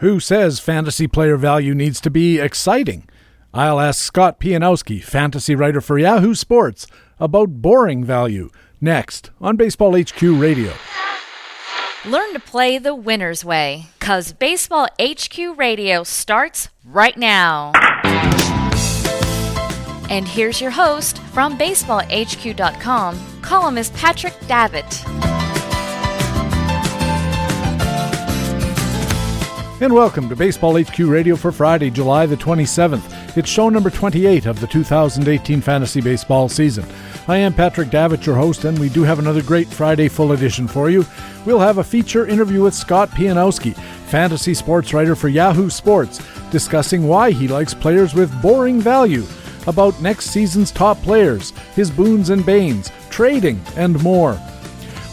Who says fantasy player value needs to be exciting? I'll ask Scott Pianowski, fantasy writer for Yahoo Sports, about boring value next on Baseball HQ Radio. Learn to play the winner's way, because Baseball HQ Radio starts right now. And here's your host from BaseballHQ.com, columnist Patrick Davitt. And welcome to Baseball HQ Radio for Friday, July the 27th. It's show number 28 of the 2018 fantasy baseball season. I am Patrick Davitt, your host, and we do have another great Friday full edition for you. We'll have a feature interview with Scott Pianowski, fantasy sports writer for Yahoo Sports, discussing why he likes players with boring value, about next season's top players, his boons and banes, trading, and more.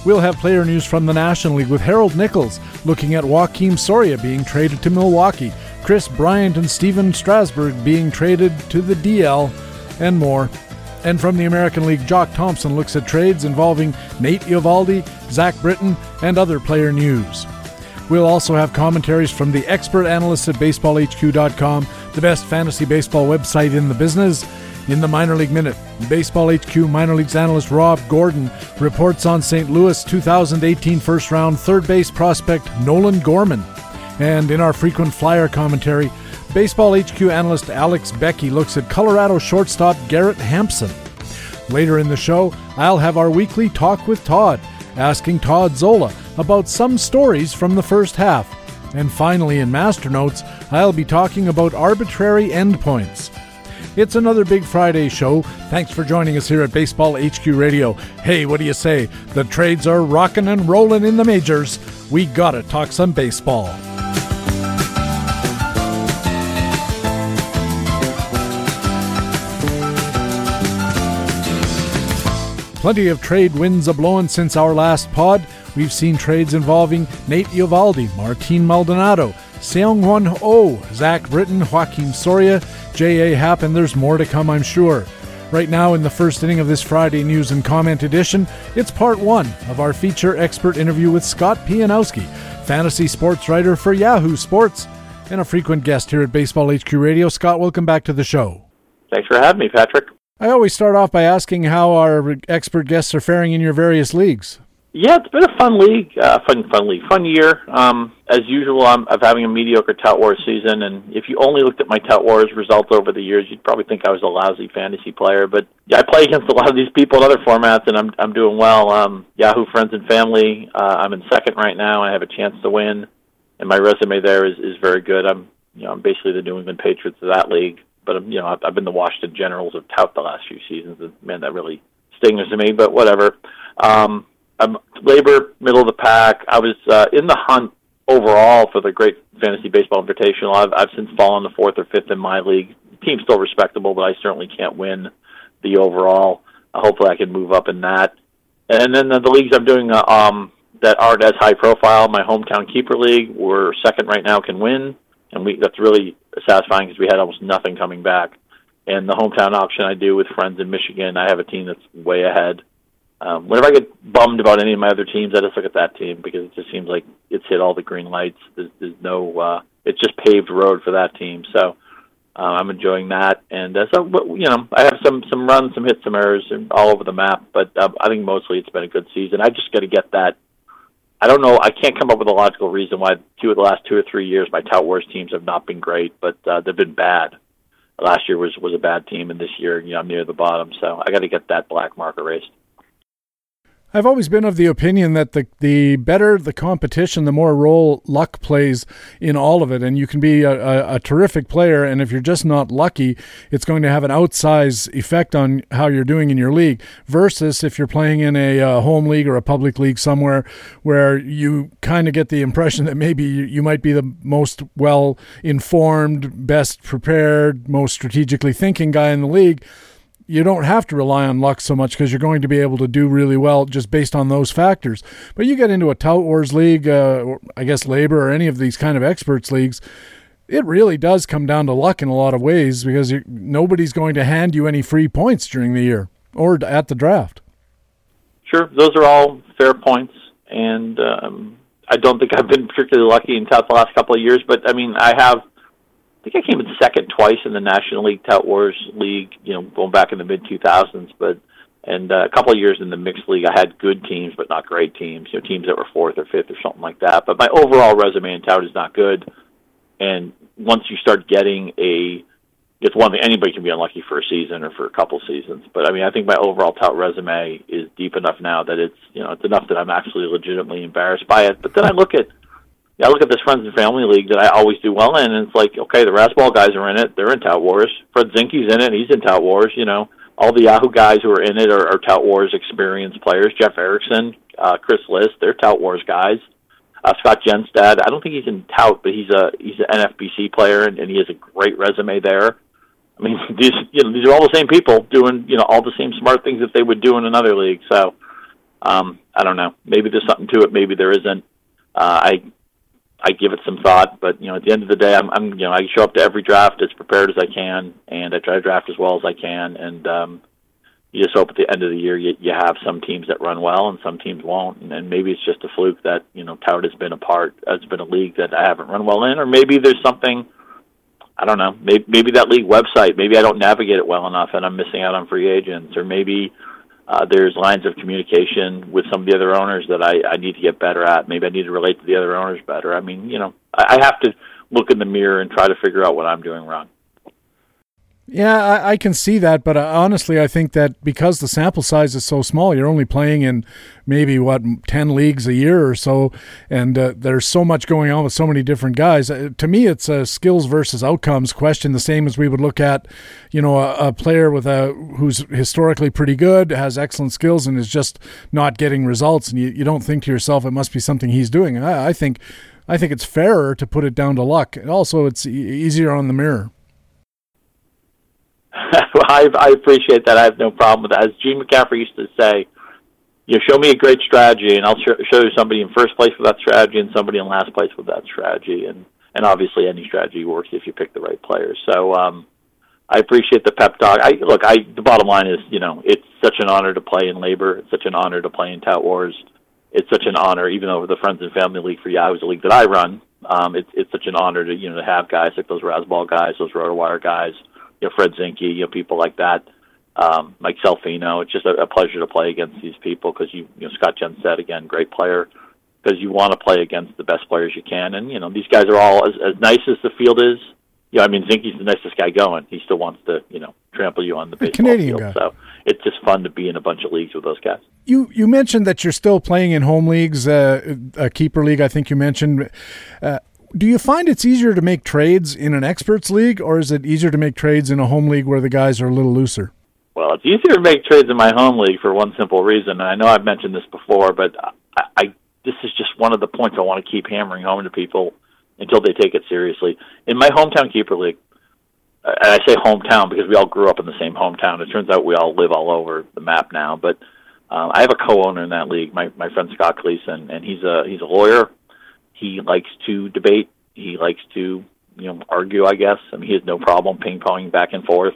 We'll have player news from the National League with Harold Nichols looking at Joakim Soria being traded to Milwaukee, Kris Bryant and Stephen Strasburg being traded to the DL, and more. And from the American League, Jock Thompson looks at trades involving Nate Eovaldi, Zach Britton, and other player news. We'll also have commentaries from the expert analysts at BaseballHQ.com, the best fantasy baseball website in the business, in the Minor League Minute, Baseball HQ Minor Leagues analyst Rob Gordon reports on St. Louis 2018 first round third base prospect Nolan Gorman. And in our frequent flyer commentary, Baseball HQ analyst Alex Becky looks at Colorado shortstop Garrett Hampson. Later in the show, I'll have our weekly Talk with Todd, asking Todd Zola about some stories from the first half. And finally, in Master Notes, I'll be talking about arbitrary endpoints. It's another Big Friday show. Thanks for joining us here at Baseball HQ Radio. Hey, what do you say? The trades are rocking and rolling in the majors. We gotta talk some baseball. Plenty of trade winds a blowing since our last pod. We've seen trades involving Nate Eovaldi, Martin Maldonado, Seung Hwan Oh, Zach Britton, Joakim Soria, J.A. Happ, and there's more to come, I'm sure. Right now, in the first inning of this Friday news and comment edition, it's part one of our feature expert interview with Scott Pianowski, fantasy sports writer for Yahoo Sports, and a frequent guest here at Baseball HQ Radio. Scott, welcome back to the show. Thanks for having me, Patrick. I always start off by asking how our expert guests are faring in your various leagues. Yeah, it's been a fun league, uh, fun, fun league, fun year. Um, as usual, I'm of having a mediocre Tout Wars season, and if you only looked at my Tout Wars results over the years, you'd probably think I was a lousy fantasy player. But yeah, I play against a lot of these people in other formats, and I'm I'm doing well. Um, Yahoo Friends and Family, uh, I'm in second right now. I have a chance to win, and my resume there is is very good. I'm you know I'm basically the New England Patriots of that league, but I'm, you know I've, I've been the Washington Generals of Tout the last few seasons, and man, that really stings to me. But whatever. Um, I'm LABR middle of the pack. I was uh, in the hunt overall for the Great Fantasy Baseball Invitational. I've, I've since fallen to fourth or fifth in my league. Team's still respectable, but I certainly can't win the overall. Uh, hopefully, I can move up in that. And then the, the leagues I'm doing uh, um, that aren't as high profile, my hometown keeper league, we're second right now, can win, and we that's really satisfying because we had almost nothing coming back. And the hometown auction I do with friends in Michigan, I have a team that's way ahead um, whenever I get bummed about any of my other teams, I just look at that team because it just seems like it's hit all the green lights. There's, there's no, uh, it's just paved road for that team. So uh, I'm enjoying that, and uh, so you know, I have some some runs, some hits, some errors, and all over the map. But uh, I think mostly it's been a good season. I just got to get that. I don't know. I can't come up with a logical reason why two of the last two or three years my Tout Wars teams have not been great, but uh, they've been bad. Last year was was a bad team, and this year, you know, I'm near the bottom. So I got to get that black mark erased. I've always been of the opinion that the the better the competition, the more role luck plays in all of it. And you can be a, a, a, terrific player, and if you're just not lucky, it's going to have an outsized effect on how you're doing in your league. Versus if you're playing in a, a home league or a public league somewhere where you kind of get the impression that maybe you, you might be the most well informed, best prepared, most strategically thinking guy in the league you don't have to rely on luck so much because you're going to be able to do really well just based on those factors. But you get into a tout wars league, uh, or I guess LABR or any of these kind of experts leagues, it really does come down to luck in a lot of ways because nobody's going to hand you any free points during the year or at the draft. Sure, those are all fair points, and um, I don't think I've been particularly lucky in tout the last couple of years, but I mean, I have. I think I came in second twice in the National League Tout Wars League. You know, going back in the mid 2000s, but and uh, a couple of years in the mixed league, I had good teams, but not great teams. You know, teams that were fourth or fifth or something like that. But my overall resume in tout is not good. And once you start getting a, it's one thing anybody can be unlucky for a season or for a couple seasons. But I mean, I think my overall tout resume is deep enough now that it's you know it's enough that I'm actually legitimately embarrassed by it. But then I look at I look at this friends and family league that I always do well in, and it's like, okay, the Razzball guys are in it; they're in Tout Wars. Fred Zinkie's in it; he's in Tout Wars. You know, all the Yahoo guys who are in it are, are Tout Wars experienced players. Jeff Erickson, uh, Chris Liss, they're Tout Wars guys. Uh, Scott Jenstad, I don't think he's in Tout, but he's a he's an NFBC player, and, and he has a great resume there. I mean, these you know these are all the same people doing you know all the same smart things that they would do in another league. So um, I don't know. Maybe there's something to it. Maybe there isn't. Uh, I I give it some thought, but you know, at the end of the day, I'm, I'm you know, I show up to every draft as prepared as I can, and I try to draft as well as I can, and um, you just hope at the end of the year you, you have some teams that run well and some teams won't, and, and maybe it's just a fluke that you know Tout has been a part, has been a league that I haven't run well in, or maybe there's something. I don't know. Maybe, maybe that league website. Maybe I don't navigate it well enough, and I'm missing out on free agents. Or maybe uh, there's lines of communication with some of the other owners that I, I need to get better at. Maybe I need to relate to the other owners better. I mean, you know, I, I have to look in the mirror and try to figure out what I'm doing wrong. Yeah, I, I, can see that, but uh, honestly, I think that because the sample size is so small, you're only playing in maybe what ten leagues a year or so, and uh, there's so much going on with so many different guys. Uh, to me, it's a skills versus outcomes question, the same as we would look at, you know, a, a, player with a who's historically pretty good, has excellent skills, and is just not getting results, and you, you don't think to yourself it must be something he's doing. I, I think, I think it's fairer to put it down to luck. And also, it's e- easier on the mirror. I, I appreciate that. I have no problem with that. As Gene McCaffrey used to say, you know, show me a great strategy, and I'll sh- show you somebody in first place with that strategy and somebody in last place with that strategy. And and obviously, any strategy works if you pick the right players. So um, I appreciate the pep talk. I look. I the bottom line is, you know, it's such an honor to play in LABR. It's such an honor to play in Tout Wars. It's such an honor, even though the Friends and Family League for Yahoo is a league that I run. Um, it's it's such an honor to you know to have guys like those Razzball guys, those RotoWire guys you know, Fred Zinkie, you know, people like that. Um, Mike Salfino. It's just a, a pleasure to play against these people because you, you know, Scott Jenstad again, great player. Because you want to play against the best players you can, and you know these guys are all as, as nice as the field is. Yeah, I mean Zinkie's the nicest guy going. He still wants to, you know, trample you on the baseball Canadian field. Guy. So it's just fun to be in a bunch of leagues with those guys. You you mentioned that you're still playing in home leagues, uh, a keeper league. I think you mentioned. Uh, do you find it's easier to make trades in an experts league, or is it easier to make trades in a home league where the guys are a little looser? Well, it's easier to make trades in my home league for one simple reason, and I know I've mentioned this before, but I, I this is just one of the points I want to keep hammering home to people until they take it seriously. In my hometown keeper league, and I say hometown because we all grew up in the same hometown. It turns out we all live all over the map now, but um, I have a co-owner in that league, my my friend Scott Gleason, and he's a he's a lawyer he likes to debate. He likes to, you know, argue. I guess. I mean, he has no problem ping ponging back and forth.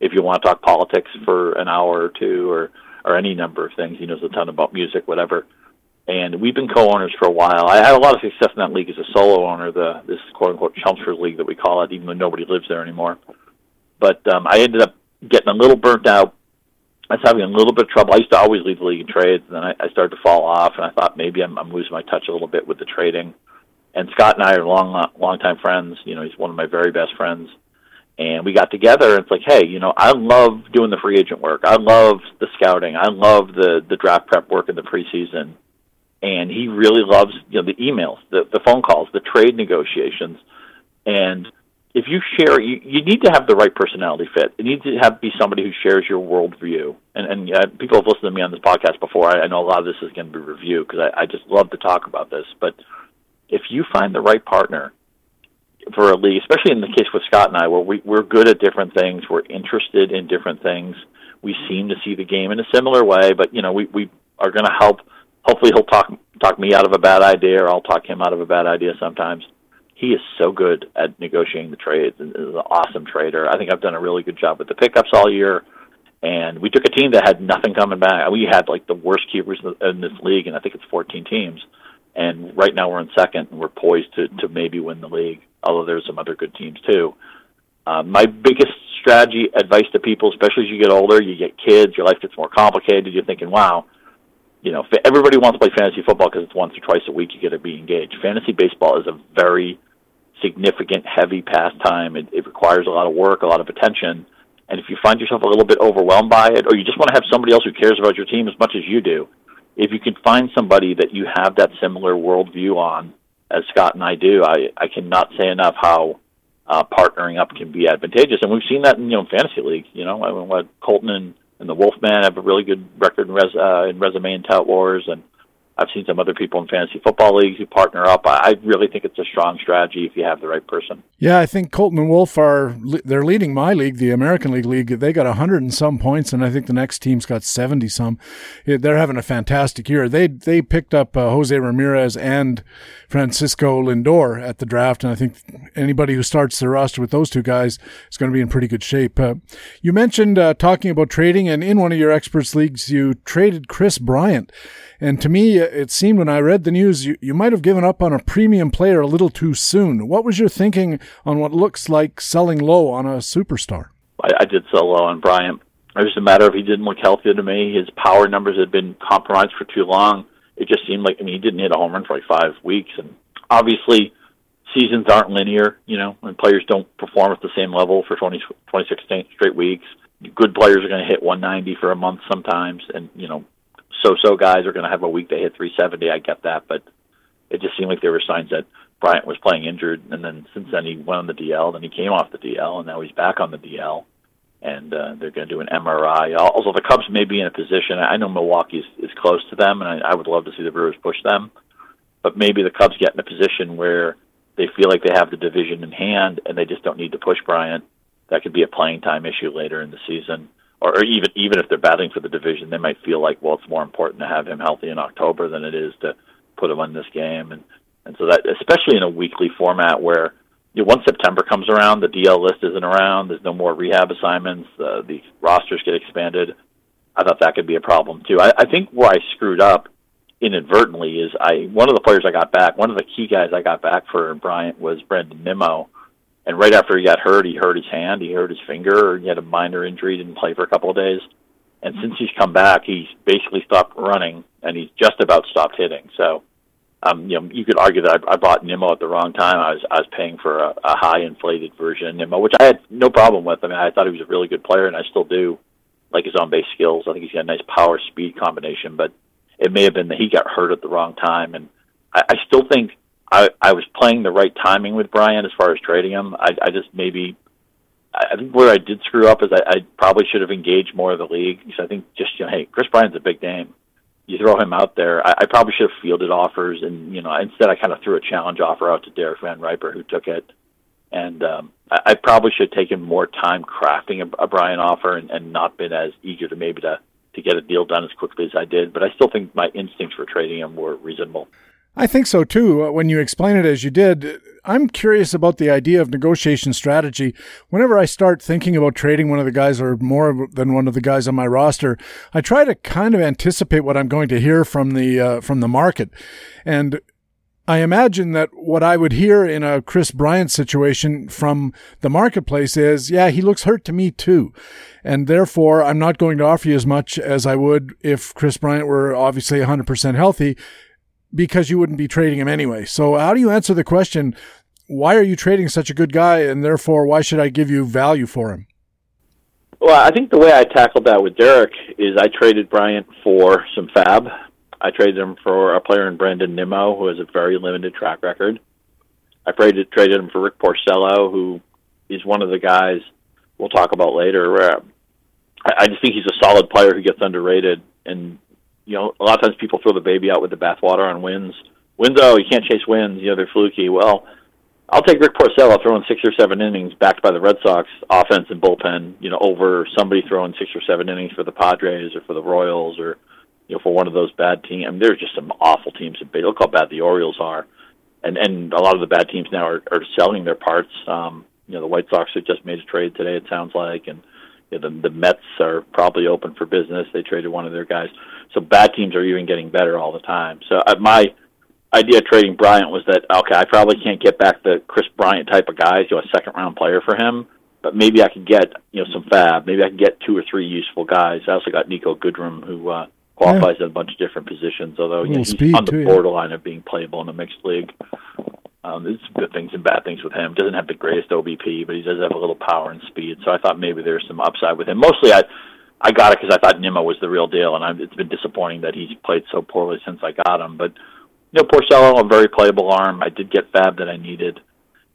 If you want to talk politics for an hour or two, or or any number of things, he knows a ton about music, whatever. And we've been co-owners for a while. I had a lot of success in that league as a solo owner, the this quote unquote Chelmsford League that we call it, even though nobody lives there anymore. But um, I ended up getting a little burnt out I was having a little bit of trouble. I used to always lead the league in trades, and then I, I started to fall off, and I thought maybe I'm, I'm losing my touch a little bit with the trading. And Scott and I are long, long time friends. You know, he's one of my very best friends. And we got together, and it's like, hey, you know, I love doing the free agent work. I love the scouting. I love the the draft prep work in the preseason. And he really loves, you know, the emails, the the phone calls, the trade negotiations, and if you share, you, you need to have the right personality fit. It needs to have be somebody who shares your worldview. And and uh, people have listened to me on this podcast before. I, I know a lot of this is going to be review because I, I just love to talk about this. But if you find the right partner for a league, especially in the case with Scott and I, where we, we're good at different things, we're interested in different things. We seem to see the game in a similar way, but you know, we we are going to help. Hopefully, he'll talk talk me out of a bad idea, or I'll talk him out of a bad idea sometimes he is so good at negotiating the trades and is an awesome trader. I think I've done a really good job with the pickups all year. And we took a team that had nothing coming back. We had like the worst keepers in this league, and I think it's 14 teams. and right now we're in second, and we're poised to to maybe win the league. Although there's some other good teams too. Uh, my biggest strategy advice to people, especially as you get older, you get kids, your life gets more complicated. You're thinking, wow, you know, everybody wants to play fantasy football because it's once or twice a week you get to be engaged. Fantasy baseball is a very significant, heavy pastime. It, it requires a lot of work, a lot of attention. And if you find yourself a little bit overwhelmed by it, or you just want to have somebody else who cares about your team as much as you do, if you can find somebody that you have that similar worldview on, as Scott and I do, I, I cannot say enough how uh, partnering up can be advantageous. And we've seen that in you know fantasy league. You know, I mean, what Colton and, and the Wolfman have a really good record in, res, uh, in resume and tout wars, and I've seen some other people in fantasy football leagues who partner up. I really think it's a strong strategy if you have the right person. Yeah, I think Colton and Wolf are they're leading my league, the American League League. They got hundred and some points, and I think the next team's got seventy some. They're having a fantastic year. They they picked up uh, Jose Ramirez and Francisco Lindor at the draft, and I think anybody who starts their roster with those two guys is going to be in pretty good shape. Uh, you mentioned uh, talking about trading, and in one of your experts leagues, you traded Kris Bryant. And to me, it seemed when I read the news, you, you might have given up on a premium player a little too soon. What was your thinking on what looks like selling low on a superstar? I, I did sell low on Bryant. It was a matter of he didn't look healthy to me. His power numbers had been compromised for too long. It just seemed like I mean he didn't hit a home run for like five weeks, and obviously seasons aren't linear. You know, and players don't perform at the same level for 20, 26 straight weeks. Good players are going to hit 190 for a month sometimes, and you know so-so guys are going to have a week they hit 370. I get that, but it just seemed like there were signs that Bryant was playing injured, and then since then he went on the DL, then he came off the DL, and now he's back on the DL, and uh, they're going to do an MRI. Also, the Cubs may be in a position. I know Milwaukee is, is close to them, and I, I would love to see the Brewers push them, but maybe the Cubs get in a position where they feel like they have the division in hand, and they just don't need to push Bryant. That could be a playing time issue later in the season or, or even even if they're battling for the division, they might feel like, well, it's more important to have him healthy in October than it is to put him on this game, and and so that especially in a weekly format where you know, once September comes around, the DL list isn't around. There's no more rehab assignments. Uh, the rosters get expanded. I thought that could be a problem too. I, I think where I screwed up inadvertently is I one of the players I got back, one of the key guys I got back for Bryant was Brandon Nimmo, and right after he got hurt, he hurt his hand, he hurt his finger, he had a minor injury, didn't play for a couple of days. And since he's come back, he's basically stopped running, and he's just about stopped hitting. So, um, you know, you could argue that I, I bought Nimmo at the wrong time. I was I was paying for a, a high inflated version of Nimmo, which I had no problem with. I mean, I thought he was a really good player, and I still do like his on base skills. I think he's got a nice power speed combination, but it may have been that he got hurt at the wrong time. And I, I still think I, I was playing the right timing with Bryant as far as trading him. I, I just maybe I think where I did screw up is I, I probably should have engaged more of the league because I think just you know, hey, Kris Bryant's a big name. You throw him out there. I, I probably should have fielded offers, and you know, instead I kind of threw a challenge offer out to Derek VanRiper, who took it. And um, I, I probably should have taken more time crafting a, a Bryant offer and, and not been as eager to maybe to to get a deal done as quickly as I did. But I still think my instincts for trading him were reasonable. I think so too. Uh, when you explain it as you did, I'm curious about the idea of negotiation strategy. Whenever I start thinking about trading one of the guys or more than one of the guys on my roster, I try to kind of anticipate what I'm going to hear from the uh, from the market, and I imagine that what I would hear in a Kris Bryant situation from the marketplace is, yeah, he looks hurt to me too. And therefore, I'm not going to offer you as much as I would if Kris Bryant were obviously 100% healthy because you wouldn't be trading him anyway. So how do you answer the question, why are you trading such a good guy and therefore why should I give you value for him? Well, I think the way I tackled that with Derek is I traded Bryant for some FAAB. I traded him for a player in Brandon Nimmo who has a very limited track record. I traded traded him for Rick Porcello, who is one of the guys we'll talk about later. Uh, I, I just think he's a solid player who gets underrated, and you know, a lot of times people throw the baby out with the bathwater on wins. Wins, oh, you can't chase wins. You know, they're fluky. Well, I'll take Rick Porcello throwing six or seven innings backed by the Red Sox offense and bullpen, you know, over somebody throwing six or seven innings for the Padres or for the Royals or, you know, for one of those bad teams. I mean, there's just some awful teams. Look how bad the Orioles are. And and a lot of the bad teams now are, are selling their parts. Um, you know, the White Sox have just made a trade today, it sounds like, and the, the Mets are probably open for business. They traded one of their guys. So bad teams are even getting better all the time. So uh, my idea of trading Bryant was that okay, I probably can't get back the Kris Bryant type of guys, you know, a second round player for him, but maybe I could get you know some FAAB. Maybe I can get two or three useful guys. I also got Niko Goodrum who uh, qualifies yeah. at a bunch of different positions, although you know, he's on the too, borderline yeah. of being playable in a mixed league. Um, there's good things and bad things with him. Doesn't have the greatest OBP, but he does have a little power and speed. So I thought maybe there's some upside with him. Mostly, I I got it because I thought Nimmo was the real deal, and I'm, it's been disappointing that he's played so poorly since I got him. But you know, Porcello, a very playable arm. I did get FAAB that I needed,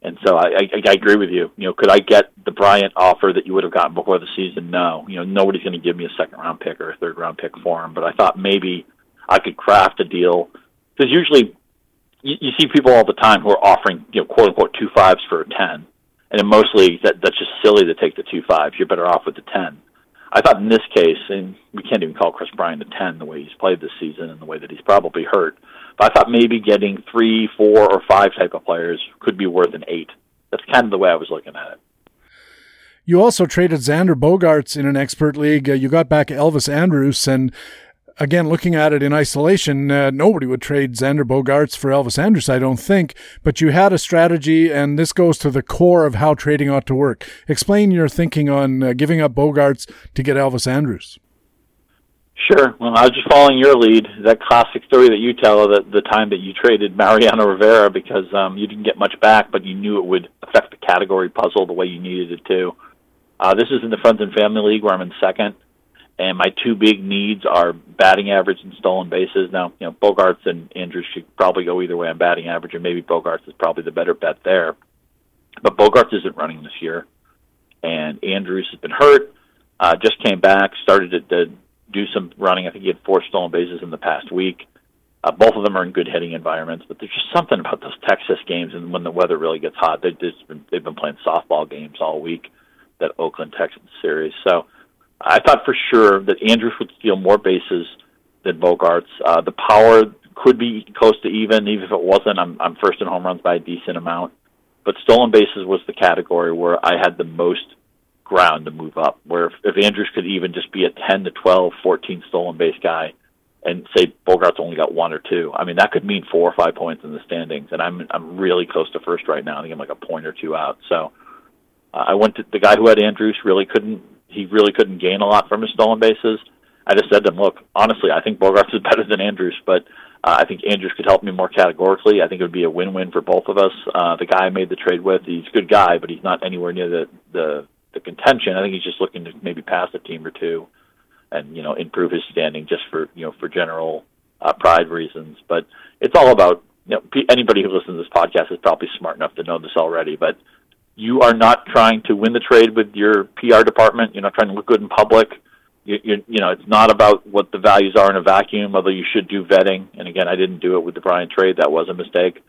and so I, I, I agree with you. You know, could I get the Bryant offer that you would have gotten before the season? No. You know, nobody's going to give me a second round pick or a third round pick for him. But I thought maybe I could craft a deal because usually you, you see people all the time who are offering you know quote unquote two fives for a ten, and then mostly that that's just silly to take the two fives. You're better off with the ten. I thought in this case, and we can't even call Kris Bryant a ten the way he's played this season and the way that he's probably hurt. But I thought maybe getting three, four, or five type of players could be worth an eight. That's kind of the way I was looking at it. You also traded Xander Bogaerts in an expert league. Uh, you got back Elvis Andrus, and again, looking at it in isolation, uh, nobody would trade Xander Bogaerts for Elvis Andrus, I don't think. But you had a strategy, and this goes to the core of how trading ought to work. Explain your thinking on uh, giving up Bogaerts to get Elvis Andrus. Sure. Well, I was just following your lead, that classic story that you tell of the, the time that you traded Mariano Rivera because um, you didn't get much back, but you knew it would affect the category puzzle the way you needed it to. Uh, this is in the Friends and Family League where I'm in second and my two big needs are batting average and stolen bases. Now, you know, Bogaerts and Andrus should probably go either way on batting average, and maybe Bogaerts is probably the better bet there. But Bogaerts isn't running this year, and Andrus has been hurt. Uh, just came back, started to, to do some running. I think he had four stolen bases in the past week. Uh, both of them are in good hitting environments, but there's just something about those Texas games, and when the weather really gets hot, they've just been, they've been playing softball games all week. That Oakland Texans series, so I thought for sure that Andrus would steal more bases than Bogaerts. Uh, the power could be close to even, even if it wasn't. I'm, I'm first in home runs by a decent amount. But stolen bases was the category where I had the most ground to move up. Where if, if Andrus could even just be a 10 to 12, 14 stolen base guy, and say Bogaerts only got one or two, I mean that could mean four or five points in the standings. And I'm I'm really close to first right now. I think I'm like a point or two out. So uh, I went to the guy who had Andrus really couldn't he really couldn't gain a lot from his stolen bases. I just said to him, look, honestly, I think Bogaerts is better than Andrus, but uh, I think Andrus could help me more categorically. I think it would be a win-win for both of us. Uh, the guy I made the trade with, he's a good guy, but he's not anywhere near the the, the contention. I think he's just looking to maybe pass a team or two, and you know improve his standing just for you know for general uh, pride reasons. But it's all about you know anybody who listens to this podcast is probably smart enough to know this already, but you are not trying to win the trade with your PR department. You're not trying to look good in public. You, you, you know, it's not about what the values are in a vacuum, although you should do vetting. And again, I didn't do it with the Bryant trade. That was a mistake.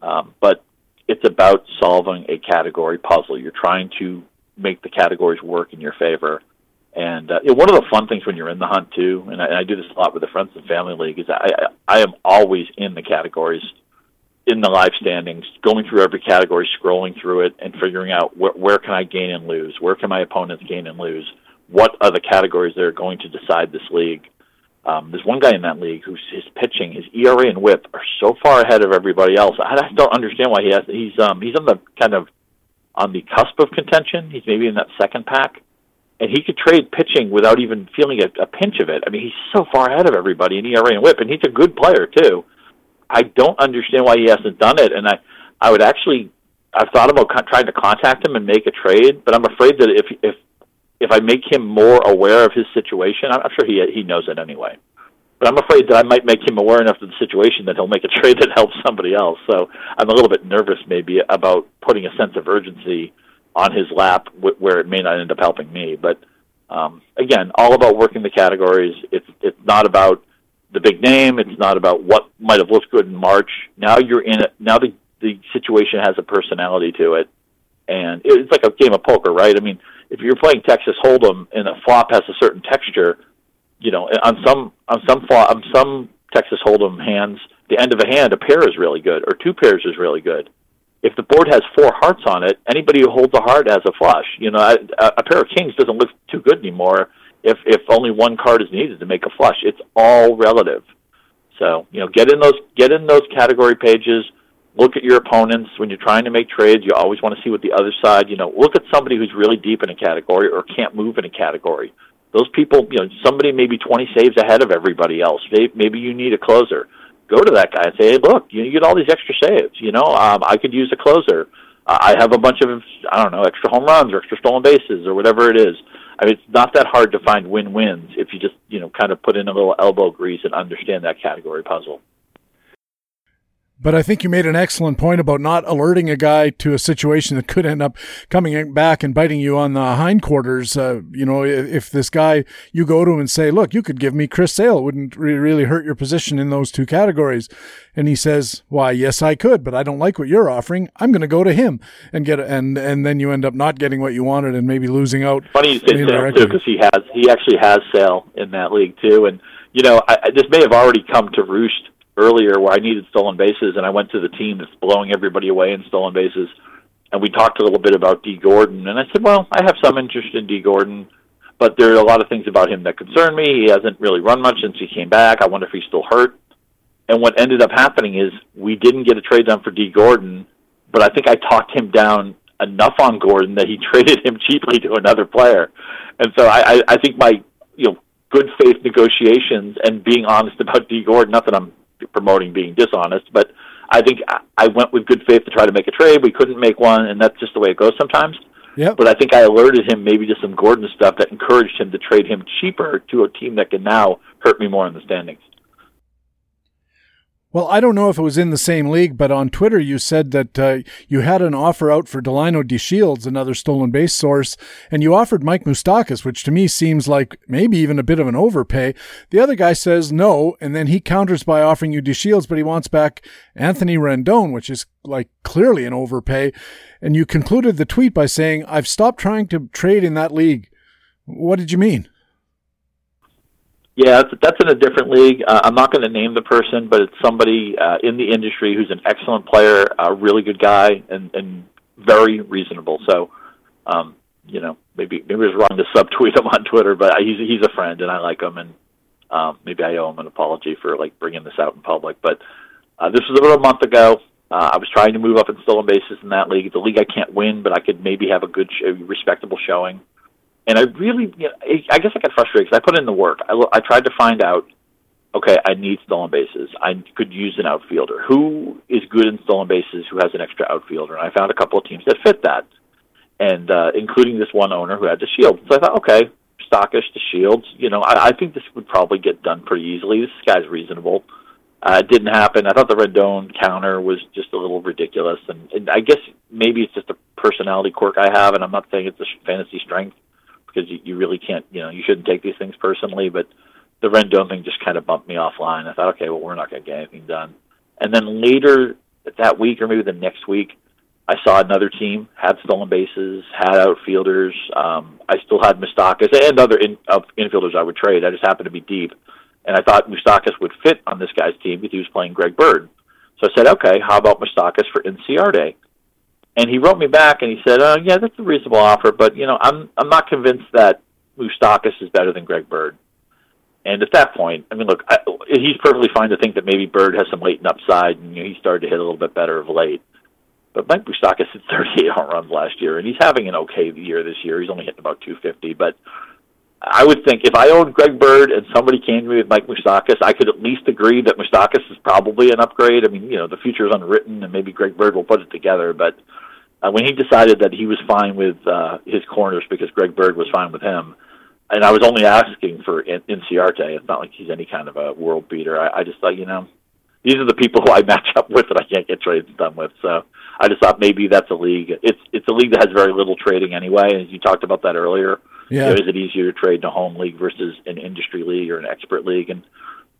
Um, but it's about solving a category puzzle. You're trying to make the categories work in your favor. And uh, you know, one of the fun things when you're in the hunt too, and I, and I do this a lot with the Friends and Family League, is I, I am always in the categories in the live standings, going through every category, scrolling through it, and figuring out where, where can I gain and lose? Where can my opponents gain and lose? What are the categories that are going to decide this league? Um, there's one guy in that league who's his pitching, his ERA and WHIP are so far ahead of everybody else. I, I don't understand why he has. He's um, he's on the kind of on the cusp of contention. He's maybe in that second pack, and he could trade pitching without even feeling a, a pinch of it. I mean, he's so far ahead of everybody in ERA and WHIP, and he's a good player too. I don't understand why he hasn't done it, and I I would actually I've thought about trying to contact him and make a trade, but I'm afraid that if if if I make him more aware of his situation, I'm, I'm sure he he knows it anyway. But I'm afraid that I might make him aware enough of the situation that he'll make a trade that helps somebody else. So I'm a little bit nervous maybe about putting a sense of urgency on his lap w- where it may not end up helping me. But um, again, all about working the categories. It's it's not about the big name. It's not about what might have looked good in March. Now you're in it. Now the the situation has a personality to it, and it's like a game of poker, right? I mean, if you're playing Texas Hold'em and a flop has a certain texture, you know, on some on some flop, on some Texas Hold'em hands, the end of a hand, a pair is really good, or two pairs is really good. If the board has four hearts on it, anybody who holds a heart has a flush. You know, a, a pair of kings doesn't look too good anymore if if only one card is needed to make a flush. It's all relative. So you know, get in those get in those category pages. Look at your opponents when you're trying to make trades. You always want to see what the other side. You know, look at somebody who's really deep in a category or can't move in a category. Those people, you know, somebody maybe 20 saves ahead of everybody else. Maybe you need a closer. Go to that guy and say, "Hey, look, you get all these extra saves. You know, um, I could use a closer. I have a bunch of I don't know extra home runs or extra stolen bases or whatever it is." I mean, it's not that hard to find win-wins if you just, you know, kind of put in a little elbow grease and understand that category puzzle. But I think you made an excellent point about not alerting a guy to a situation that could end up coming back and biting you on the hindquarters. Uh, you know, if this guy, you go to him and say, look, you could give me Chris Sale. It wouldn't really hurt your position in those two categories. And he says, why, yes, I could, but I don't like what you're offering. I'm going to go to him and get, and, and then you end up not getting what you wanted and maybe losing out. Funny you say Sale too, because he has, he actually has Sale in that league too. And, you know, I, this may have already come to roost earlier where I needed stolen bases, and I went to the team that's blowing everybody away in stolen bases, and we talked a little bit about Dee Gordon, and I said, well, I have some interest in Dee Gordon, but there are a lot of things about him that concern me. He hasn't really run much since he came back. I wonder if he's still hurt. And what ended up happening is we didn't get a trade done for Dee Gordon, but I think I talked him down enough on Gordon that he traded him cheaply to another player. And so I, I, I think my you know good faith negotiations and being honest about Dee Gordon, not that I'm promoting being dishonest, but I think I went with good faith to try to make a trade. We couldn't make one, and that's just the way it goes sometimes. Yep. But I think I alerted him maybe to some Gordon stuff that encouraged him to trade him cheaper to a team that can now hurt me more in the standings. Well, I don't know if it was in the same league, but on Twitter you said that uh, you had an offer out for Delino DeShields, another stolen base source, and you offered Mike Moustakas, which to me seems like maybe even a bit of an overpay. The other guy says no, and then he counters by offering you DeShields, but he wants back Anthony Rendon, which is like clearly an overpay. And you concluded the tweet by saying, "I've stopped trying to trade in that league." What did you mean? Yeah, that's, that's in a different league. Uh, I'm not going to name the person, but it's somebody uh, in the industry who's an excellent player, a really good guy, and, and very reasonable. So, um, you know, maybe maybe it's wrong to subtweet him on Twitter, but he's he's a friend, and I like him, and um, maybe I owe him an apology for like bringing this out in public. But uh, this was about a month ago. Uh, I was trying to move up in stolen bases in that league. The league I can't win, but I could maybe have a good, sh- respectable showing and I really, you know, I guess I got frustrated because I put in the work. I, I tried to find out, okay, I need stolen bases. I could use an outfielder. Who is good in stolen bases? Who has an extra outfielder? And I found a couple of teams that fit that, and uh, including this one owner who had the shield. So I thought, okay, Stockish the Shields. You know, I, I think this would probably get done pretty easily. This guy's reasonable. Uh, it didn't happen. I thought the Rendon counter was just a little ridiculous, and, and I guess maybe it's just a personality quirk I have, and I'm not saying it's a fantasy strength because you, you really can't, you know, you shouldn't take these things personally. But the Rendon thing just kind of bumped me offline. I thought, okay, well, we're not going to get anything done. And then later that week, or maybe the next week, I saw another team had stolen bases, had outfielders. Um, I still had Moustakas and other in, uh, infielders I would trade. I just happened to be deep, and I thought Moustakas would fit on this guy's team because he was playing Greg Bird. So I said, okay, how about Moustakas for Inciarte? And he wrote me back and he said, "Oh, yeah, that's a reasonable offer, but you know, I'm I'm not convinced that Moustakas is better than Greg Bird." And at that point, I mean, look, I, he's perfectly fine to think that maybe Bird has some latent upside, and you know, he started to hit a little bit better of late. But Mike Moustakas hit 38 home runs last year, and he's having an okay year this year. He's only hitting about 250. But I would think if I owned Greg Bird and somebody came to me with Mike Moustakas, I could at least agree that Moustakas is probably an upgrade. I mean, you know, the future is unwritten, and maybe Greg Bird will put it together. But uh, when he decided that he was fine with uh, his corners because Greg Bird was fine with him, and I was only asking for in- Inciarte. It's not like he's any kind of a world beater. I, I just thought, you know, these are the people who I match up with that I can't get trades done with. So I just thought maybe that's a league. It's it's a league that has very little trading anyway. As you talked about that earlier, yeah. You know, is it easier to trade in a home league versus an industry league or an expert league? And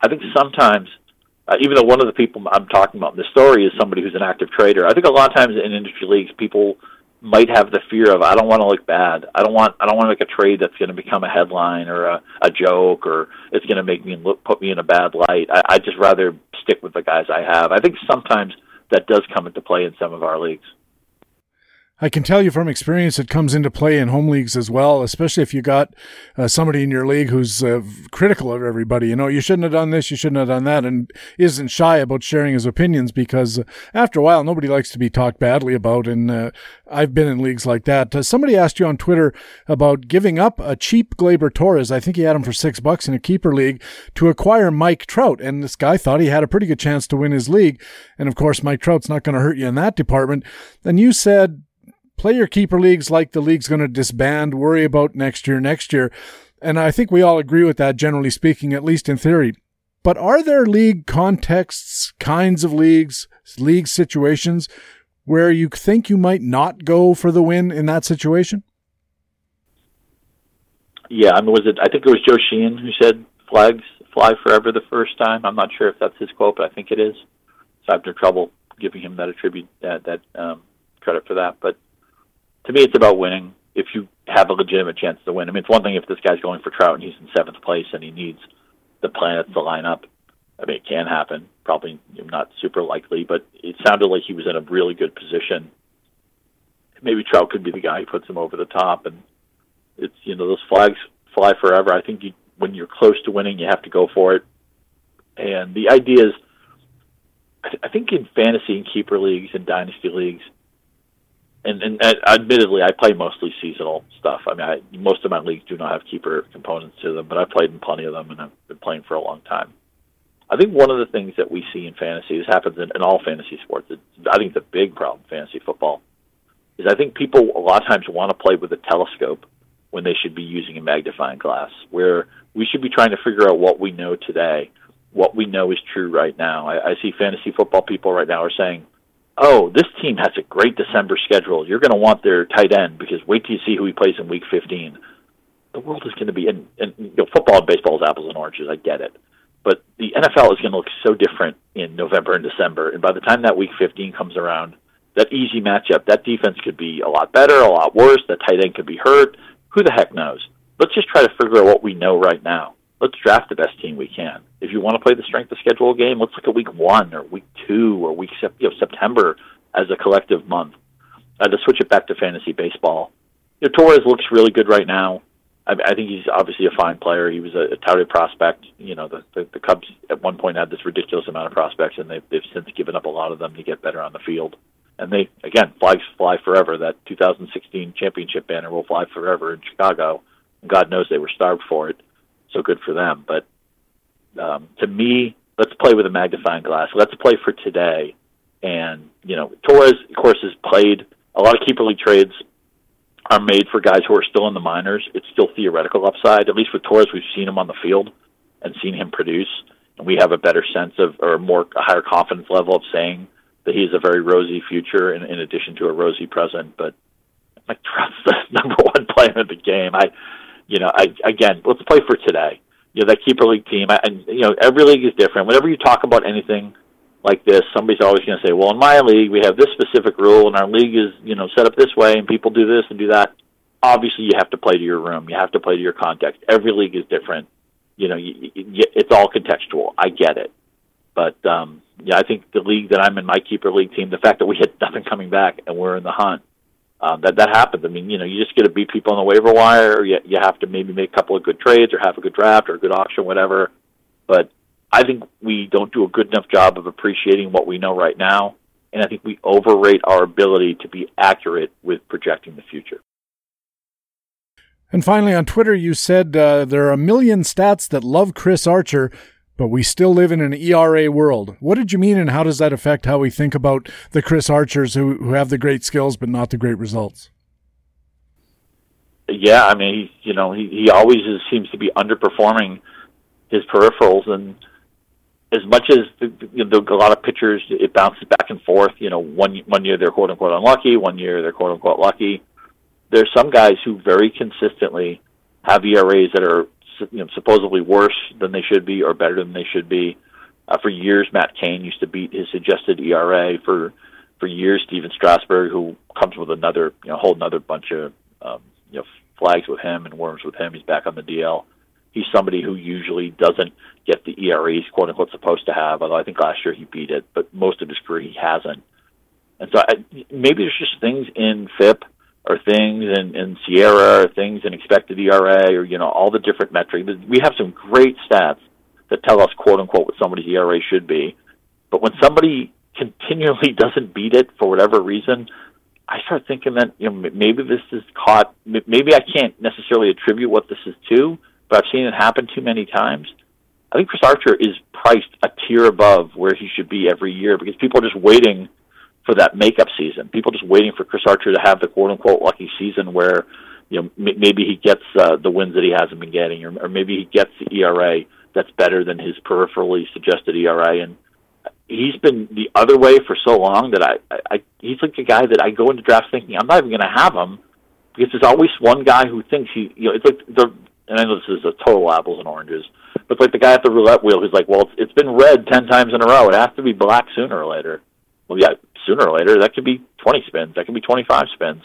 I think sometimes uh, even though one of the people I'm talking about in this story is somebody who's an active trader, I think a lot of times in industry leagues, people might have the fear of I don't want to look bad. I don't want I don't want to make a trade that's going to become a headline or a, a joke or it's going to make me look put me in a bad light. I, I just rather stick with the guys I have. I think sometimes that does come into play in some of our leagues. I can tell you from experience it comes into play in home leagues as well, especially if you got uh, somebody in your league who's uh, critical of everybody. You know, you shouldn't have done this, you shouldn't have done that, and isn't shy about sharing his opinions because uh, after a while, nobody likes to be talked badly about. And uh, I've been in leagues like that. Uh, somebody asked you on Twitter about giving up a cheap Gleyber Torres. I think he had him for six bucks in a keeper league to acquire Mike Trout. And this guy thought he had a pretty good chance to win his league. And of course, Mike Trout's not going to hurt you in that department. And you said, play your keeper leagues like the league's going to disband, worry about next year, next year. And I think we all agree with that, generally speaking, at least in theory. But are there league contexts, kinds of leagues, league situations where you think you might not go for the win in that situation? Yeah, I mean, was it? I think it was Joe Sheehan who said flags fly forever the first time. I'm not sure if that's his quote, but I think it is. So I have no trouble giving him that attribute that that um, credit for that. But to me, it's about winning. If you have a legitimate chance to win, I mean, it's one thing if this guy's going for Trout and he's in seventh place and he needs the planets to line up. I mean, it can happen. Probably not super likely, but it sounded like he was in a really good position. Maybe Trout could be the guy who puts him over the top, and it's you know those flags fly forever. I think you, when you're close to winning, you have to go for it. And the idea is, I think in fantasy and keeper leagues and dynasty leagues, and, and uh, admittedly, I play mostly seasonal stuff. I mean, I, most of my leagues do not have keeper components to them, but I've played in plenty of them, and I've been playing for a long time. I think one of the things that we see in fantasy, this happens in, in all fantasy sports. It, I think the big problem fantasy football is I think people a lot of times want to play with a telescope when they should be using a magnifying glass. Where we should be trying to figure out what we know today, what we know is true right now. I, I see fantasy football people right now are saying oh, this team has a great December schedule. You're going to want their tight end because wait till you see who he plays in Week 15. The world is going to be, and, and you know, football and baseball is apples and oranges. I get it, but the NFL is going to look so different in November and December. And by the time that Week 15 comes around, that easy matchup, that defense could be a lot better, a lot worse. That tight end could be hurt. Who the heck knows? Let's just try to figure out what we know right now let's draft the best team we can. If you want to play the strength of schedule game, let's look at week one or week two or week you know, September as a collective month. Uh, to switch it back to fantasy baseball, you know, Torres looks really good right now. I, I think he's obviously a fine player. He was a, a touted prospect. You know, the, the the Cubs at one point had this ridiculous amount of prospects, and they've they've since given up a lot of them to get better on the field. And they again flags fly forever. That 2016 championship banner will fly forever in Chicago. God knows they were starved for it so good for them. But um, to me, let's play with a magnifying glass. Let's play for today. And you know, Torres, of course, has played a lot of keeper league trades are made for guys who are still in the minors. It's still theoretical upside. At least with Torres, we've seen him on the field and seen him produce, and we have a better sense of or more a higher confidence level of saying that he has a very rosy future in, in addition to a rosy present. But like Trout's the number one player in the game. I you know, I, again, let's play for today. You know, that keeper league team, I, and you know, every league is different. Whenever you talk about anything like this, somebody's always going to say, "Well, in my league, we have this specific rule, and our league is, you know, set up this way, and people do this and do that." Obviously, you have to play to your room. You have to play to your context. Every league is different. You know, you, you, it's all contextual. I get it, but um, yeah, I think the league that I'm in, my keeper league team, the fact that we had nothing coming back and we're in the hunt, um, that that happens. I mean, you know, you just get to beat people on the waiver wire, or you, you have to maybe make a couple of good trades, or have a good draft, or a good auction, whatever. But I think we don't do a good enough job of appreciating what we know right now, and I think we overrate our ability to be accurate with projecting the future. And finally, on Twitter, you said uh, there are a million stats that love Chris Archer, but we still live in an ERA world. What did you mean, and how does that affect how we think about the Chris Archers who, who have the great skills but not the great results? Yeah, I mean, he, you know, he, he always is, seems to be underperforming his peripherals, and as much as the, a lot of pitchers, it bounces back and forth. You know, one one year they're quote unquote unlucky, one year they're quote unquote lucky. There's some guys who very consistently have ERAs that are you know, supposedly worse than they should be or better than they should be. Uh, for years, Matt Cain used to beat his suggested ERA. For for years, Stephen Strasburg, who comes with another, you know, whole another bunch of um, you know flags with him and worms with him. He's back on the DL. He's somebody who usually doesn't get the ERA he's quote unquote supposed to have. Although I think last year he beat it, but most of his career he hasn't. And so I, maybe there's just things in FIP or things in, in SIERA or things in expected ERA or, you know, all the different metrics. We have some great stats that tell us, quote unquote, what somebody's ERA should be. But when somebody continually doesn't beat it for whatever reason, I start thinking that you know maybe this is caught. Maybe I can't necessarily attribute what this is to, but I've seen it happen too many times. I think Chris Archer is priced a tier above where he should be every year because people are just waiting for that makeup season. People just waiting for Chris Archer to have the quote unquote lucky season where you know m- maybe he gets uh, the wins that he hasn't been getting, or, or maybe he gets the ERA that's better than his peripherally suggested ERA. And he's been the other way for so long that I, I, I he's like a guy that I go into drafts thinking I'm not even going to have him because there's always one guy who thinks he, you know, it's like the, and I know this is a total apples and oranges, but it's like the guy at the roulette wheel who's like, well, it's, been red ten times in a row. It has to be black sooner or later. Well, yeah, sooner or later that could be 20 spins, that could be 25 spins.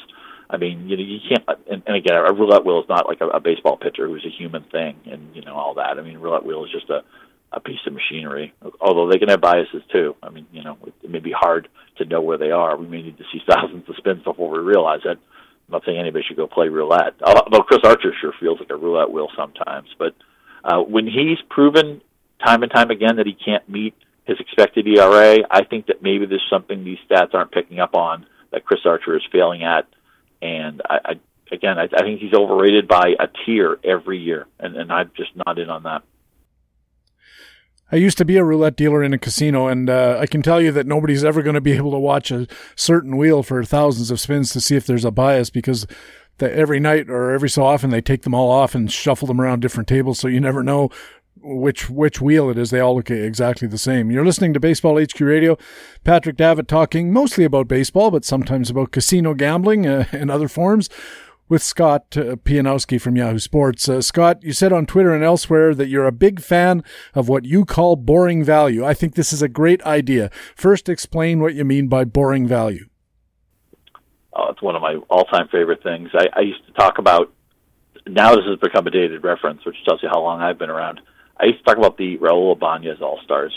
I mean, you know, you can't. And, and again, a roulette wheel is not like a, a baseball pitcher who's a human thing, and you know all that. I mean, roulette wheel is just a a piece of machinery. Although they can have biases too. I mean, you know, it may be hard to know where they are. We may need to see thousands of spins before we realize it. I'm not saying anybody should go play roulette. Although Chris Archer sure feels like a roulette wheel sometimes. But uh, when he's proven time and time again that he can't meet his expected ERA, I think that maybe there's something these stats aren't picking up on that Chris Archer is failing at. And I, I again, I, I think he's overrated by a tier every year, and, and I'm just not in on that. I used to be a roulette dealer in a casino, and uh, I can tell you that nobody's ever going to be able to watch a certain wheel for thousands of spins to see if there's a bias because the, every night or every so often they take them all off and shuffle them around different tables, so you never know which which wheel it is. They all look exactly the same. You're listening to Baseball HQ Radio. Patrick Davitt talking mostly about baseball, but sometimes about casino gambling uh, and other forms with Scott uh, Pianowski from Yahoo Sports. Uh, Scott, you said on Twitter and elsewhere that you're a big fan of what you call boring value. I think this is a great idea. First, explain what you mean by boring value. Oh, it's one of my all-time favorite things. I, I used to talk about. Now this has become a dated reference, which tells you how long I've been around. I used to talk about the Raul Ibanez All Stars,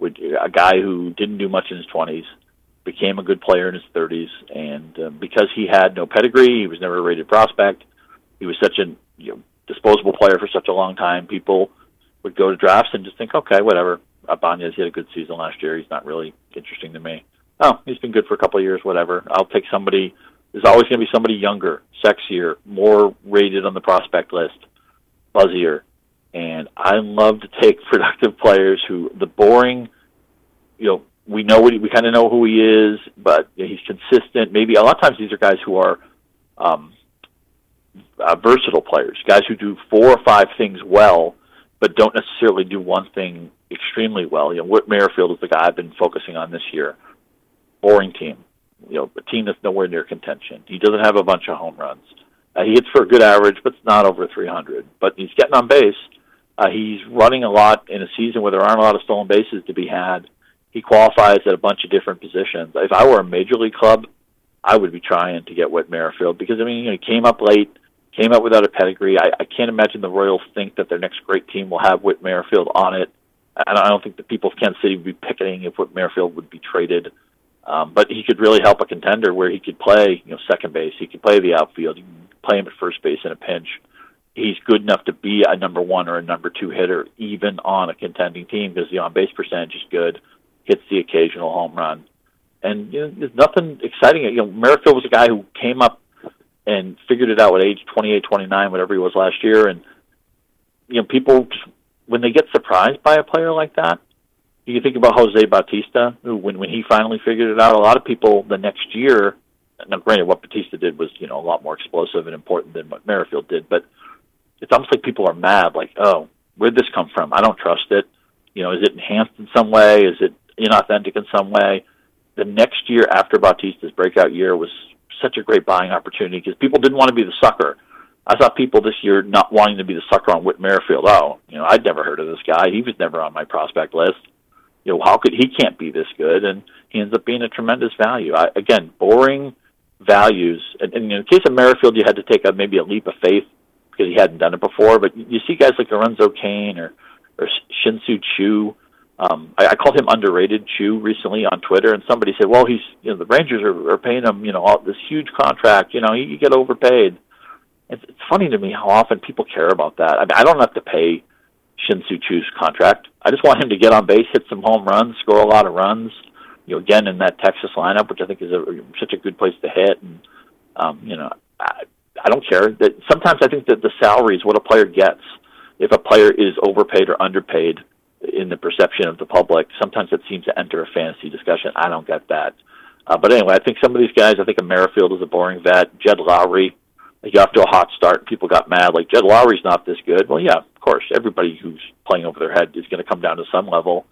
a guy who didn't do much in his 20s, became a good player in his 30s, and uh, because he had no pedigree, he was never a rated prospect. He was such a you know, disposable player for such a long time. People would go to drafts and just think, okay, whatever. Ibanez he had a good season last year. He's not really interesting to me. Oh, he's been good for a couple of years. Whatever. I'll take somebody. There's always going to be somebody younger, sexier, more rated on the prospect list, buzzier, and I love to take productive players who the boring, you know, we know what he, we kind of know who he is, but he's consistent. Maybe a lot of times these are guys who are um, uh, versatile players, guys who do four or five things well, but don't necessarily do one thing extremely well. You know, Whit Merrifield is the guy I've been focusing on this year. Boring team, you know, a team that's nowhere near contention. He doesn't have a bunch of home runs. Uh, he hits for a good average, but it's not over 300. But he's getting on base. Uh, he's running a lot in a season where there aren't a lot of stolen bases to be had he qualifies at a bunch of different positions. If I were a major league club, I would be trying to get Whit Merrifield because I mean, you know, he came up late, came up without a pedigree. I, I can't imagine the Royals think that their next great team will have Whit Merrifield on it. And I don't think the people of Kansas City would be picketing if Whit Merrifield would be traded. Um, but he could really help a contender where he could play, you know, second base. He could play the outfield. He can play him at first base in a pinch. He's good enough to be a number one or a number two hitter, even on a contending team, because the on base percentage is good hits the occasional home run. And you know, there's nothing exciting. You know, Merrifield was a guy who came up and figured it out at age 28, 29, whatever he was last year. And you know, people just, when they get surprised by a player like that, you think about Jose Bautista, who when when he finally figured it out, a lot of people the next year. Now, granted, what Bautista did was you know a lot more explosive and important than what Merrifield did, but it's almost like people are mad, like, oh, where'd this come from? I don't trust it. You know, is it enhanced in some way? Is it inauthentic in some way. The next year after Bautista's breakout year was such a great buying opportunity because people didn't want to be the sucker. I saw people this year not wanting to be the sucker on Whit Merrifield. Oh, you know, I'd never heard of this guy. He was never on my prospect list. You know, how could he can't be this good? And he ends up being a tremendous value. I, again, boring values. And, and in the case of Merrifield, you had to take a maybe a leap of faith because he hadn't done it before. But you see guys like Lorenzo Cain or or Shin-Soo Choo Um, I, I called him underrated Choo recently on Twitter, and somebody said, "Well, he's you know the Rangers are, are paying him you know all, this huge contract. You know, he, he get overpaid." It's, it's funny to me how often people care about that. I mean, I don't have to pay Shin-Soo Choo's contract. I just want him to get on base, hit some home runs, score a lot of runs. You know, again in that Texas lineup, which I think is a, such a good place to hit. And um, you know, I, I don't care. That sometimes I think that the salary is what a player gets. If a player is overpaid or underpaid in the perception of the public, sometimes it seems to enter a fantasy discussion. I don't get that. Uh, but anyway, I think some of these guys. I think a Merrifield is a boring vet. Jed Lowrie, he got to a hot start. People got mad. Like Jed Lowrie's not this good. Well, yeah, of course. Everybody who's playing over their head is going to come down to some level.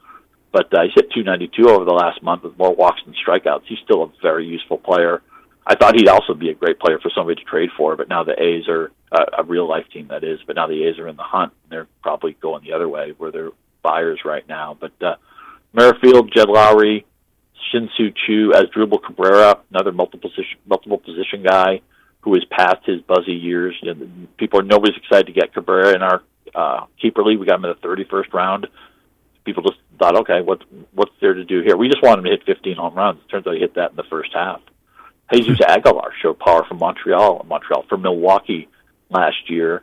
But uh, he's hit 292 over the last month with more walks than strikeouts. He's still a very useful player. I thought he'd also be a great player for somebody to trade for, but now the A's are uh, a real life team that is. But now the A's are in the hunt. And they're probably going the other way where they're buyers right now. But uh, Merrifield, Jed Lowrie, Shin-Soo Choo, Asdrubal Cabrera, another multiple position multiple position guy who is past his buzzy years. Know, people are nobody's excited to get Cabrera in our uh, keeper league. We got him in the 31st round. People just thought, okay, what what's there to do here? We just want him to hit 15 home runs. Turns out he hit that in the first half. Jesus Aguilar showed power from Montreal, Montreal for Milwaukee last year,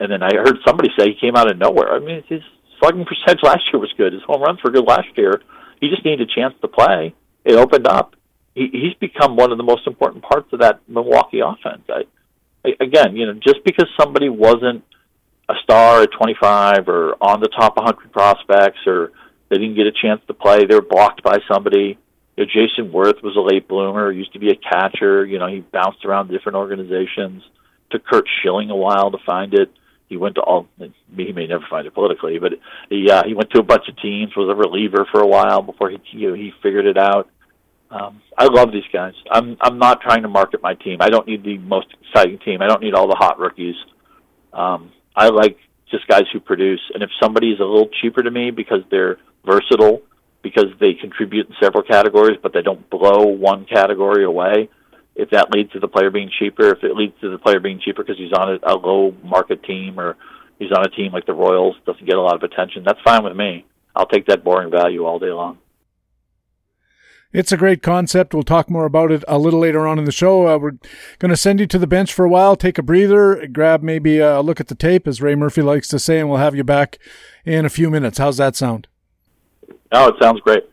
and then I heard somebody say he came out of nowhere. I mean, his slugging percentage last year was good. His home runs were good last year. He just needed a chance to play. It opened up. He, he's become one of the most important parts of that Milwaukee offense. I, I, again, you know, just because somebody wasn't a star at 25 or on the top 100 prospects or they didn't get a chance to play, they were blocked by somebody you know, Jayson Werth was a late bloomer. Used to be a catcher. You know, he bounced around different organizations. Took Curt Schilling a while to find it. He went to all. He may never find it politically, but he uh, he went to a bunch of teams. Was a reliever for a while before he you know, he figured it out. Um, I love these guys. I'm I'm not trying to market my team. I don't need the most exciting team. I don't need all the hot rookies. Um, I like just guys who produce. And if somebody is a little cheaper to me because they're versatile because they contribute in several categories, but they don't blow one category away. If that leads to the player being cheaper, if it leads to the player being cheaper because he's on a, a low market team or he's on a team like the Royals, doesn't get a lot of attention, that's fine with me. I'll take that boring value all day long. It's a great concept. We'll talk more about it a little later on in the show. Uh, we're going to send you to the bench for a while, take a breather, grab maybe a look at the tape, as Ray Murphy likes to say, and we'll have you back in a few minutes. How's that sound? No, it sounds great.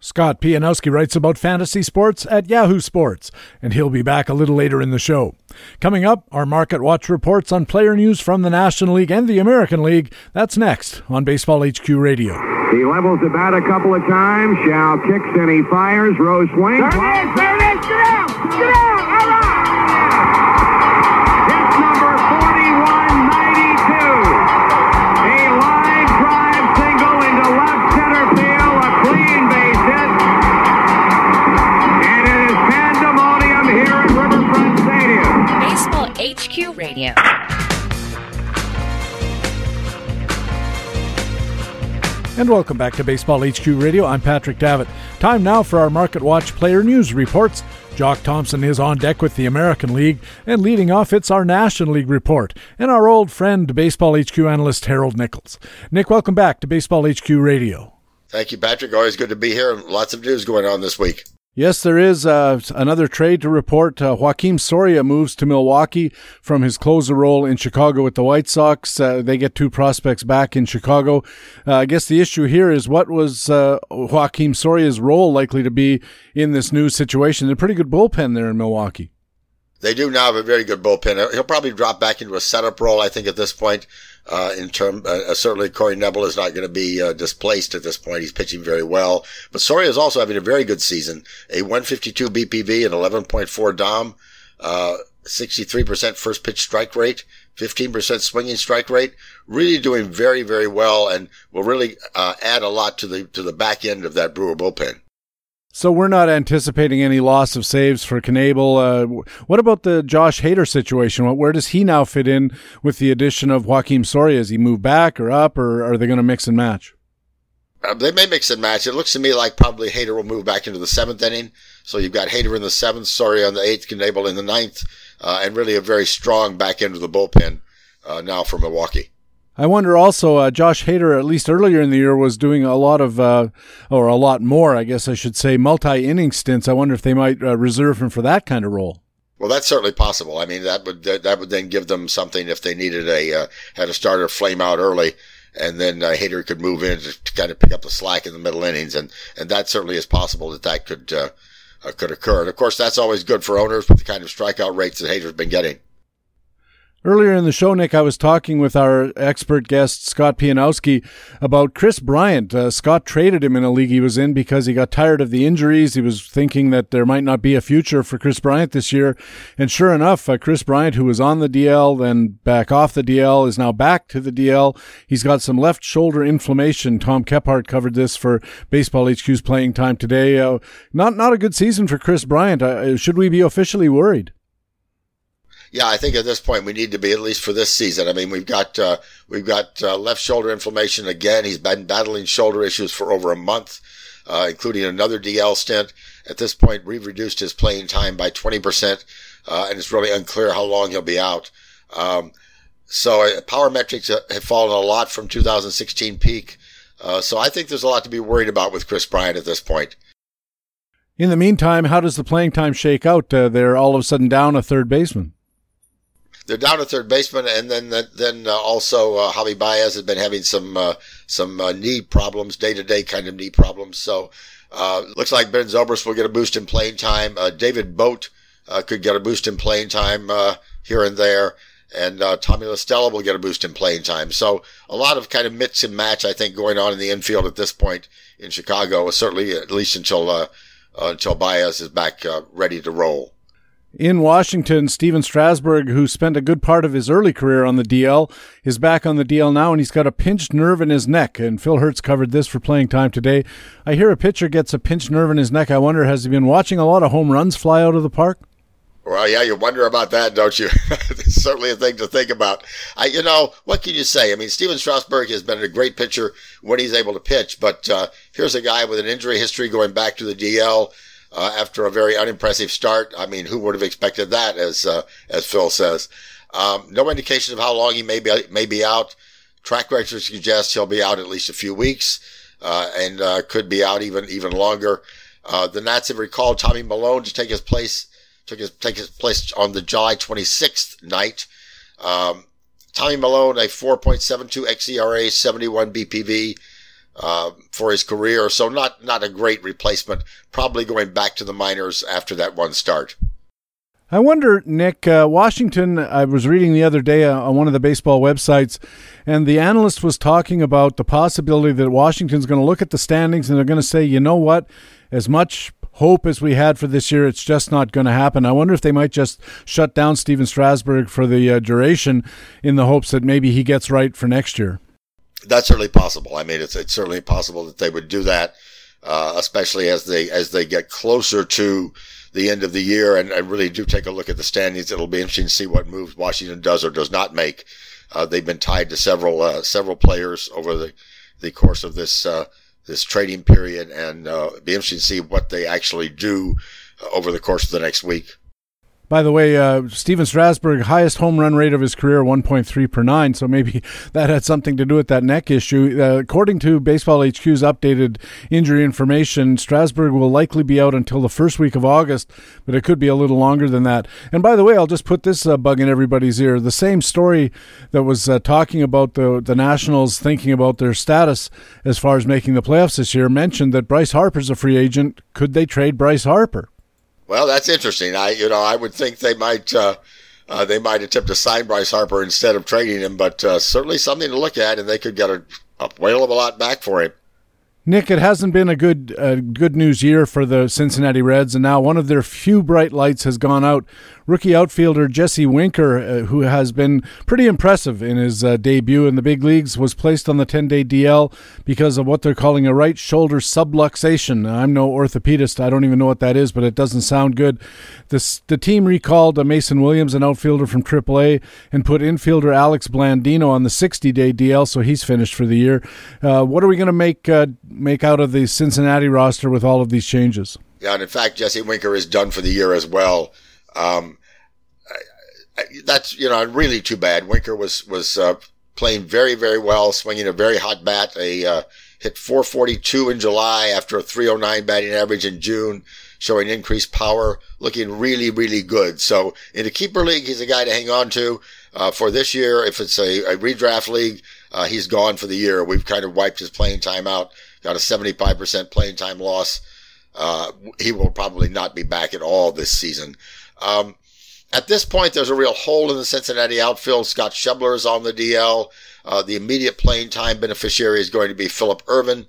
Scott Pianowski writes about fantasy sports at Yahoo Sports, and he'll be back a little later in the show. Coming up, our Market Watch reports on player news from the National League and the American League. That's next on Baseball HQ Radio. He levels the bat a couple of times. Shao kicks and he fires. Rose swings. There it is! There it is! Get out! Get out! HQ Radio. And welcome back to Baseball HQ Radio. I'm Patrick Davitt. Time now for our Market Watch player news reports. Jock Thompson is on deck with the American League, and leading off, it's our National League report and our old friend, Baseball HQ analyst Harold Nichols. Nick, welcome back to Baseball HQ Radio. Thank you, Patrick. Always good to be here. Lots of news going on this week. Yes, there is uh, another trade to report. Uh, Joakim Soria moves to Milwaukee from his closer role in Chicago with the White Sox. Uh, they get two prospects back in Chicago. Uh, I guess the issue here is what was uh, Joakim Soria's role likely to be in this new situation? They're a pretty good bullpen there in Milwaukee. They do now have a very good bullpen. He'll probably drop back into a setup role, I think, at this point. Uh, in term, uh, certainly Corey Knebel is not going to be uh, displaced at this point. He's pitching very well, but Soria is also having a very good season. A 152 BPV and 11.4 DOM, 63% first pitch strike rate, 15% swinging strike rate. Really doing very, very well, and will really uh, add a lot to the to the back end of that Brewer bullpen. So we're not anticipating any loss of saves for Knebel. Uh, what about the Josh Hader situation? Where does he now fit in with the addition of Joakim Soria? Has he moved back or up, or are they going to mix and match? Uh, they may mix and match. It looks to me like probably Hader will move back into the seventh inning. So you've got Hader in the seventh, Soria on the eighth, Knebel in the ninth, uh, and really a very strong back end of the bullpen uh, now for Milwaukee. I wonder also, uh, Josh Hader, at least earlier in the year, was doing a lot of, uh, or a lot more, I guess I should say, multi inning stints. I wonder if they might uh, reserve him for that kind of role. Well, that's certainly possible. I mean, that would that would then give them something if they needed a uh, had a starter flame out early, and then uh, Hader could move in to, kind of pick up the slack in the middle innings, and and that certainly is possible that that could uh, uh could occur. And of course, that's always good for owners with the kind of strikeout rates that Hader's been getting. Earlier in the show, Nick, I was talking with our expert guest, Scott Pianowski, about Kris Bryant. Uh, Scott traded him in a league he was in because he got tired of the injuries. He was thinking that there might not be a future for Kris Bryant this year. And sure enough, uh, Kris Bryant, who was on the DL, then back off the DL, is now back to the DL. He's got some left shoulder inflammation. Tom Kephart covered this for Baseball HQ's playing time today. Uh, not, not a good season for Kris Bryant. Uh, should we be officially worried? Yeah, I think at this point we need to be at least for this season. I mean, we've got uh, we've got uh, left shoulder inflammation again. He's been battling shoulder issues for over a month, uh, including another DL stint. At this point, we've reduced his playing time by 20%, uh, and it's really unclear how long he'll be out. Um, so uh, power metrics have fallen a lot from 2016 peak. Uh, so I think there's a lot to be worried about with Kris Bryant at this point. In the meantime, how does the playing time shake out? they're all of a sudden down a third baseman they're down to third baseman, and then then uh, also uh, Javi Baez has been having some uh, some uh, knee problems, day to day kind of knee problems. So uh, looks like Ben Zobrist will get a boost in playing time. Uh, David Bote could get a boost in playing time here and there, and Tommy La Stella will get a boost in playing time. So a lot of kind of mix and match, I think, going on in the infield at this point in Chicago. Certainly, at least until until Baez is back ready to roll. In Washington, Stephen Strasburg, who spent a good part of his early career on the DL, is back on the DL now, and he's got a pinched nerve in his neck. And Phil Hertz covered this for playing time today. I hear a pitcher gets a pinched nerve in his neck. I wonder, has he been watching a lot of home runs fly out of the park? Well, yeah, you wonder about that, don't you? it's certainly a thing to think about. I, you know, what can you say? I mean, Stephen Strasburg has been a great pitcher when he's able to pitch, but uh, here's a guy with an injury history going back to the DL uh, after a very unimpressive start. I mean, who would have expected that? As uh, as Phil says, um, no indication of how long he may be may be out. Track record suggests he'll be out at least a few weeks, uh, and uh, could be out even even longer. Uh, the Nats have recalled Tommy Milone to take his place took his take his place on the July 26th night. Um, Tommy Milone, a 4.72 xERA, 71 BPV. Uh, for his career. So not not a great replacement. Probably going back to the minors after that one start. I wonder, Nick, uh, Washington. I was reading the other day uh, on one of the baseball websites, and the analyst was talking about the possibility that Washington's going to look at the standings and they're going to say, you know what, as much hope as we had for this year, it's just not going to happen. I wonder if they might just shut down Stephen Strasburg for the uh, duration in the hopes that maybe he gets right for next year that's certainly possible. I mean, it's it's certainly possible that they would do that, uh, especially as they as they get closer to the end of the year and, and, really do take a look at the standings. It'll be interesting to see what moves Washington does or does not make. Uh, they've been tied to several uh, several players over the the course of this uh, this trading period, and uh, be interesting to see what they actually do over the course of the next week. By the way, uh, Stephen Strasburg, highest home run rate of his career, 1.3 per nine. So maybe that had something to do with that neck issue. Uh, according to Baseball HQ's updated injury information, Strasburg will likely be out until the first week of August, but it could be a little longer than that. And by the way, I'll just put this uh, bug in everybody's ear. The same story that was uh, talking about the, the Nationals thinking about their status as far as making the playoffs this year mentioned that Bryce Harper's a free agent. Could they trade Bryce Harper? Well, that's interesting. I, you know, I would think they might, uh, uh, they might attempt to sign Bryce Harper instead of trading him, but uh, certainly something to look at, and they could get a, a whale of a lot back for him. Nick, it hasn't been a good uh, good news year for the Cincinnati Reds, and now one of their few bright lights has gone out rookie outfielder Jesse Winker, uh, who has been pretty impressive in his uh, debut in the big leagues, was placed on the 10 day DL because of what they're calling a right shoulder subluxation. I'm no orthopedist. I don't even know what that is, but it doesn't sound good. This, the team recalled Mason Williams, an outfielder from AAA, and put infielder Alex Blandino on the 60 day DL, so he's finished for the year. Uh, what are we going to make, uh, make out of the Cincinnati roster with all of these changes? Yeah, and in fact, Jesse Winker is done for the year as well. Um, that's you know really too bad. Winker was was uh, playing very, very well, swinging a very hot bat. A uh, hit 442 in July after a 309 batting average in June, showing increased power, looking really, really good. So in a keeper league, he's a guy to hang on to. Uh, for this year, if it's a, a redraft league, uh, he's gone for the year. We've kind of wiped his playing time out, got a 75% playing time loss. Uh, he will probably not be back at all this season. Um, at this point, there's a real hole in the Cincinnati outfield. Scott Schebler is on the DL. Uh, the immediate playing time beneficiary is going to be Phillip Ervin,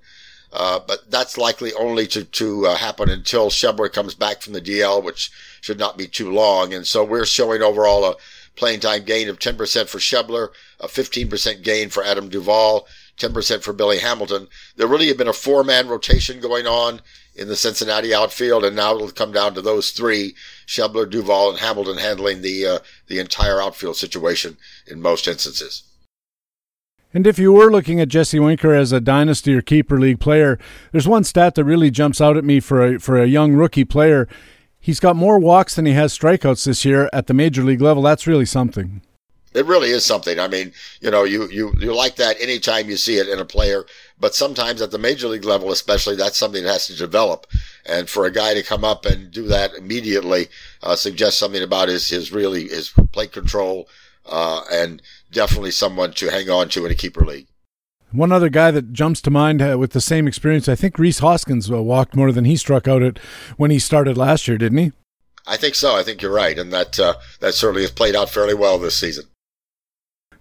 Uh, but that's likely only to, to uh, happen until Schebler comes back from the DL, which should not be too long. And so we're showing overall a playing time gain of 10% for Schebler, a 15% gain for Adam Duvall, 10% for Billy Hamilton. There really had been a four man rotation going on in the Cincinnati outfield, and now it'll come down to those three: Schebler, Duvall, and Hamilton handling the uh, the entire outfield situation in most instances. And if you were looking at Jesse Winker as a dynasty or keeper league player, there's one stat that really jumps out at me for a for a young rookie player. He's got more walks than he has strikeouts this year at the major league level. That's really something. It really is something. I mean, you know, you, you, you like that anytime you see it in a player, but sometimes at the major league level, especially, that's something that has to develop. And for a guy to come up and do that immediately, uh, suggests something about his, his really, his plate control, uh, and definitely someone to hang on to in a keeper league. One other guy that jumps to mind uh, with the same experience, I think Rhys Hoskins uh, walked more than he struck out at when he started last year, didn't he? I think so. I think you're right, and that uh, that certainly has played out fairly well this season.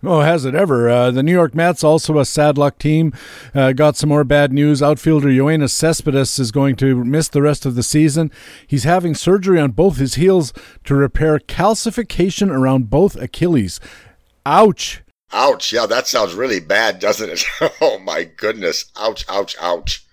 Oh, has it ever? Uh, the New York Mets, also a sad luck team, uh, got some more bad news. Outfielder Yoenis Cespedes is going to miss the rest of the season. He's having surgery on both his heels to repair calcification around both Achilles. Ouch. Ouch. Yeah, that sounds really bad, doesn't it? oh, my goodness. Ouch, ouch, ouch.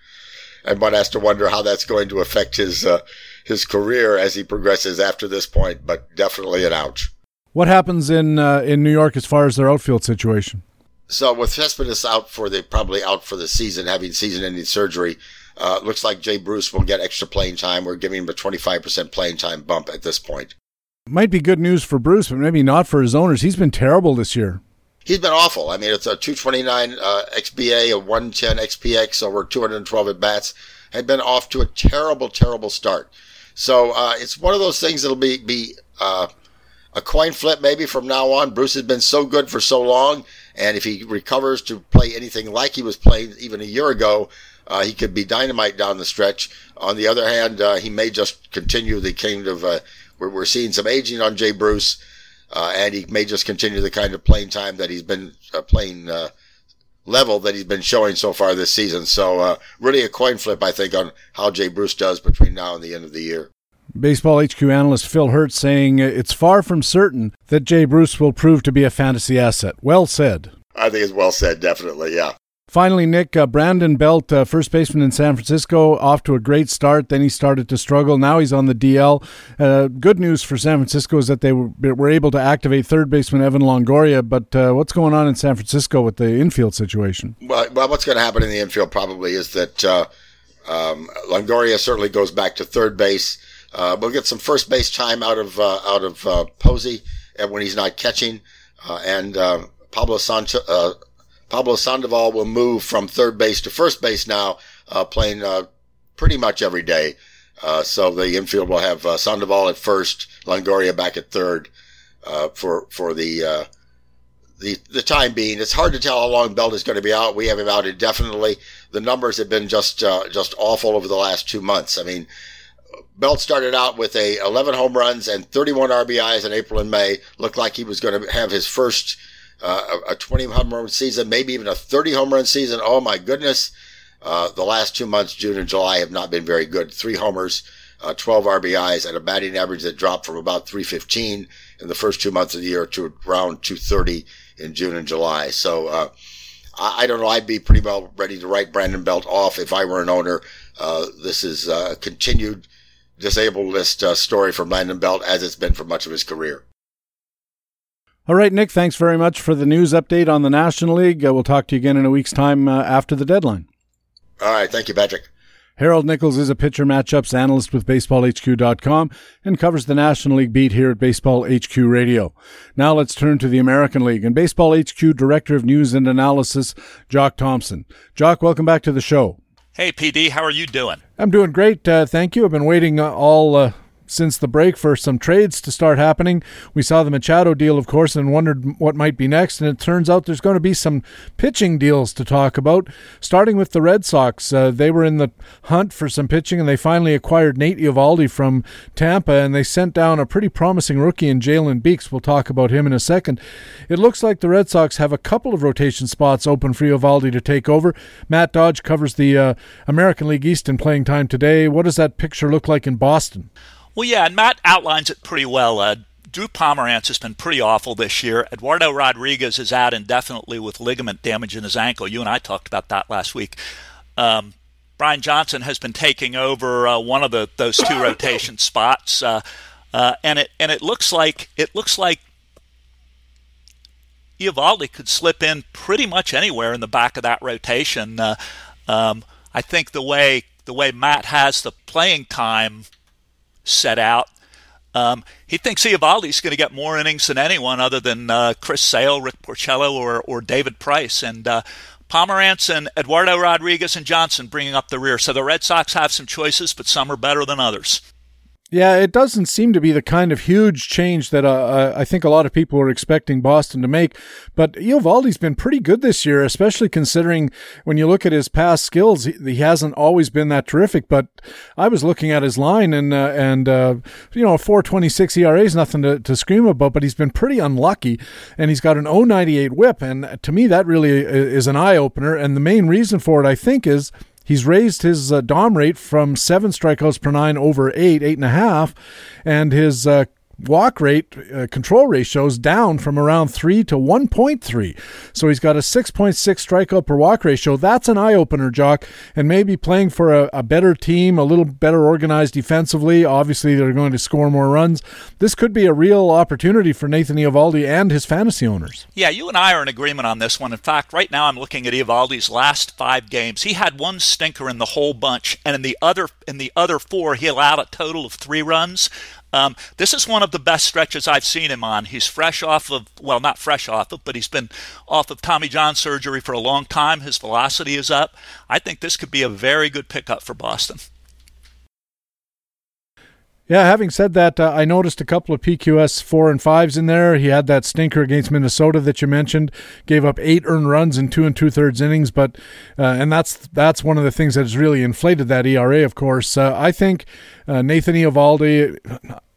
And one has to wonder how that's going to affect his, uh, his career as he progresses after this point, but definitely an ouch. What happens in uh, in New York as far as their outfield situation? So with Cespedes out for the probably out for the season, having season-ending surgery, uh, looks like Jay Bruce will get extra playing time. We're giving him a 25% playing time bump at this point. Might be good news for Bruce, but maybe not for his owners. He's been terrible this year. He's been awful. I mean, it's a 229 uh, XBA, a 110 XPX, over 212 at bats. Had been off to a terrible, terrible start. So uh, it's one of those things that'll be be uh, a coin flip maybe from now on. Bruce has been so good for so long, and if he recovers to play anything like he was playing even a year ago, uh, he could be dynamite down the stretch. On the other hand, uh, he may just continue the kind of uh, we're, we're seeing some aging on Jay Bruce, uh, and he may just continue the kind of playing time that he's been uh, playing uh, level that he's been showing so far this season. So really a coin flip, I think, on how Jay Bruce does between now and the end of the year. Baseball HQ analyst Phil Hertz saying it's far from certain that Jay Bruce will prove to be a fantasy asset. Well said. I think it's well said, definitely, yeah. Finally, Nick, uh, Brandon Belt, uh, first baseman in San Francisco, off to a great start. Then he started to struggle. Now he's on the DL. Uh, good news for San Francisco is that they were, were, able to activate third baseman Evan Longoria. But uh, what's going on in San Francisco with the infield situation? Well, well what's going to happen in the infield probably is that uh, um, Longoria certainly goes back to third base. Uh, we'll get some first base time out of uh, out of uh, Posey when he's not catching, uh, and uh, Pablo Sancho, uh, Pablo Sandoval will move from third base to first base now, playing pretty much every day. so the infield will have Sandoval at first, Longoria back at third for for the the the time being. It's hard to tell how long Belt is going to be out. We have him out indefinitely. The numbers have been just uh, just awful over the last two months. I mean, Belt started out with a 11 home runs and 31 RBIs in April and May. Looked like he was going to have his first uh, a 20 home run season, maybe even a 30 home run season. Oh my goodness! Uh, the last two months, June and July, have not been very good. Three homers, uh, 12 RBIs, and a batting average that dropped from about 315 in the first two months of the year to around 230 in June and July. So uh, I, I, don't know. I'd be pretty well ready to write Brandon Belt off if I were an owner. Uh, this is uh, continued disabled list uh, story for Brandon Belt as it's been for much of his career. All right, Nick, thanks very much for the news update on the National League. Uh, we'll talk to you again in a week's time uh, after the deadline. All right, thank you, Patrick. Harold Nichols is a pitcher matchups analyst with BaseballHQ.com and covers the National League beat here at Baseball HQ Radio. Now let's turn to the American League and Baseball HQ Director of News and Analysis, Jock Thompson. Jock, welcome back to the show. Hey, PD, how are you doing? I'm doing great, uh, thank you. I've been waiting uh, all uh, since the break for some trades to start happening. We saw the Machado deal, of course, and wondered what might be next. And it turns out there's going to be some pitching deals to talk about, starting with the Red Sox. Uh, they were in the hunt for some pitching, and they finally acquired Nate Eovaldi from Tampa, and they sent down a pretty promising rookie in Jalen Beeks. We'll talk about him in a second. It looks like the Red Sox have a couple of rotation spots open for Eovaldi to take over. Matt Dodge covers the uh, American League East in playing time today. What does that picture look like in Boston? Well, yeah, and Matt outlines it pretty well. Uh, Drew Pomeranz has been pretty awful this year. Eduardo Rodriguez is out indefinitely with ligament damage in his ankle. You and I talked about that last week. Um, Brian Johnson has been taking over uh, one of the those two rotation spots, uh, uh, and it and it looks like it looks like Eovaldi could slip in pretty much anywhere in the back of that rotation. Uh, um, I think the way the way Matt has the playing time set out. Um, he thinks Eovaldi's going to get more innings than anyone other than uh, Chris Sale, Rick Porcello, or, or David Price. And uh, Pomeranz and Eduardo Rodriguez and Johnson bringing up the rear. So the Red Sox have some choices, but some are better than others. Yeah, it doesn't seem to be the kind of huge change that uh, uh I think a lot of people are expecting Boston to make. But Eovaldi's been pretty good this year, especially considering when you look at his past skills, he, he hasn't always been that terrific. But I was looking at his line, and uh, and uh, you know, a 4.26 ERA is nothing to, to scream about. But he's been pretty unlucky, and he's got an 0.98 WHIP, and to me, that really is an eye opener. And the main reason for it, I think, is He's raised his uh, DOM rate from seven strikeouts per nine over eight, eight and a half, and his uh, walk rate uh, control ratios down from around 3 to 1.3. So he's got a 6.6 strikeout per walk ratio. That's an eye opener, Jock, and maybe playing for a, a, better team, a little better organized defensively. Obviously, they're going to score more runs. This could be a real opportunity for Nathan Eovaldi and his fantasy owners. Yeah, you and I are in agreement on this one. In fact, right now I'm looking at Eovaldi's last 5 games. He had one stinker in the whole bunch and in the other in the other 4 he allowed a total of 3 runs. Um, this is one of the best stretches I've seen him on. He's fresh off of, well, not fresh off of, but he's been off of Tommy John surgery for a long time. His velocity is up. I think this could be a very good pickup for Boston. Yeah, having said that, uh, I noticed a couple of PQS four and fives in there. He had that stinker against Minnesota that you mentioned, gave up eight earned runs in two and two thirds innings. But uh, and that's that's one of the things that has really inflated that ERA. Of course, uh, I think uh, Nathan Eovaldi.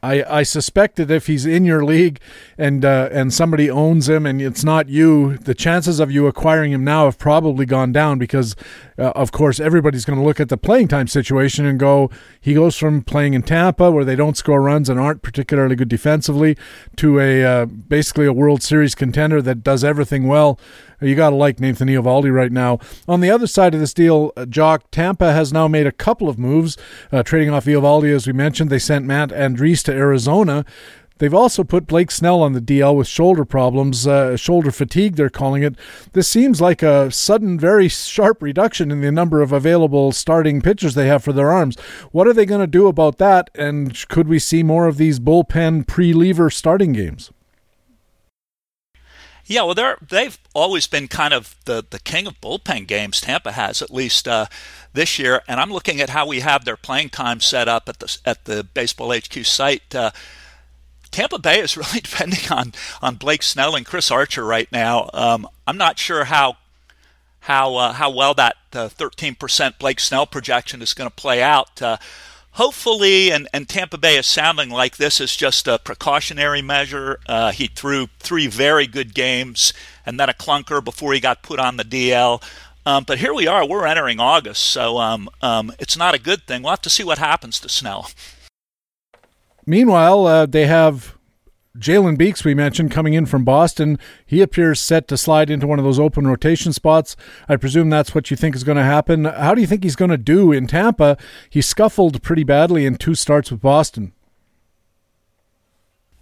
I, I suspect that if he's in your league and uh, and somebody owns him and it's not you, the chances of you acquiring him now have probably gone down because, uh, of course, everybody's going to look at the playing time situation and go, he goes from playing in Tampa where they don't score runs and aren't particularly good defensively to a uh, basically a World Series contender that does everything well. You got to like Nathan Eovaldi right now. On the other side of this deal, uh, Jock, Tampa has now made a couple of moves, uh, trading off Eovaldi, as we mentioned. They sent Matt Andriese to Arizona. They've also put Blake Snell on the DL with shoulder problems, uh, shoulder fatigue, they're calling it. This seems like a sudden, very sharp reduction in the number of available starting pitchers they have for their arms. What are they going to do about that? And could we see more of these bullpen pre lever starting games? Yeah, well, they're they've always been kind of the the king of bullpen games. Tampa has at least uh, this year, and I'm looking at how we have their playing time set up at the at the Baseball HQ site. Uh, Tampa Bay is really depending on on Blake Snell and Chris Archer right now. Um, I'm not sure how how uh, how well that 13% uh, Blake Snell projection is going to play out. Hopefully, and, and Tampa Bay is sounding like this is just a precautionary measure. Uh, he threw three very good games and then a clunker before he got put on the DL. Um, but here we are, we're entering August, so um, um, it's not a good thing. We'll have to see what happens to Snell. Meanwhile, uh, they have Jalen Beeks, we mentioned, coming in from Boston, he appears set to slide into one of those open rotation spots. I presume that's what you think is going to happen. How do you think he's going to do in Tampa? He scuffled pretty badly in two starts with Boston.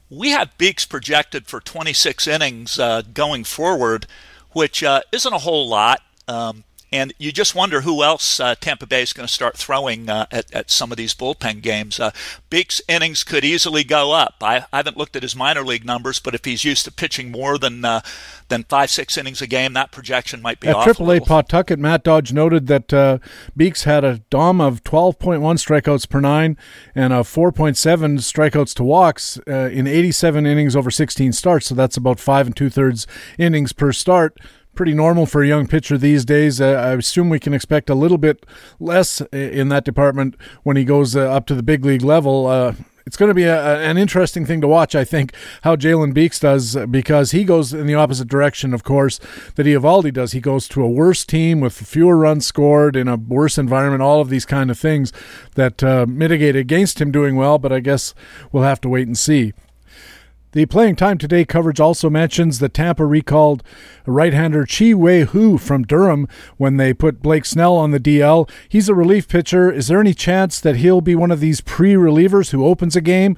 We have Beeks projected for 26 innings uh, going forward, which uh, isn't a whole lot. Um, and you just wonder who else uh, Tampa Bay is going to start throwing uh, at, at some of these bullpen games. Uh, Beeks' innings could easily go up. I, I, haven't looked at his minor league numbers, but if he's used to pitching more than uh, than five six innings a game, that projection might be at off. AAA Pawtucket, Matt Dodge noted that uh, Beeks had a DOM of 12.1 strikeouts per nine and a 4.7 strikeouts to walks uh, in 87 innings over 16 starts. So that's about five and two thirds innings per start pretty normal for a young pitcher these days. Uh, I assume we can expect a little bit less in that department when he goes uh, up to the big league level. Uh, it's going to be a, an interesting thing to watch, I think, how Jalen Beeks does because he goes in the opposite direction, of course, that Eovaldi does. He goes to a worse team with fewer runs scored in a worse environment, all of these kind of things that uh, mitigate against him doing well, but I guess we'll have to wait and see. The playing time today coverage also mentions that Tampa recalled right-hander Chih-Wei Hu from Durham when they put Blake Snell on the DL. He's a relief pitcher. Is there any chance that he'll be one of these pre-relievers who opens a game,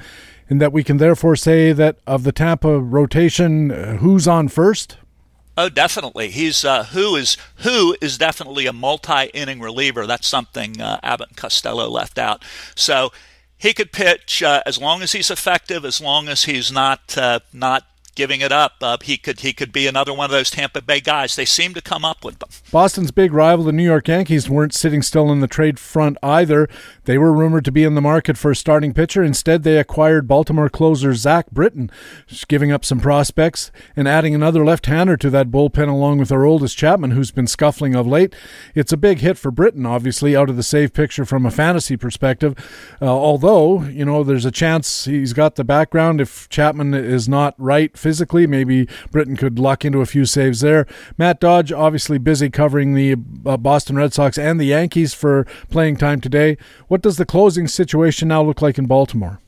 and that we can therefore say that of the Tampa rotation, uh, who's on first? Oh, definitely. He's uh, who is who is definitely a multi-inning reliever. That's something uh, Abbott and Costello left out. So he could pitch uh, as long as he's effective, as long as he's not uh, not giving it up. Uh, he could he could be another one of those Tampa Bay guys. They seem to come up with them. Boston's big rival, the New York Yankees, weren't sitting still in the trade front either. They were rumored to be in the market for a starting pitcher. Instead, they acquired Baltimore closer Zach Britton, giving up some prospects and adding another left-hander to that bullpen along with Aroldis Chapman, who's been scuffling of late. It's a big hit for Britton, obviously, out of the save picture from a fantasy perspective. Uh, although, you know, there's a chance he's got the background if Chapman is not right physically. Maybe Britton could luck into a few saves there. Matt Dodge, obviously busy covering the uh, Boston Red Sox and the Yankees for playing time today. What does the closing situation now look like in Baltimore?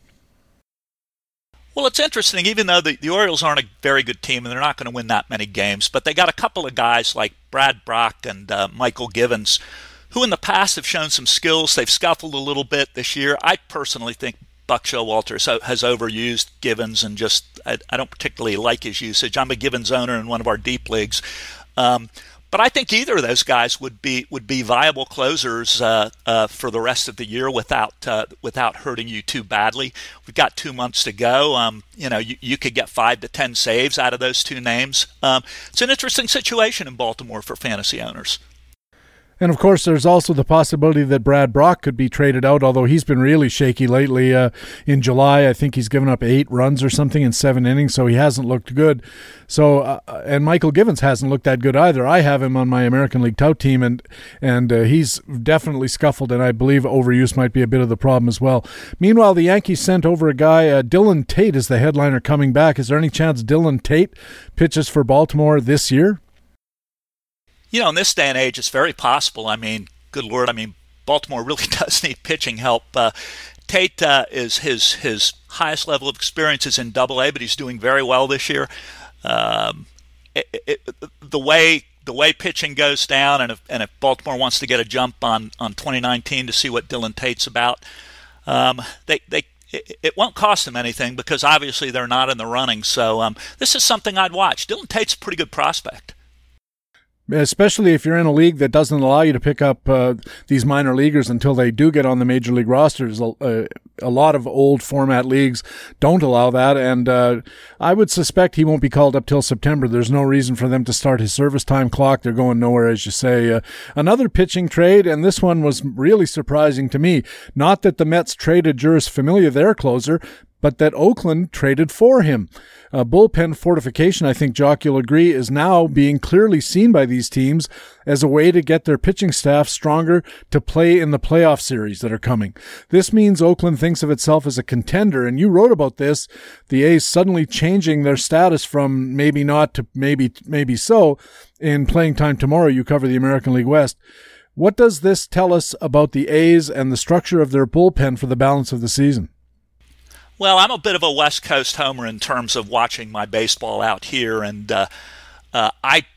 Well, it's interesting, even though the, the Orioles aren't a very good team and they're not going to win that many games, but they got a couple of guys like Brad Brach and uh, Mychal Givens who in the past have shown some skills. They've scuffled a little bit this year. I personally think Buck Showalter has overused Givens and just I, I, don't particularly like his usage. I'm a Givens owner in one of our deep leagues. Um, but I think either of those guys would be would be viable closers uh, uh, for the rest of the year without uh, without hurting you too badly. We've got two months to go. Um, you know, you, you, could get five to ten saves out of those two names. Um, it's an interesting situation in Baltimore for fantasy owners. And of course, there's also the possibility that Brad Brach could be traded out, although he's been really shaky lately. Uh, in July, I think he's given up eight runs or something in seven innings, so he hasn't looked good. So, uh, and Mychal Givens hasn't looked that good either. I have him on my American League tout team, and and uh, he's definitely scuffled, and I believe overuse might be a bit of the problem as well. Meanwhile, the Yankees sent over a guy, uh, Dylan Tate, is the headliner coming back. Is there any chance Dylan Tate pitches for Baltimore this year? You know, in this day and age, it's very possible. I mean, good lord, I mean, Baltimore really does need pitching help. Uh, Tate uh, is his his highest level of experience is in Double A, but he's doing very well this year. Um, it, it, the way the way pitching goes down, and if, and if Baltimore wants to get a jump on, on 2019 to see what Dylan Tate's about, um, they they it, won't cost them anything because obviously they're not in the running. So um, this is something I'd watch. Dylan Tate's a pretty good prospect especially if you're in a league that doesn't allow you to pick up uh, these minor leaguers until they do get on the major league rosters. A, lot of old format leagues don't allow that, and uh, I would suspect he won't be called up till September. There's no reason for them to start his service time clock. They're going nowhere, as you say. Uh, another pitching trade, and this one was really surprising to me. Not that the Mets traded Jeurys Familia, their closer, but that Oakland traded for him. Uh, bullpen fortification, I think Jock, you'll agree, is now being clearly seen by these teams as a way to get their pitching staff stronger to play in the playoff series that are coming. This means Oakland thinks of itself as a contender, and you wrote about this, the A's suddenly changing their status from maybe not to maybe maybe so in playing time tomorrow. You cover the American League West. What does this tell us about the A's and the structure of their bullpen for the balance of the season? Well, I'm a bit of a West Coast homer in terms of watching my baseball out here, and uh, uh, I,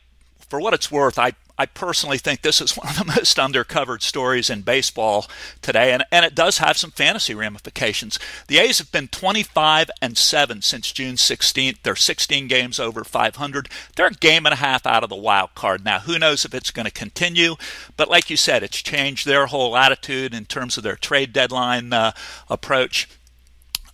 for what it's worth, I I personally think this is one of the most undercovered stories in baseball today, and, and it does have some fantasy ramifications. The A's have been 25 and 7 since June 16th. They're 16 games over 500. They're a game and a half out of the wild card. Now, who knows if it's going to continue, but like you said, it's changed their whole attitude in terms of their trade deadline uh, approach.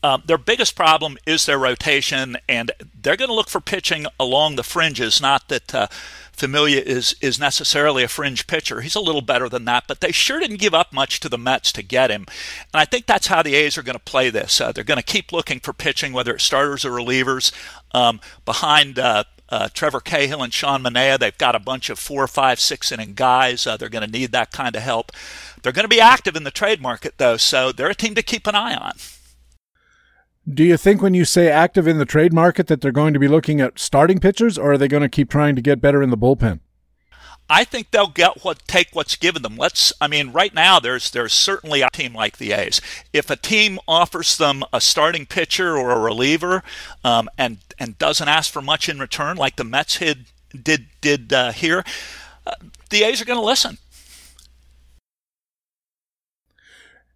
Um, their biggest problem is their rotation, and they're going to look for pitching along the fringes. Not that uh, Familia is is necessarily a fringe pitcher; he's a little better than that. But they sure didn't give up much to the Mets to get him, and I think that's how the A's are going to play this. Uh, they're going to keep looking for pitching, whether it's starters or relievers, um, behind. Uh, uh, Trevor Cahill and Sean Manaea, they've got a bunch of four, five, six inning guys. Uh, they're going to need that kind of help. They're going to be active in the trade market, though, so they're a team to keep an eye on. Do you think when you say active in the trade market that they're going to be looking at starting pitchers, or are they going to keep trying to get better in the bullpen? I think they'll get what take what's given them. Let's I mean right now there's there's certainly a team like the A's. If a team offers them a starting pitcher or a reliever um, and and doesn't ask for much in return like the Mets did did did uh, here, uh, the A's are going to listen.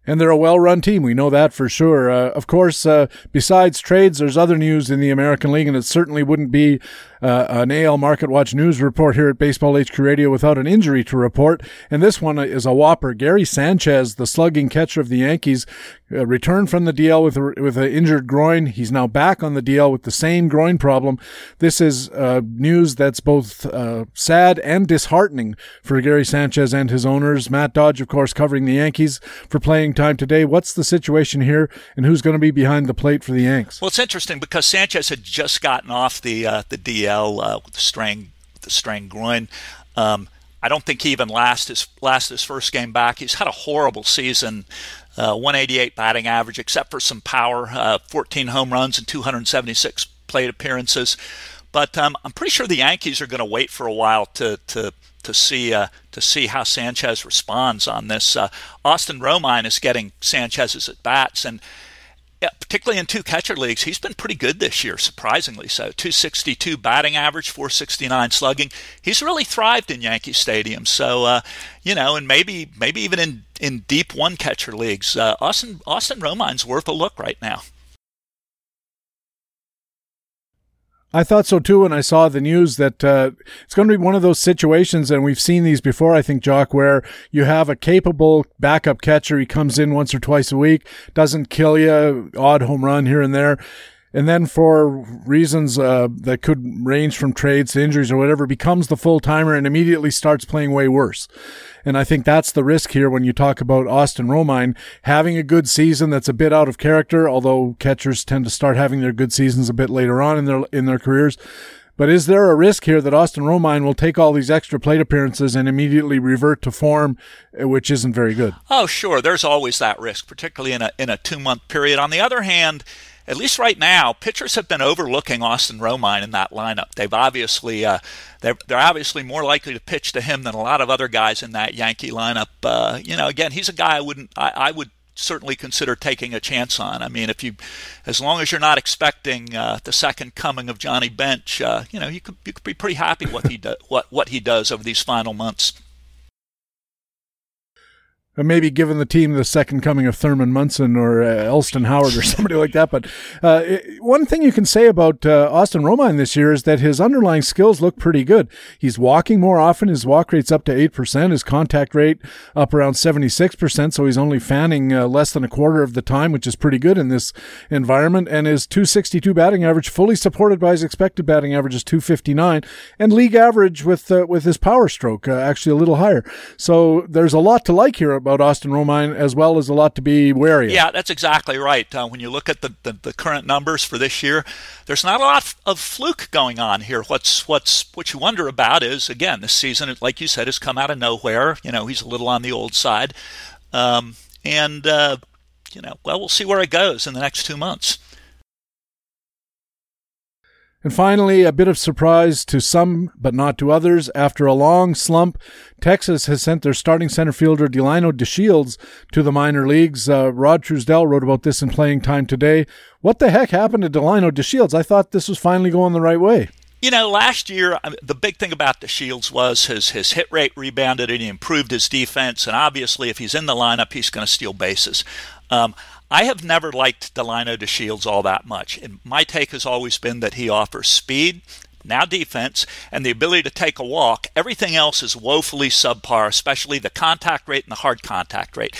And they're a well run team. We know that for sure. Uh, of course, uh, besides trades, there's other news in the American League, and it certainly wouldn't be uh, an AL Market Watch news report here at Baseball HQ Radio without an injury to report. And this one is a whopper. Gary Sanchez, the slugging catcher of the Yankees, uh, returned from the DL with a, with an injured groin. He's now back on the DL with the same groin problem. This is uh, news that's both uh, sad and disheartening for Gary Sanchez and his owners. Matt Dodge, of course, covering the Yankees for playing time today. What's the situation here, and who's going to be behind the plate for the Yanks? Well, it's interesting because Sanchez had just gotten off the uh, the DL uh, with the strained the strained groin. Um, I don't think he even last his last his first game back. He's had a horrible season. Uh, 188 batting average, except for some power, uh, 14 home runs and 276 plate appearances. But um, I'm pretty sure the Yankees are going to wait for a while to to to see uh, to see how Sanchez responds on this. Uh, Austin Romine is getting Sanchez's at bats, and particularly in two catcher leagues, he's been pretty good this year, surprisingly so. 262 batting average, 469 slugging. He's really thrived in Yankee Stadium. So, uh, you know, and maybe maybe even in, in deep one catcher leagues, uh, Austin Austin Romine's worth a look right now. I thought so too when I saw the news that uh, it's going to be one of those situations, and we've seen these before, I think, Jock, where you have a capable backup catcher. He comes in once or twice a week, doesn't kill you, odd home run here and there. And then for reasons uh, that could range from trades to injuries or whatever, becomes the full timer and immediately starts playing way worse. And I think that's the risk here when you talk about Austin Romine having a good season that's a bit out of character, although catchers tend to start having their good seasons a bit later on in their in their careers. But is there a risk here that Austin Romine will take all these extra plate appearances and immediately revert to form, uh, which isn't very good? Oh, sure. There's always that risk, particularly in a in a two month period. On the other hand, at least right now, pitchers have been overlooking Austin Romine in that lineup. They've obviously uh, they're, they're obviously more likely to pitch to him than a lot of other guys in that Yankee lineup. Uh, you know, again, he's a guy I wouldn't I, I, would certainly consider taking a chance on. I mean, if you, as long as you're not expecting uh, the second coming of Johnny Bench, uh, you know, you could you could be pretty happy what he do, what what he does over these final months maybe giving the team the second coming of Thurman Munson or uh, Elston Howard or somebody like that. But uh, one thing you can say about uh, Austin Romine this year is that his underlying skills look pretty good. He's walking more often. His walk rate's up to 8%. His contact rate up around 76%. So he's only fanning uh, less than a quarter of the time, which is pretty good in this environment. And his 262 batting average, fully supported by his expected batting average, is 259. And league average with, uh, with his power stroke, uh, actually a little higher. So there's a lot to like here about Austin Romine, as well as a lot to be wary of. Yeah, that's exactly right. Uh, when you look at the, the, the, current numbers for this year, there's not a lot of fluke going on here. What's what's what you wonder about is again, this season, like you said, has come out of nowhere. You know, he's a little on the old side, um, and uh, you know, well, we'll see where it goes in the next two months. And finally, a bit of surprise to some, but not to others. After a long slump, Texas has sent their starting center fielder Delino DeShields to the minor leagues. Uh, Rod Truesdell wrote about this in Playing Time today. What the heck happened to Delino DeShields? I thought this was finally going the right way. You know, last year the big thing about DeShields was his his hit rate rebounded and he improved his defense. And obviously, if he's in the lineup, he's going to steal bases. Um, I have never liked Delino DeShields all that much. And my take has always been that he offers speed, now defense, and the ability to take a walk. Everything else is woefully subpar, especially the contact rate and the hard contact rate.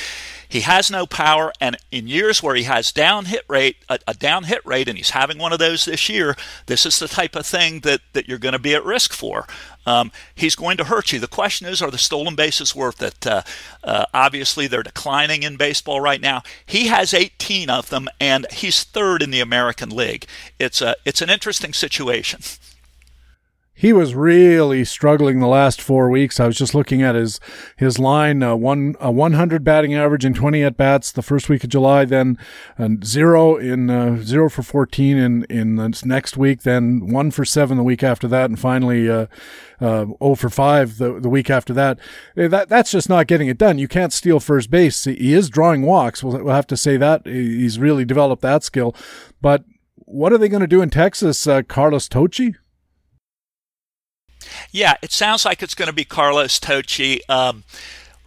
He has no power, and in years where he has down hit rate, a, a, down hit rate, and he's having one of those this year, this is the type of thing that, that you're going to be at risk for. Um, he's going to hurt you. The question is, are the stolen bases worth it? Uh, uh, obviously, they're declining in baseball right now. He has 18 of them, and he's third in the American League. It's a it's an interesting situation. He was really struggling the last four weeks. I was just looking at his his line uh, one a 100 batting average in 20 at bats the first week of July, then zero in uh, zero for 14 in in the next week, then one for seven the week after that, and finally uh, uh, 0 for five the the week after that. Eh, that that's just not getting it done. You can't steal first base. He is drawing walks. We'll, we'll have to say that he's really developed that skill, but. What are they going to do in Texas, uh, Carlos Tocci? Yeah, it sounds like it's going to be Carlos Tocci. Um,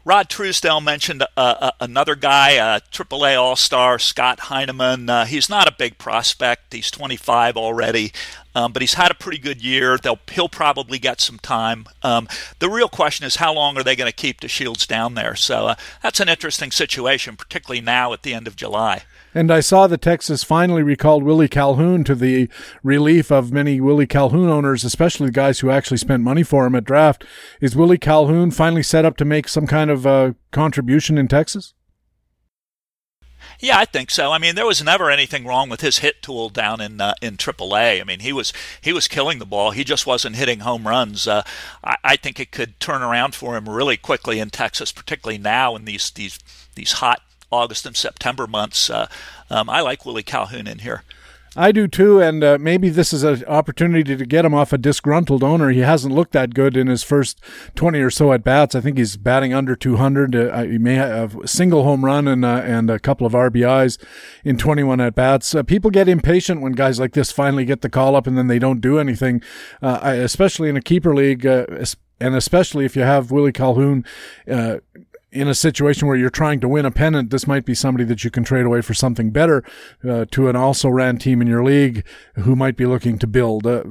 Rod Truesdell mentioned uh, uh, another guy, uh, AAA All Star Scott Heineman. Uh, he's not a big prospect. He's 25 already, um, but he's had a pretty good year. They'll, he'll probably get some time. Um, the real question is how long are they going to keep DeShields down there? So uh, that's an interesting situation, particularly now at the end of July. And I saw that Texas finally recalled Willie Calhoun to the relief of many Willie Calhoun owners, especially the guys who actually spent money for him at draft. Is Willie Calhoun finally set up to make some kind of uh, contribution in Texas? Yeah, I think so. I mean, there was never anything wrong with his hit tool down in uh, in AAA. I mean, he was he was killing the ball. He just wasn't hitting home runs. Uh, I, I think it could turn around for him really quickly in Texas, particularly now in these these these hot August and September months. Uh, um, I like Willie Calhoun in here. I do too, and uh, maybe this is an opportunity to get him off a disgruntled owner. He hasn't looked that good in his first 20 or so at bats. I think he's batting under 200. Uh, he may have a single home run and, uh, and a couple of RBIs in 21 at bats. Uh, people get impatient when guys like this finally get the call up and then they don't do anything, uh, especially in a keeper league uh, and especially if you have Willie Calhoun uh, in a situation where you're trying to win a pennant, this might be somebody that you can trade away for something better uh, to an also ran team in your league who might be looking to build. Uh,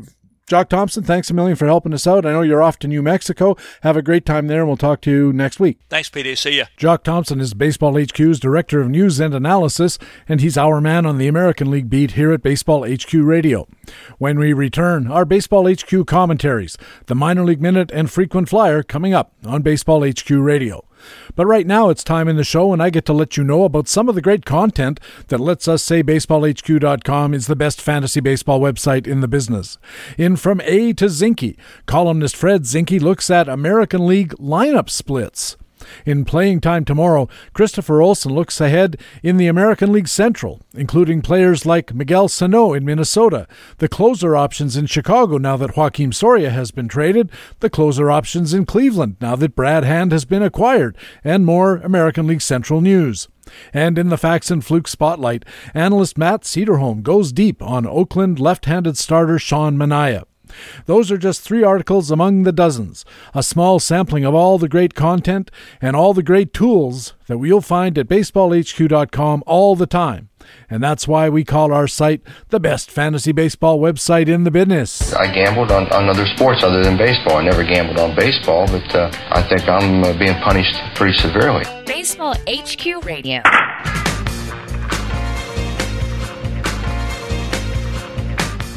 Jock Thompson, thanks a million for helping us out. I know you're off to New Mexico. Have a great time there, and we'll talk to you next week. Thanks, PD. See you. Jock Thompson is Baseball HQ's Director of News and Analysis, and he's our man on the American League beat here at Baseball HQ Radio. When we return, our Baseball HQ commentaries, the Minor League Minute and Frequent Flyer coming up on Baseball HQ Radio. But right now, it's time in the show and I get to let you know about some of the great content that lets us say BaseballHQ.com is the best fantasy baseball website in the business. In From A to Zinkie, columnist Fred Zinkie looks at American League lineup splits. In playing time tomorrow, Christopher Olson looks ahead in the American League Central, including players like Miguel Sano in Minnesota, the closer options in Chicago now that Joakim Soria has been traded, the closer options in Cleveland now that Brad Hand has been acquired, and more American League Central news. And in the Facts and Fluke Spotlight, analyst Matt Cederholm goes deep on Oakland left handed starter Sean Manaea. Those are just three articles among the dozens, a small sampling of all the great content and all the great tools that you'll find at baseballhq.com all the time. And that's why we call our site the best fantasy baseball website in the business. I gambled on, on other sports other than baseball. I never gambled on baseball, but uh, I think I'm uh, being punished pretty severely. Baseball HQ Radio.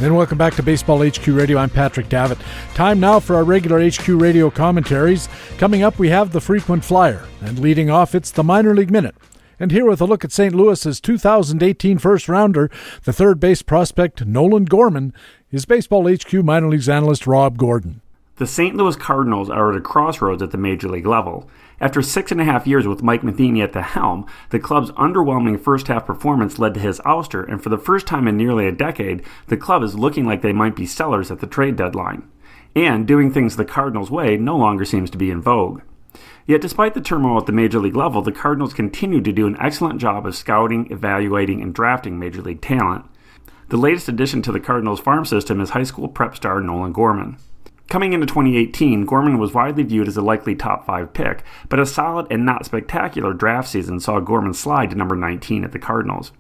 And welcome back to Baseball HQ Radio. I'm Patrick Davitt. Time now for our regular HQ Radio commentaries. Coming up, we have the frequent flyer, and leading off, it's the minor league minute. And here with a look at St. Louis's 2018 first rounder, the third base prospect Nolan Gorman, is Baseball HQ minor leagues analyst Rob Gordon. The St. Louis Cardinals are at a crossroads at the major league level. After six and a half years with Mike Matheny at the helm, the club's underwhelming first half performance led to his ouster, and for the first time in nearly a decade, the club is looking like they might be sellers at the trade deadline. And doing things the Cardinals' way no longer seems to be in vogue. Yet, despite the turmoil at the major league level, the Cardinals continue to do an excellent job of scouting, evaluating, and drafting major league talent. The latest addition to the Cardinals farm system is high school prep star Nolan Gorman. Coming into 2018, Gorman was widely viewed as a likely top 5 pick, but a solid and not spectacular draft season saw Gorman slide to number 19 at the Cardinals.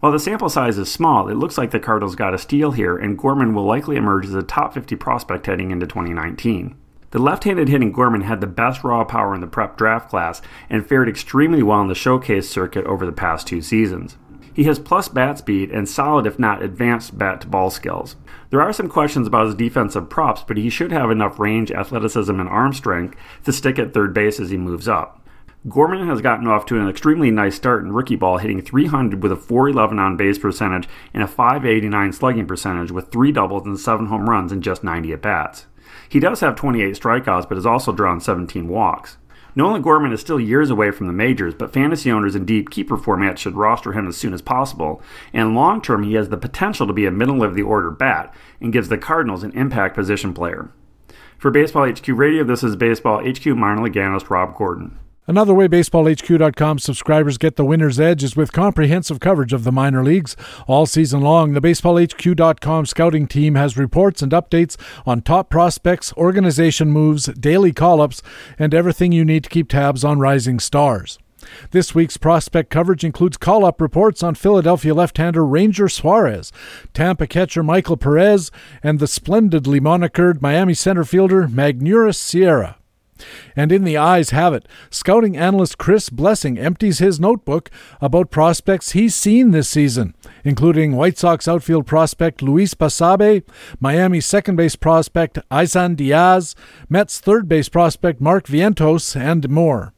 While the sample size is small, it looks like the Cardinals got a steal here, and Gorman will likely emerge as a top 50 prospect heading into 2019. The left handed hitting Gorman had the best raw power in the prep draft class and fared extremely well in the showcase circuit over the past two seasons. He has plus bat speed and solid, if not advanced, bat to ball skills. There are some questions about his defensive props, but he should have enough range, athleticism, and arm strength to stick at third base as he moves up. Gorman has gotten off to an extremely nice start in rookie ball, hitting 300 with a 411 on base percentage and a 589 slugging percentage with three doubles and seven home runs in just 90 at bats. He does have 28 strikeouts, but has also drawn 17 walks. Nolan Gorman is still years away from the majors, but fantasy owners in deep keeper formats should roster him as soon as possible. And long term, he has the potential to be a middle of the order bat and gives the Cardinals an impact position player. For Baseball HQ Radio, this is Baseball HQ minor league analyst Rob Gordon. Another way BaseballHQ.com subscribers get the winner's edge is with comprehensive coverage of the minor leagues. All season long, the BaseballHQ.com scouting team has reports and updates on top prospects, organization moves, daily call ups, and everything you need to keep tabs on rising stars. This week's prospect coverage includes call up reports on Philadelphia left hander Ranger Suarez, Tampa catcher Michael Perez, and the splendidly monikered Miami center fielder Magneuris Sierra. And in the eyes have it, scouting analyst Chris Blessing empties his notebook about prospects he's seen this season, including White Sox outfield prospect Luis Basabe, Miami second base prospect Isan Diaz, Mets third base prospect Mark Vientos, and more.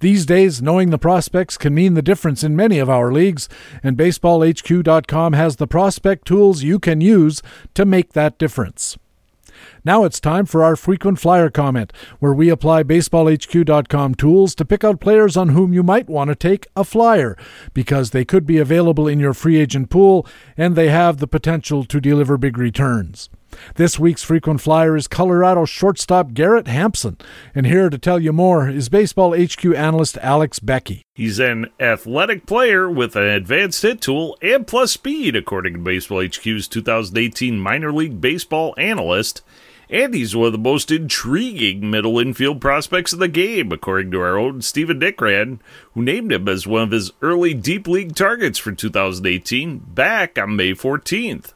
These days, knowing the prospects can mean the difference in many of our leagues, and BaseballHQ.com has the prospect tools you can use to make that difference. Now it's time for our frequent flyer comment, where we apply baseballhq.com tools to pick out players on whom you might want to take a flyer, because they could be available in your free agent pool and they have the potential to deliver big returns. This week's frequent flyer is Colorado shortstop Garrett Hampson, and here to tell you more is Baseball HQ analyst Alex Becky. He's an athletic player with an advanced hit tool and plus speed, according to Baseball HQ's 2018 minor league baseball analyst and he's one of the most intriguing middle infield prospects in the game, according to our own Stephen Nickrand, who named him as one of his early deep league targets for 2018 back on May 14th.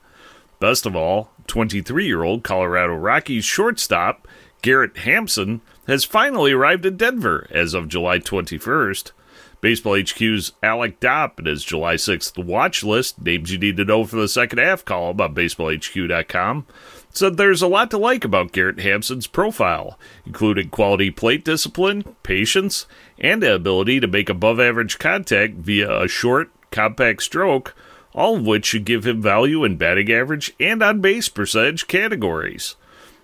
Best of all, 23 year old Colorado Rockies shortstop Garrett Hampson has finally arrived in Denver as of July 21st. Baseball HQ's Alec Dopp in his July 6th watch list, names you need to know for the second half column on baseballhq.com, said there's a lot to like about Garrett Hampson's profile, including quality plate discipline, patience, and the ability to make above average contact via a short, compact stroke, all of which should give him value in batting average and on base percentage categories.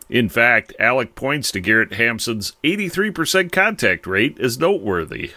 In fact, Alec points to Garrett Hampson's 83% contact rate as noteworthy.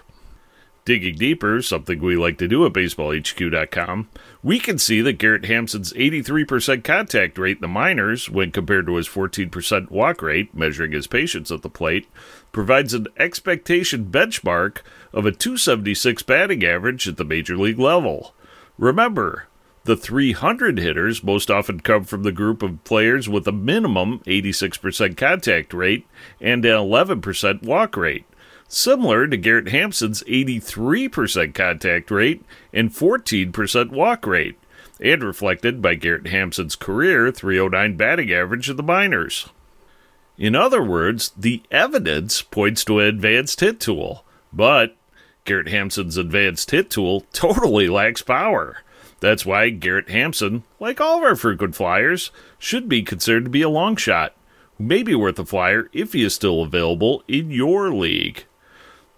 Digging deeper, something we like to do at baseballhq.com, we can see that Garrett Hampson's 83% contact rate in the minors, when compared to his 14% walk rate, measuring his patience at the plate, provides an expectation benchmark of a 276 batting average at the major league level. Remember, the 300 hitters most often come from the group of players with a minimum 86% contact rate and an 11% walk rate similar to Garrett Hampson's 83% contact rate and 14% walk rate, and reflected by Garrett Hampson's career 309 batting average in the minors. In other words, the evidence points to an advanced hit tool, but Garrett Hampson's advanced hit tool totally lacks power. That's why Garrett Hampson, like all of our frequent flyers, should be considered to be a long shot, who may be worth a flyer if he is still available in your league.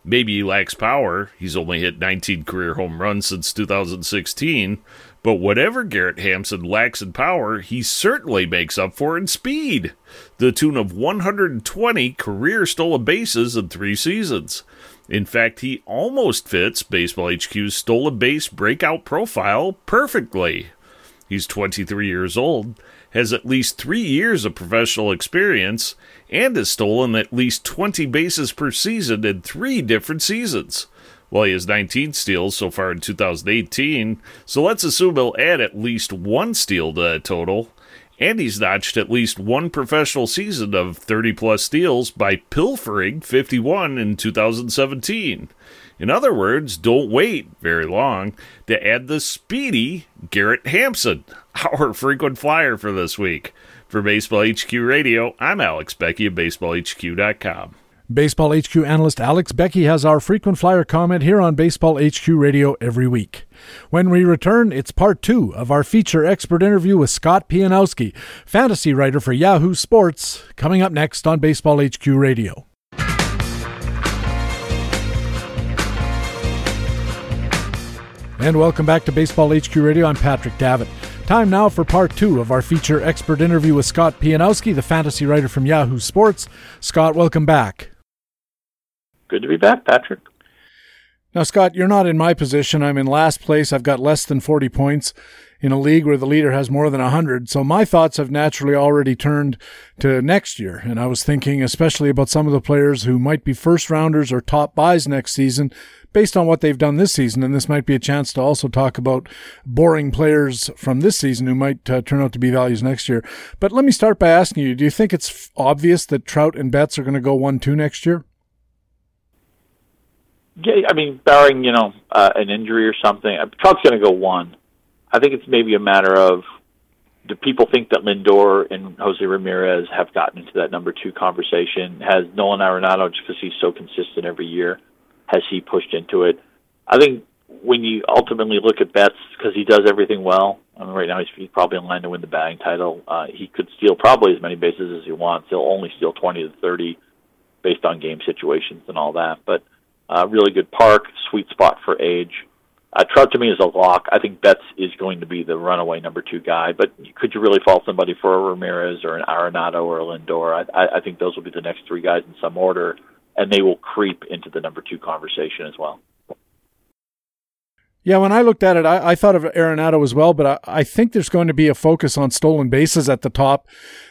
Maybe he lacks power. He's only hit 19 career home runs since 2016. But whatever Garrett Hampson lacks in power, he certainly makes up for in speed. The tune of 120 career stolen bases in three seasons. In fact, he almost fits Baseball HQ's stolen base breakout profile perfectly. He's 23 years old, has at least three years of professional experience, and has stolen at least 20 bases per season in three different seasons. Well, he has 19 steals so far in 2018, so let's assume he'll add at least one steal to that total. And he's notched at least one professional season of 30 plus steals by pilfering 51 in 2017. In other words, don't wait very long to add the speedy Garrett Hampson, our frequent flyer for this week. For Baseball HQ Radio, I'm Alex Becky of BaseballHQ.com. Baseball HQ analyst Alex Becky has our frequent flyer comment here on Baseball HQ Radio every week. When we return, it's part two of our feature expert interview with Scott Pianowski, fantasy writer for Yahoo Sports, coming up next on Baseball HQ Radio. And welcome back to Baseball HQ Radio. I'm Patrick Davitt. Time now for part two of our feature expert interview with Scott Pianowski, the fantasy writer from Yahoo Sports. Scott, welcome back. Good to be back, Patrick. Now, Scott, you're not in my position. I'm in last place. I've got less than 40 points in a league where the leader has more than 100. So my thoughts have naturally already turned to next year. And I was thinking especially about some of the players who might be first rounders or top buys next season based on what they've done this season. And this might be a chance to also talk about boring players from this season who might uh, turn out to be values next year. But let me start by asking you, do you think it's obvious that Trout and Betts are going to go 1-2 next year? Yeah, I mean, barring you know uh, an injury or something, uh, Trout's going to go one. I think it's maybe a matter of do people think that Lindor and Jose Ramirez have gotten into that number two conversation? Has Nolan Arenado, just because he's so consistent every year, has he pushed into it? I think when you ultimately look at Betts, because he does everything well. I mean, right now he's, he's probably in line to win the batting title. Uh, he could steal probably as many bases as he wants. He'll only steal 20 to 30 based on game situations and all that. But uh, really good park, sweet spot for age. Uh, Trout to me is a lock. I think Betts is going to be the runaway number two guy, but could you really fault somebody for a Ramirez or an Arenado or a Lindor? I, I think those will be the next three guys in some order, and they will creep into the number two conversation as well. Yeah, when I looked at it, I, I thought of Arenado as well, but I, I, think there's going to be a focus on stolen bases at the top,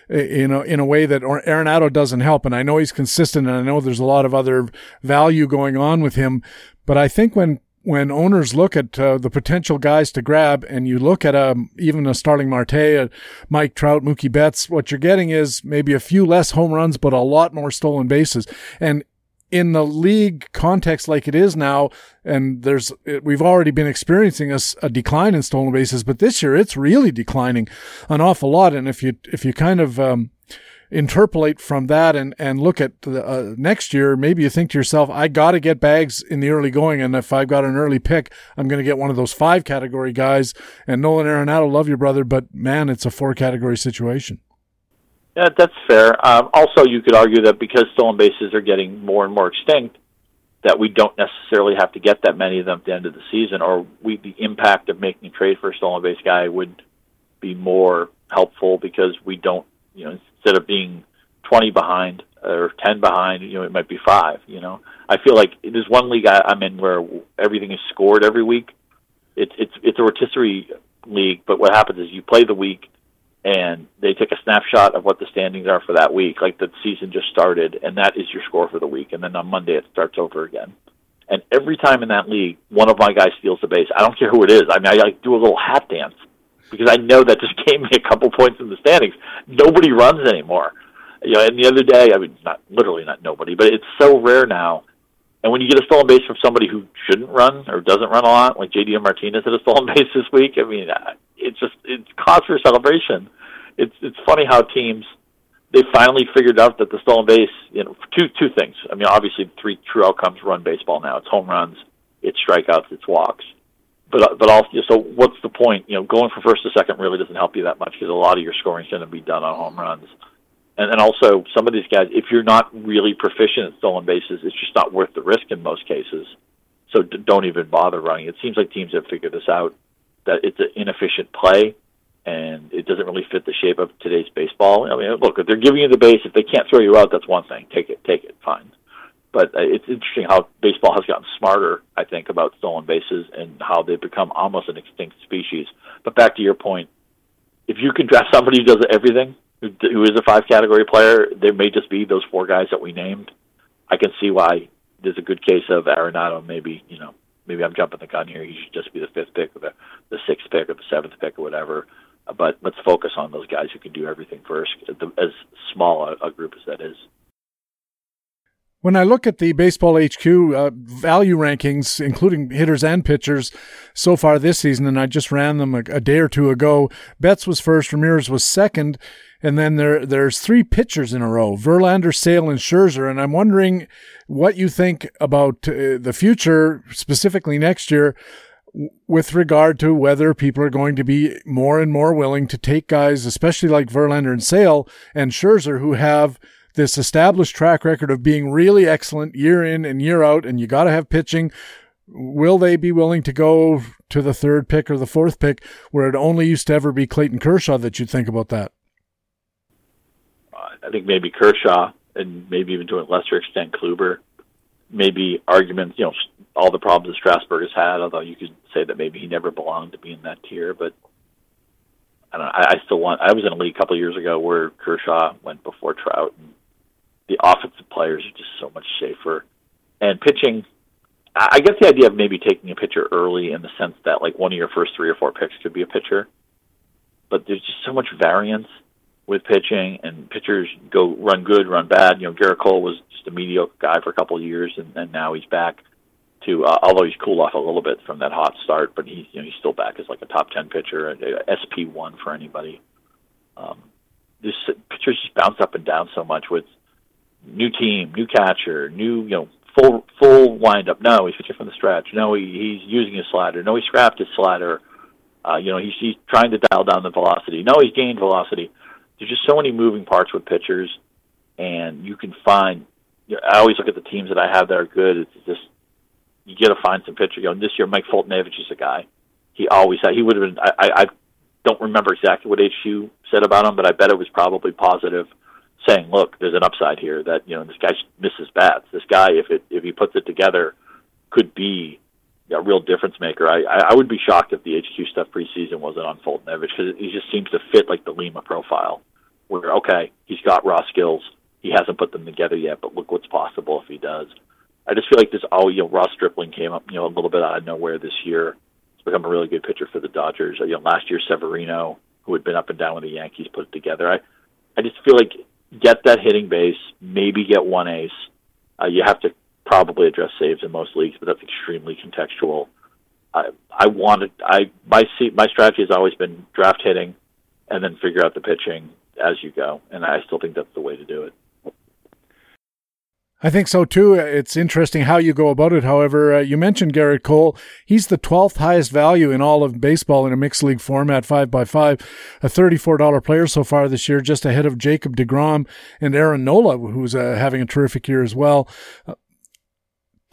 you know, in a way that Arenado doesn't help. And I know he's consistent, and I know there's a lot of other value going on with him. But I think when when owners look at uh, the potential guys to grab, and you look at um, even a Starling Marte, a Mike Trout, Mookie Betts, what you're getting is maybe a few less home runs, but a lot more stolen bases. And in the league context like it is now, and there's we've already been experiencing a, a, decline in stolen bases, but this year it's really declining an awful lot. And if you if you kind of um, interpolate from that and and look at the, uh, next year, maybe you think to yourself, I got to get bags in the early going, and if I've got an early pick, I'm going to get one of those five category guys. And Nolan Arenado, love your brother, but man, it's a four category situation. Yeah, that's fair. Um, also, you could argue that because stolen bases are getting more and more extinct, that we don't necessarily have to get that many of them at the end of the season, or we the impact of making a trade for a stolen base guy would be more helpful because we don't, you know, instead of being 20 behind or 10 behind, you know, it might be five. You know, I feel like there's one league I, I'm in where everything is scored every week. It's it's it's a rotisserie league, but what happens is you play the week and they take a snapshot of what the standings are for that week, like the season just started, and that is your score for the week. And then on Monday it starts over again. And every time in that league, one of my guys steals the base. I don't care who it is. I mean, I like do a little hat dance because I know that just gave me a couple points in the standings. Nobody runs anymore. You know, and the other day, I mean, not literally not nobody, but it's so rare now. And when you get a stolen base from somebody who shouldn't run or doesn't run a lot, like JD Martinez had a stolen base this week, I mean, it's just it's cause for celebration. It's it's funny how teams they finally figured out that the stolen base, you know, two two things. I mean, obviously, three true outcomes run baseball now. It's home runs, it's strikeouts, it's walks. But but also, so what's the point? You know, going for first or second really doesn't help you that much because a lot of your scoring is going to be done on home runs. And and also, some of these guys, if you're not really proficient at stolen bases, it's just not worth the risk in most cases. So d- don't even bother running. It seems like teams have figured this out that it's an inefficient play and it doesn't really fit the shape of today's baseball. I mean, look, if they're giving you the base, if they can't throw you out, that's one thing. Take it, take it, fine. But uh, it's interesting how baseball has gotten smarter, I think, about stolen bases and how they've become almost an extinct species. But back to your point, if you can draft somebody who does everything, who, who is a five category player, there may just be those four guys that we named. I can see why there's a good case of Arenado. Maybe you know, maybe I'm jumping the gun here. He should just be the fifth pick or the the sixth pick or the seventh pick or whatever. But let's focus on those guys who can do everything first, as small a, a group as that is. When I look at the Baseball HQ uh, value rankings, including hitters and pitchers, so far this season, and I just ran them a, a, day or two ago, Betts was first, Ramirez was second, and then there there's three pitchers in a row: Verlander, Sale, and Scherzer. And I'm wondering what you think about uh, the future, specifically next year, with regard to whether people are going to be more and more willing to take guys, especially like Verlander and Sale and Scherzer, who have this established track record of being really excellent year in and year out, and you got to have pitching. Will they be willing to go to the third pick or the fourth pick where it only used to ever be Clayton Kershaw that you'd think about that? I think maybe Kershaw and maybe even to a lesser extent Kluber. Maybe arguments, you know, all the problems that Strasburg has had, although you could say that maybe he never belonged to be in that tier, but I don't know, I, I still want I was in a league a couple of years ago where Kershaw went before Trout and the offensive players are just so much safer. And pitching, I get the idea of maybe taking a pitcher early in the sense that like one of your first three or four picks could be a pitcher, but there's just so much variance with pitching, and pitchers go run good, run bad. You know, Gerrit Cole was just a mediocre guy for a couple of years, and, and now he's back to uh, although he's cooled off a little bit from that hot start, but he's you know he's still back as like a top ten pitcher, SP one for anybody. Um, this pitchers just bounce up and down so much with new team, new catcher, new you know full full windup. No, he's pitching from the stretch. No, he, he's using his slider. No, he scrapped his slider. Uh, you know, he's he's trying to dial down the velocity. No, he's gained velocity. There's just so many moving parts with pitchers, and you can find. You know, I always look at the teams that I have that are good. It's just you got to find some pitcher. You know, this year Mike Foltynewicz is a guy. He always had. He would have been. I, I I don't remember exactly what HQ said about him, but I bet it was probably positive saying, look, there's an upside here that you know this guy misses bats. This guy, if it if he puts it together, could be a real difference maker. I I would be shocked if the HQ stuff preseason wasn't on Foltynewicz because he just seems to fit like the Lima profile, where okay, he's got raw skills, he hasn't put them together yet, but look what's possible if he does. I just feel like this. Oh, you know, Ross Stripling came up, you know, a little bit out of nowhere this year. He's become a really good pitcher for the Dodgers. You know, last year Severino, who had been up and down with the Yankees, put it together. I I just feel like get that hitting base, maybe get one ace. Uh, you have to probably address saves in most leagues, but that's extremely contextual. I I wanted I my my strategy has always been draft hitting, and then figure out the pitching as you go, and I still think that's the way to do it. I think so too. It's interesting how you go about it. However, uh, you mentioned Gerrit Cole. He's the 12th highest value in all of baseball in a mixed league format, 5 by 5 a $34 player so far this year, just ahead of Jacob DeGrom and Aaron Nola, who's uh, having a terrific year as well. Uh,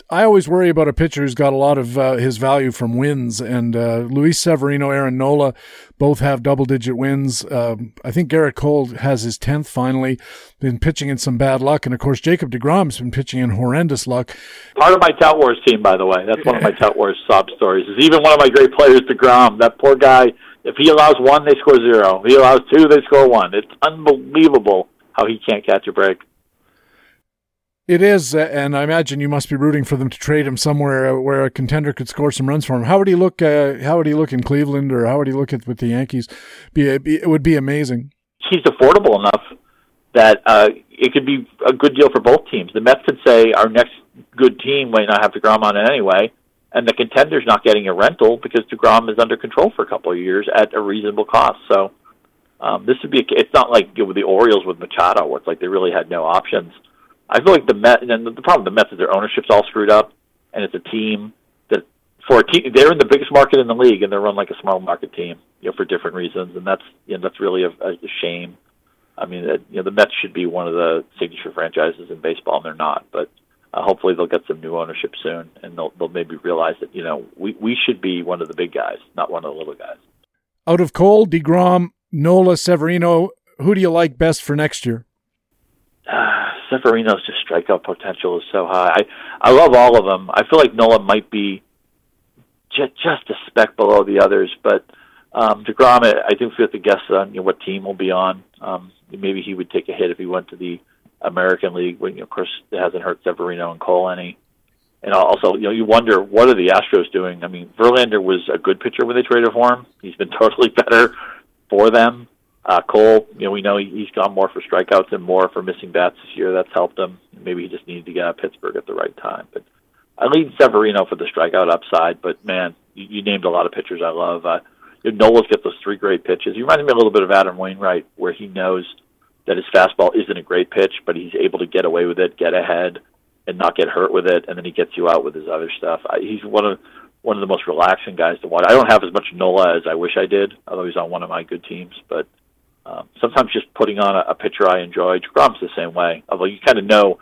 I always worry about a pitcher who's got a lot of uh, his value from wins, and uh, Luis Severino, Aaron Nola, both have double-digit wins. Uh, I think Gerrit Cole has his tenth finally. Been pitching in some bad luck, and of course Jacob Degrom's been pitching in horrendous luck. Part of my Tout Wars team, by the way. That's one of my Tout Wars sob stories. Is even one of my great players, Degrom. That poor guy. If he allows one, they score zero. If he allows two, they score one. It's unbelievable how he can't catch a break. It is, uh, and I imagine you must be rooting for them to trade him somewhere uh, where a contender could score some runs for him. How would he look? Uh, how would he look in Cleveland, or how would he look at with the Yankees? Be, be it would be amazing. He's affordable enough that uh, it could be a good deal for both teams. The Mets could say our next good team might not have Degrom on it anyway, and the contender's not getting a rental because Degrom is under control for a couple of years at a reasonable cost. So um, this would be. A, it's not like with the Orioles with Machado, where it's like they really had no options I feel like the Met, and the problem with the Mets is their ownership's all screwed up, and it's a team that for a team they're in the biggest market in the league, and they're run like a small market team, you know, for different reasons, and that's you know that's really a, a shame. I mean, you know, the Mets should be one of the signature franchises in baseball, and they're not. But uh, hopefully, they'll get some new ownership soon, and they'll they'll maybe realize that you know we we should be one of the big guys, not one of the little guys. Out of Cole, Degrom, Nola, Severino, who do you like best for next year? uh, Severino's just strikeout potential is so high. I I love all of them. I feel like Nola might be just just a speck below the others, but um, Degrom, I, I we have to guess on you know, what team will be on. Um, maybe he would take a hit if he went to the American League. When you know, of course it hasn't hurt Severino and Cole any. And also, you know, you wonder what are the Astros doing? I mean, Verlander was a good pitcher when they traded for him. He's been totally better for them. Uh, Cole, you know, we know he, he's gone more for strikeouts and more for missing bats this year. That's helped him. Maybe he just needed to get out of Pittsburgh at the right time. But I lead Severino for the strikeout upside. But man, you, you named a lot of pitchers I love. Uh, you know, Nola's got those three great pitches. He reminds me a little bit of Adam Wainwright, where he knows that his fastball isn't a great pitch, but he's able to get away with it, get ahead, and not get hurt with it, and then he gets you out with his other stuff. I, he's one of one of the most relaxing guys to watch. I don't have as much Nola as I wish I did, although he's on one of my good teams. But um, sometimes just putting on a, a pitcher I enjoy. Degrom's the same way, although you kind of know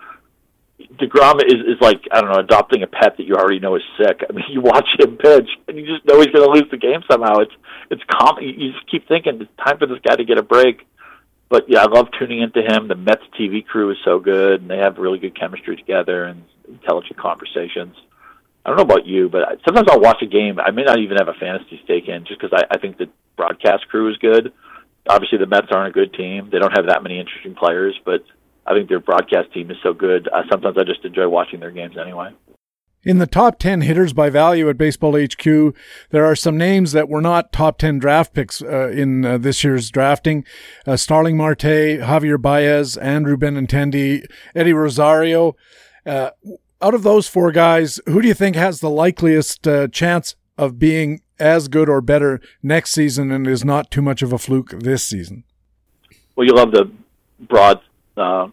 Degrom is is like I don't know adopting a pet that you already know is sick. I mean, you watch him pitch and you just know he's going to lose the game somehow. It's it's com- you just keep thinking it's time for this guy to get a break. But yeah, I love tuning into him. The Mets TV crew is so good, and they have really good chemistry together and intelligent conversations. I don't know about you, but sometimes I'll watch a game. I may not even have a fantasy stake in just because I, I think the broadcast crew is good obviously the Mets aren't a good team. They don't have that many interesting players, but I think their broadcast team is so good. Uh, sometimes I just enjoy watching their games anyway. In the top 10 hitters by value at Baseball HQ, there are some names that were not top 10 draft picks uh, in uh, this year's drafting. Uh, Starling Marte, Javier Baez, Andrew Benintendi, Eddie Rosario. Uh, out of those four guys, who do you think has the likeliest uh, chance of being as good or better next season and is not too much of a fluke this season? Well, you love the broad, uh,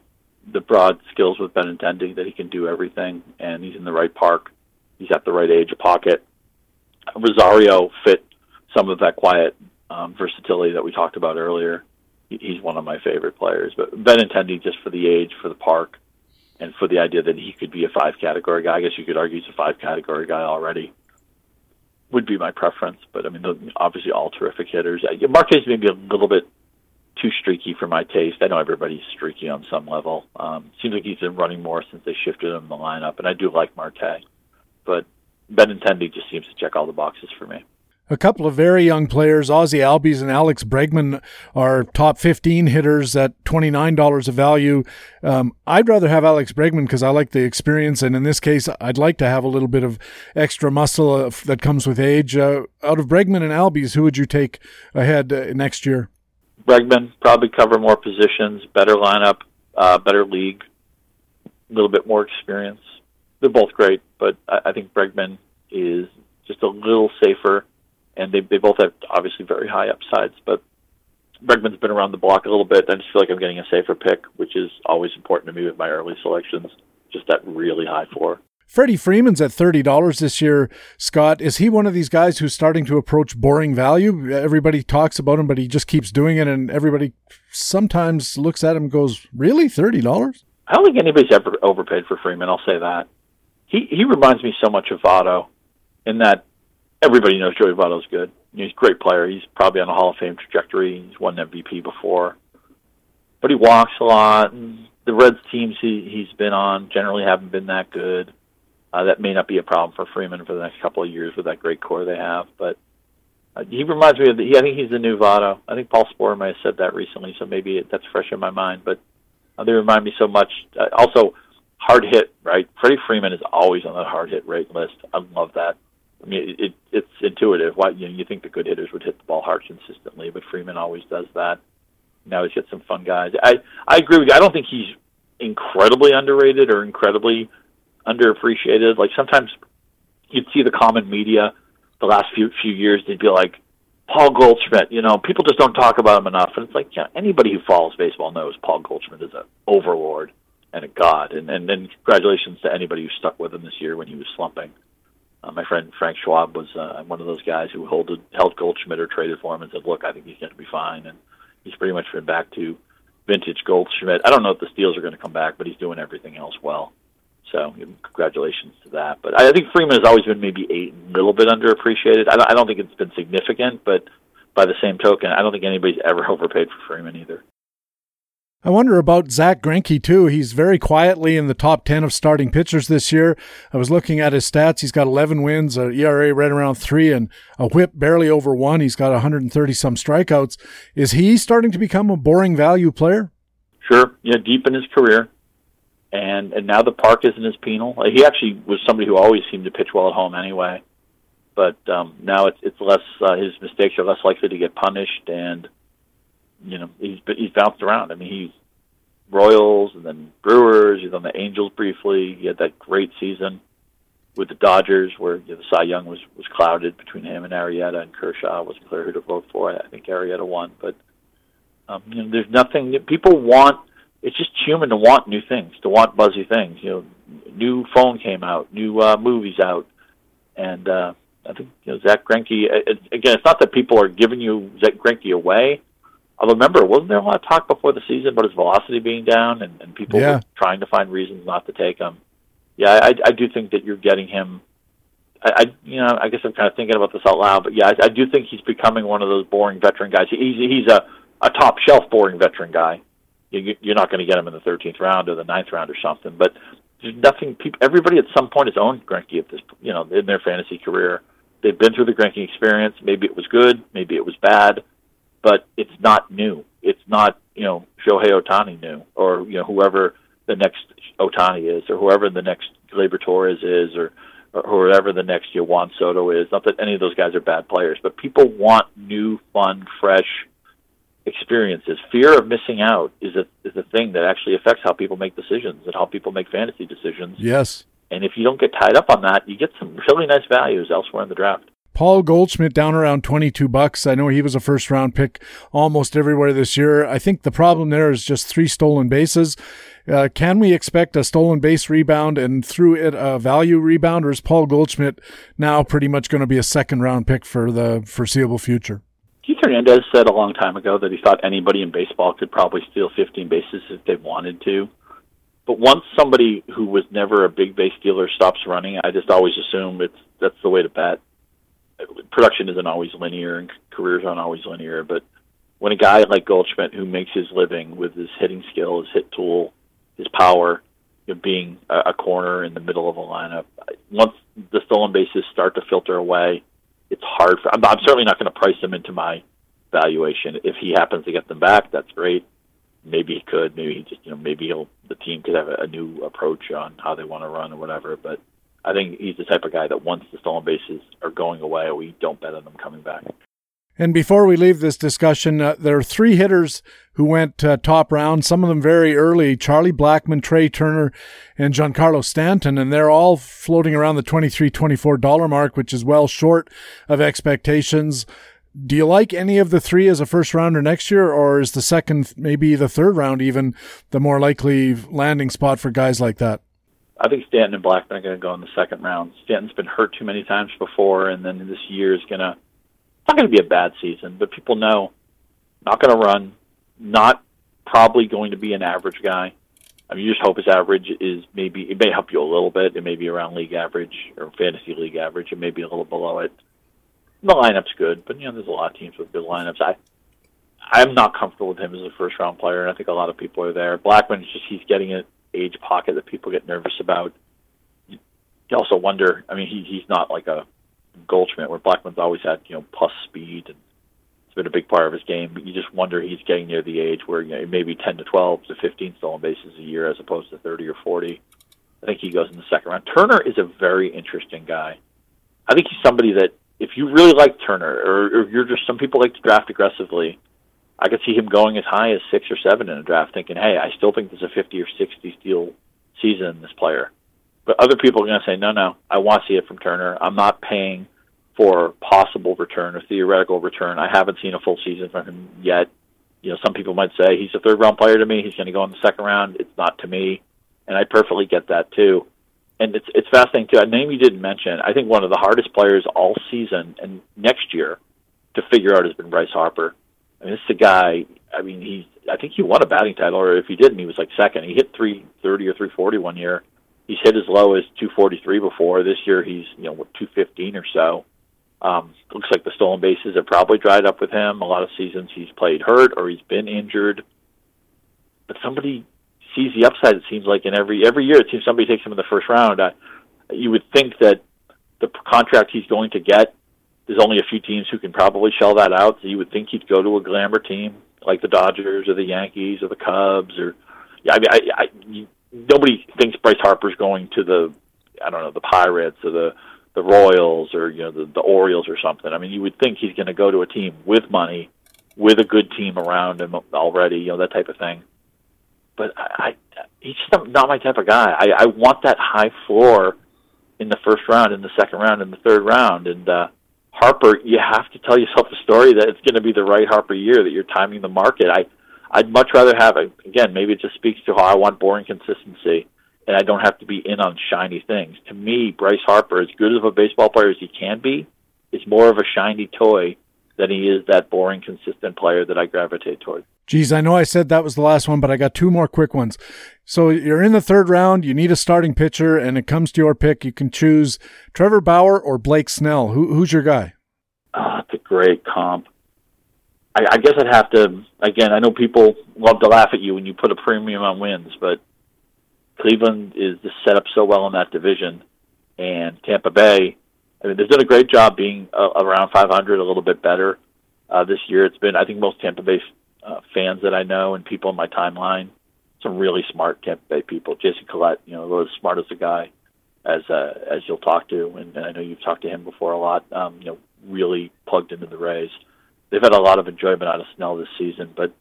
the broad skills with Benintendi that he can do everything, and he's in the right park. He's at the right age pocket. Rosario fit some of that quiet um, versatility that we talked about earlier. He's one of my favorite players, but Benintendi just for the age, for the park, and for the idea that he could be a five category guy. I guess you could argue he's a five category guy already would be my preference. But I mean, obviously all terrific hitters. Uh, Marquez maybe a little bit too streaky for my taste. I know everybody's streaky on some level. Um, seems like he's been running more since they shifted him in the lineup, and I do like Marte. But Benintendi just seems to check all the boxes for me. A couple of very young players, Ozzie Albies and Alex Bregman, are top 15 hitters at $29 of value. Um, I'd rather have Alex Bregman because I like the experience, and in this case, I'd like to have a little bit of extra muscle uh, that comes with age. Uh, out of Bregman and Albies, who would you take ahead uh, next year? Bregman probably cover more positions, better lineup, uh, better league, a little bit more experience. They're both great, but I, I think Bregman is just a little safer and they they both have obviously very high upsides. But Bregman's been around the block a little bit. I just feel like I'm getting a safer pick, which is always important to me with my early selections. Just that really high floor. Freddie Freeman's at thirty dollars this year. Scott, is he one of these guys who's starting to approach boring value? Everybody talks about him, but he just keeps doing it, and everybody sometimes looks at him and goes, "Really, thirty dollars?" I don't think anybody's ever overpaid for Freeman. I'll say that. He he reminds me so much of Votto, in that everybody knows Joey Votto's good. He's a great player. He's probably on a Hall of Fame trajectory. He's won MVP before, but he walks a lot. And the Reds teams he he's been on generally haven't been that good. Uh, that may not be a problem for Freeman for the next couple of years with that great core they have. But uh, he reminds me of the. He, I think he's the new Votto. I think Paul Sporer may have said that recently, so maybe it, that's fresh in my mind. But uh, they remind me so much. Uh, also, hard hit. Right, Freddie Freeman is always on the hard hit rate list. I love that. I mean, it, it's intuitive. Why you know you think the good hitters would hit the ball hard consistently, but Freeman always does that. Now he's got some fun guys. I I agree with you. I don't think he's incredibly underrated or incredibly underappreciated. Like sometimes you'd see the common media the last few few years, they'd be like, Paul Goldschmidt. You know, people just don't talk about him enough. And it's like, yeah, anybody who follows baseball knows Paul Goldschmidt is an overlord and a god. And and, and congratulations to anybody who stuck with him this year when he was slumping. Uh, my friend Frank Schwab was uh, one of those guys who held, held Goldschmidt or traded for him and said, "Look, I think he's going to be fine." And he's pretty much been back to vintage Goldschmidt. I don't know if the steals are going to come back, but he's doing everything else well. So congratulations to that. But I think Freeman has always been maybe a little bit underappreciated. I don't, I don't think it's been significant, but by the same token, I don't think anybody's ever overpaid for Freeman either. I wonder about Zack Greinke too. He's very quietly in the top 10 of starting pitchers this year. I was looking at his stats. He's got 11 wins, a ERA right around three, and a whip barely over one. He's got 130 some strikeouts. Is he starting to become a boring value player? Sure. Yeah, deep in his career. and and now the park isn't as penal. He actually was somebody who always seemed to pitch well at home anyway, but um, now it's it's less uh, his mistakes are less likely to get punished, and you know he's he's bounced around. I mean he's Royals and then Brewers. He's on the Angels briefly. He had that great season with the Dodgers where you know, the Cy Young was was clouded between him and Arrieta, and Kershaw wasn't clear who to vote for. I think Arrieta won, but um, you know there's nothing people want it's just human to want new things, to want buzzy things. You know, new phone came out, new uh, movies out, and uh, I think you know Zack Greinke. Again, it's not that people are giving you Zack Greinke away. Although remember, wasn't there a lot of talk before the season about his velocity being down, and, and people yeah. trying to find reasons not to take him? Yeah, I, I do think that you're getting him. I, I, you know, I guess I'm kind of thinking about this out loud, but yeah, I, I do think he's becoming one of those boring veteran guys. He's he's a a top shelf boring veteran guy you're not going to get him in the 13th round or the ninth round or something. But there's nothing. People, everybody at some point has owned Greinke at this, you know, in their fantasy career. They've been through the Greinke experience. Maybe it was good, maybe it was bad, but it's not new. It's not, you know, Shohei Ohtani new, or you know, whoever the next Ohtani is, or whoever the next Gleyber Torres is, or or whoever the next you know, Juan Soto is. Not that any of those guys are bad players, but people want new, fun, fresh experiences. Fear of missing out is a is a thing that actually affects how people make decisions and how people make fantasy decisions. Yes. And if you don't get tied up on that, you get some really nice values elsewhere in the draft. Paul Goldschmidt down around 22 bucks. I know he was a first round pick almost everywhere this year. I think the problem there is just three stolen bases. Uh, can we expect a stolen base rebound and through it a value rebound, or is Paul Goldschmidt now pretty much going to be a second round pick for the foreseeable future? Keith Hernandez said a long time ago that he thought anybody in baseball could probably steal 15 bases if they wanted to. But once somebody who was never a big base stealer stops running, I just always assume it's that's the way to bet. Production isn't always linear, and careers aren't always linear. But when a guy like Goldschmidt, who makes his living with his hitting skill, his hit tool, his power, you know, being a, a corner in the middle of a lineup, once the stolen bases start to filter away, it's hard for. I'm, I'm certainly not going to price him into my valuation. If he happens to get them back, that's great. Maybe he could. Maybe he just you know maybe he'll the team could have a, a new approach on how they want to run or whatever. But I think he's the type of guy that once the stolen bases are going away, we don't bet on them coming back. And before we leave this discussion, uh, there are three hitters who went uh, top round, some of them very early Charlie Blackmon, Trea Turner, and Giancarlo Stanton. And they're all floating around the $23, $24 mark, which is well short of expectations. Do you like any of the three as a first rounder next year, or is the second, maybe the third round, even the more likely landing spot for guys like that? I think Stanton and Blackmon are going to go in the second round. Stanton's been hurt too many times before, and then this year is going to not going to be a bad season, but people know not going to run, not probably going to be an average guy. I mean, you just hope his average is maybe it may help you a little bit. It may be around league average or fantasy league average. It may be a little below it. The lineup's good, but you know, there's a lot of teams with good lineups. I I'm not comfortable with him as a first round player, and I think a lot of people are there. Blackmon's just he's getting an age pocket that people get nervous about. You also wonder. I mean, he he's not like a Goldschmidt, where Blackmon's always had you know plus speed and it's been a big part of his game. But you just wonder he's getting near the age where you know maybe 10 to 12 to 15 stolen bases a year as opposed to 30 or 40. I think he goes in the second round. Turner is a very interesting guy. I think he's somebody that if you really like Turner, or, or you're just some people like to draft aggressively, I could see him going as high as six or seven in a draft, thinking, "Hey, I still think there's a 50 or 60 steal season in this player." But other people are going to say, no, no, I want to see it from Turner. I'm not paying for possible return or theoretical return. I haven't seen a full season from him yet. You know, some people might say he's a third round player to me. He's going to go in the second round. It's not to me, and I perfectly get that too. And it's it's fascinating too. A name you didn't mention. I think one of the hardest players all season and next year to figure out has been Bryce Harper. I mean, this is a guy. I mean, he's. I think he won a batting title, or if he didn't, he was like second. He hit three thirty or three forty one year he's hit as low as 243 before. This year he's you know 215 or so. Um, looks like the stolen bases have probably dried up with him. A lot of seasons he's played hurt or he's been injured. But somebody sees the upside. It seems like in every every year it seems somebody takes him in the first round. I, you would think that the contract he's going to get, there's only a few teams who can probably shell that out. So you would think he'd go to a glamour team like the Dodgers or the Yankees or the Cubs or yeah. I mean, I, I nobody thinks Bryce Harper's going to the I don't know the Pirates or the the Royals or you know the, the Orioles or something. I mean, you would think he's going to go to a team with money, with a good team around him already, you know that type of thing. But I, I he's just not my type of guy. I, I want that high floor in the first round, in the second round, in the third round, and uh, Harper. You have to tell yourself a story that it's going to be the right Harper year that you're timing the market. I I'd much rather have it. Again, maybe it just speaks to how I want boring consistency, and I don't have to be in on shiny things. To me, Bryce Harper, as good of a baseball player as he can be, is more of a shiny toy than he is that boring, consistent player that I gravitate toward. Geez, I know I said that was the last one, but I got two more quick ones. So you're in the third round, you need a starting pitcher, and it comes to your pick. You can choose Trevor Bauer or Blake Snell. Who, who's your guy? Oh, it's a great comp. I, I guess I'd have to. Again, I know people love to laugh at you when you put a premium on wins, but Cleveland is set up so well in that division, and Tampa Bay. I mean, they've done a great job being uh, around 500, a little bit better uh, this year. It's been, I think, most Tampa Bay uh, fans that I know and people in my timeline, some really smart Tampa Bay people. Jason Collette, you know, as smart as a guy as uh, as you'll talk to, and, and I know you've talked to him before a lot. Um, you know, really plugged into the Rays they've had a lot of enjoyment out of Snell this season, but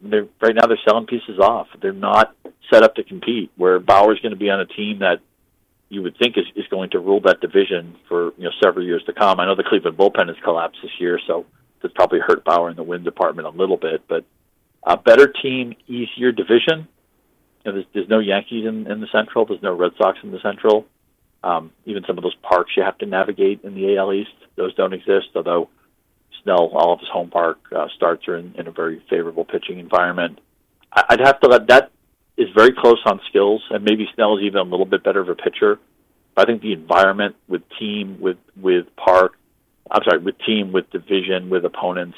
they're right now they're selling pieces off. They're not set up to compete. Where Bauer's going to be on a team that you would think is, is going to rule that division for you know several years to come. I know the Cleveland bullpen has collapsed this year, so that's probably hurt Bauer in the win department a little bit. But a better team, easier division. You know, there's, there's no Yankees in, in the Central. There's no Red Sox in the Central. Um, even some of those parks you have to navigate in the AL East, those don't exist. Although Snell, all of his home park uh, starts are in, in a very favorable pitching environment. I, I'd have to let that is very close on skills, and maybe Snell is even a little bit better of a pitcher. I think the environment with team, with with park, I'm sorry, with team, with division, with opponents,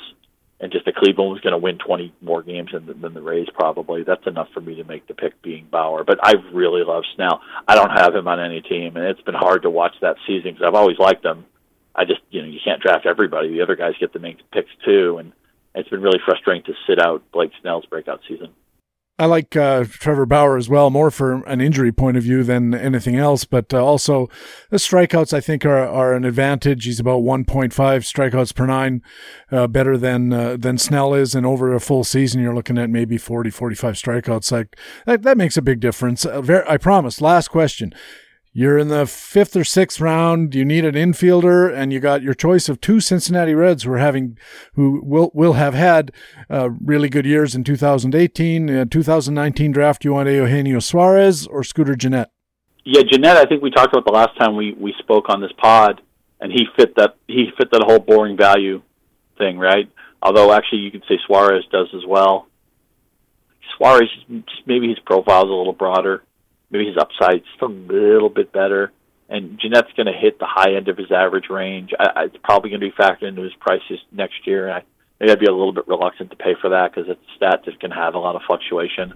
and just that Cleveland was going to win 20 more games than, than the Rays probably. That's enough for me to make the pick being Bauer. But I really love Snell. I don't have him on any team, and it's been hard to watch that season because I've always liked him. I just you know you can't draft everybody. The other guys get the main picks too, and it's been really frustrating to sit out Blake Snell's breakout season. I like uh, Trevor Bauer as well, more for an injury point of view than anything else. But uh, also, the strikeouts I think are are an advantage. He's about 1.5 strikeouts per nine, uh, better than uh, than Snell is. And over a full season, you're looking at maybe 40, 45 strikeouts. Like that, that makes a big difference. Uh, very, I promise. Last question: you're in the fifth or sixth round. You need an infielder, and you got your choice of two Cincinnati Reds who are having, who will will have had uh, really good years in 2018, uh, 2019 draft. You want Eugenio Suarez or Scooter Gennett? Yeah, Gennett. I think we talked about the last time we we spoke on this pod, and he fit that he fit that whole boring value thing, right? Although actually, you could say Suarez does as well. Suarez, maybe his profile's a little broader maybe his upside just a little bit better. And Gennett's going to hit the high end of his average range. I, I, it's probably going to be factored into his prices next year. And I, maybe I'd be a little bit reluctant to pay for that because it's a stat going to have a lot of fluctuation.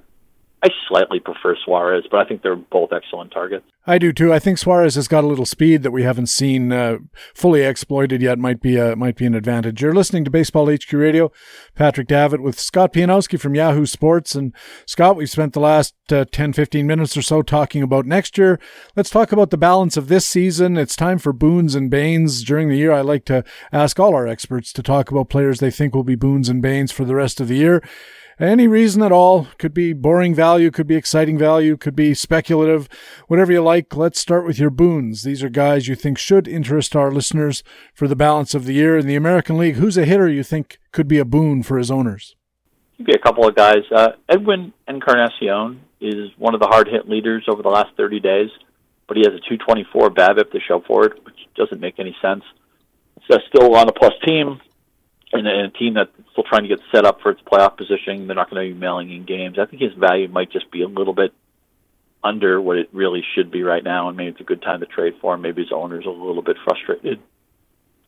I slightly prefer Suarez, but I think they're both excellent targets. I do too. I think Suarez has got a little speed that we haven't seen uh, fully exploited yet. Might be a, might be an advantage. You're listening to Baseball HQ Radio. Patrick Davitt with Scott Pianowski from Yahoo Sports. And Scott, we've spent the last uh, 10, 15 minutes or so talking about next year. Let's talk about the balance of this season. It's time for boons and banes during the year. I like to ask all our experts to talk about players they think will be boons and banes for the rest of the year. Any reason at all. Could be boring value, could be exciting value, could be speculative, whatever you like. Let's start with your boons. These are guys you think should interest our listeners for the balance of the year. In the American League, who's a hitter you think could be a boon for his owners? Could be a couple of guys. Uh, Edwin Encarnacion is one of the hard hit leaders over the last 30 days, but he has a 224 BABIP to show for it, which doesn't make any sense. It's still on a plus team and a, team that's still trying to get set up for its playoff positioning. They're not going to be mailing in games. I think his value might just be a little bit under what it really should be right now, and maybe it's a good time to trade for him. Maybe his owner's a little bit frustrated.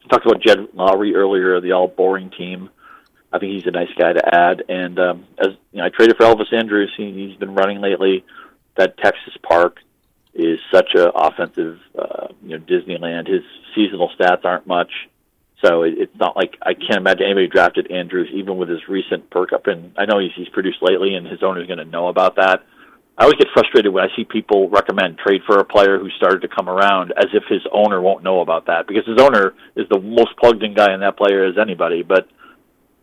I talked about Jed Lowrie earlier, the all boring team. I think he's a nice guy to add. And um, as you know, I traded for Elvis Andrus. He, he's been running lately. That Texas Park is such a offensive, uh, you know, Disneyland. His seasonal stats aren't much so it, it's not like I can't imagine anybody drafted Andrus even with his recent perk up. And I know he's, he's produced lately, and his owner's going to know about that. I always get frustrated when I see people recommend trade for a player who started to come around as if his owner won't know about that because his owner is the most plugged in guy in that player as anybody. But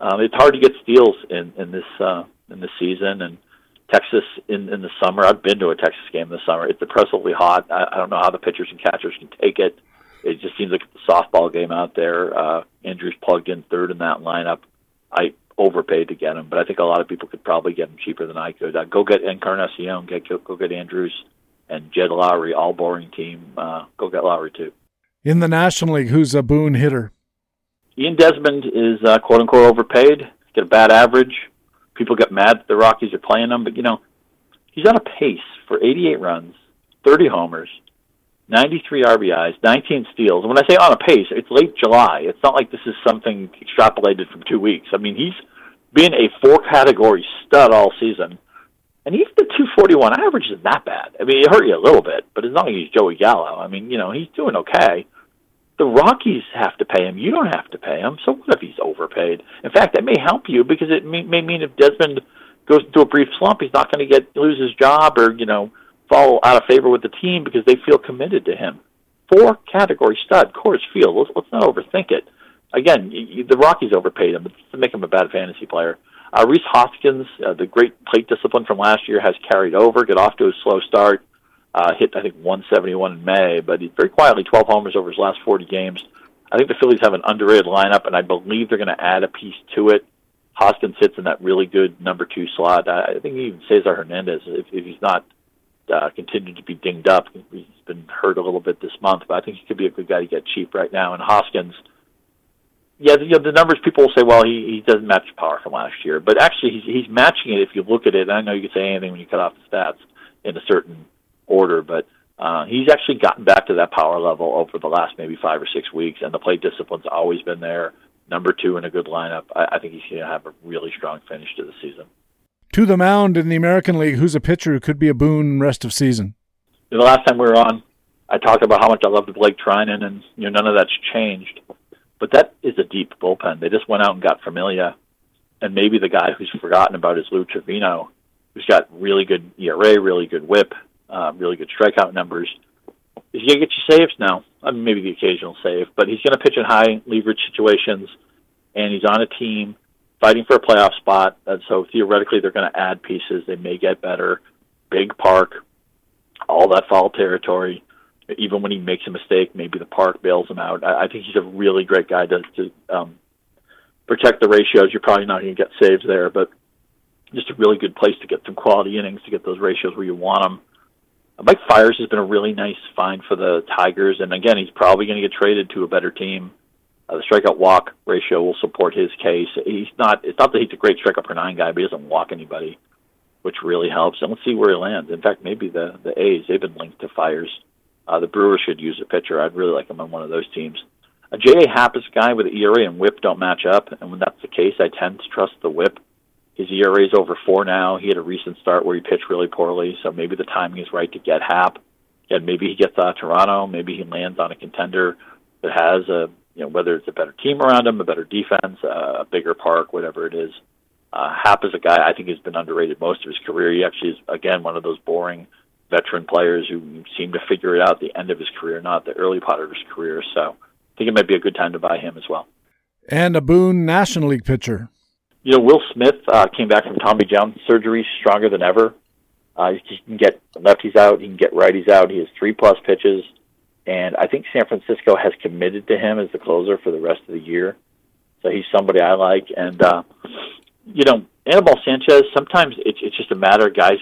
um, it's hard to get steals in in this uh, in this season and Texas in in the summer. I've been to a Texas game this summer. It's oppressively hot. I, I don't know how the pitchers and catchers can take it. It just seems like a softball game out there. Uh, Andrus plugged in third in that lineup. I overpaid to get him, but I think a lot of people could probably get him cheaper than I could. Uh, go get Encarnacion, get go, go get Andrus and Jed Lowrie, all boring team. Uh, go get Lowrie too. In the National League, who's a boon hitter? Ian Desmond is uh, quote unquote overpaid. Get a bad average. People get mad that the Rockies are playing him, but you know he's on a pace for 88 runs, 30 homers, 93 RBIs, 19 steals. And when I say on a pace, it's late July. It's not like this is something extrapolated from two weeks. I mean, he's been a four category stud all season. And even the 241 average isn't that bad. I mean, it hurt you a little bit, but as long as he's Joey Gallo, I mean, you know, he's doing okay. The Rockies have to pay him. You don't have to pay him. So what if he's overpaid? In fact, that may help you because it may, may mean if Desmond goes into a brief slump, he's not going to get lose his job or you know fall out of favor with the team because they feel committed to him. Four category stud, Coors Field. Let's, let's not overthink it. Again, you, the Rockies overpaid him to make him a bad fantasy player. Uh, Rhys Hoskins, uh, the great plate discipline from last year, has carried over. Got off to a slow start. Uh, hit I think 171 in May, but he very quietly 12 homers over his last 40 games. I think the Phillies have an underrated lineup, and I believe they're going to add a piece to it. Hoskins sits in that really good number two slot. I think even Cesar Hernandez, if, if he's not uh, continued to be dinged up. He's been hurt a little bit this month, but I think he could be a good guy to get cheap right now. And Hoskins, yeah, the, you know, the numbers people will say, well, he, he doesn't match power from last year, but actually he's he's matching it if you look at it. I know you can say anything when you cut off the stats in a certain order, but uh, he's actually gotten back to that power level over the last maybe five or six weeks, and the play discipline's always been there. Number two in a good lineup. I, I think he's going to have a really strong finish to the season to the mound in the American League, who's a pitcher who could be a boon rest of season? The last time we were on, I talked about how much I loved Blake Treinen, and you know none of that's changed. But that is a deep bullpen. They just went out and got Familia, and maybe the guy who's forgotten about is Lou Trivino, who's got really good ERA, really good WHIP, uh, really good strikeout numbers. He's gonna get you saves now. I mean, maybe the occasional save, but he's gonna pitch in high leverage situations, and he's on a team fighting for a playoff spot. And so theoretically, they're going to add pieces. They may get better. Big park, all that foul territory. Even when he makes a mistake, maybe the park bails him out. I, I think he's a really great guy to, to um, protect the ratios. You're probably not going to get saves there, but just a really good place to get some quality innings to get those ratios where you want them. Mike Fiers has been a really nice find for the Tigers, and again, he's probably going to get traded to a better team. Uh, the strikeout walk ratio will support his case. He's not. It's not that he's a great strikeout per nine guy, but he doesn't walk anybody, which really helps. And let's see where he lands. In fact, maybe the the A's they've been linked to Fiers. Uh, the Brewers should use a pitcher. I'd really like him on one of those teams. A J.A. Happ is a guy with ERA and WHIP don't match up, and when that's the case, I tend to trust the WHIP. His ERA is over four now. He had a recent start where he pitched really poorly, so maybe the timing is right to get Happ. And maybe he gets out of Toronto. Maybe he lands on a contender that has a you know, whether it's a better team around him, a better defense, uh, a bigger park, whatever it is. Uh, Happ is a guy I think has been underrated most of his career. He actually is again one of those boring veteran players who seem to figure it out at the end of his career, not the early part of his career. So I think it might be a good time to buy him as well. And a Boon National League pitcher. You know, Will Smith uh, came back from Tommy John surgery stronger than ever. Uh, he can get lefties out, he can get righties out. He has three plus pitches and I think San Francisco has committed to him as the closer for the rest of the year. So he's somebody I like, and uh, you know, Anibal Sanchez. Sometimes it's it's just a matter of guys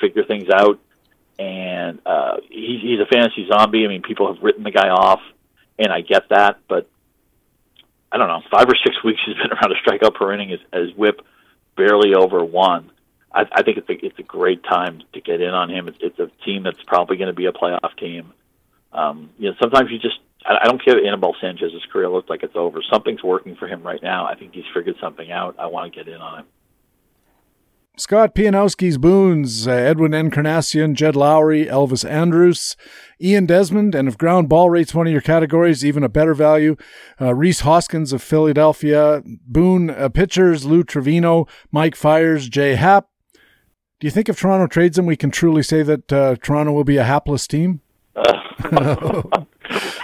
figure things out, and uh, he's he's a fantasy zombie. I mean, people have written the guy off, and I get that, but I don't know. Five or six weeks he's been around a strikeout per inning. His, his WHIP barely over one. I, I think it's a, it's a great time to get in on him. It's, it's a team that's probably going to be a playoff team um, you know, sometimes you just I, don't care that Anibal Sanchez's career looks like it's over. Something's working for him right now. I think he's figured something out. I want to get in on him. Scott Pianowski's Boons, uh, Edwin Encarnacion, Jed Lowrie, Elvis Andrus, Ian Desmond, and if ground ball rate's one of your categories, even a better value, uh, Rhys Hoskins of Philadelphia, Boon uh, pitchers, Lou Trivino, Mike Fiers, Jay Happ, Do you think if Toronto trades him, we can truly say that uh, Toronto will be a hapless team?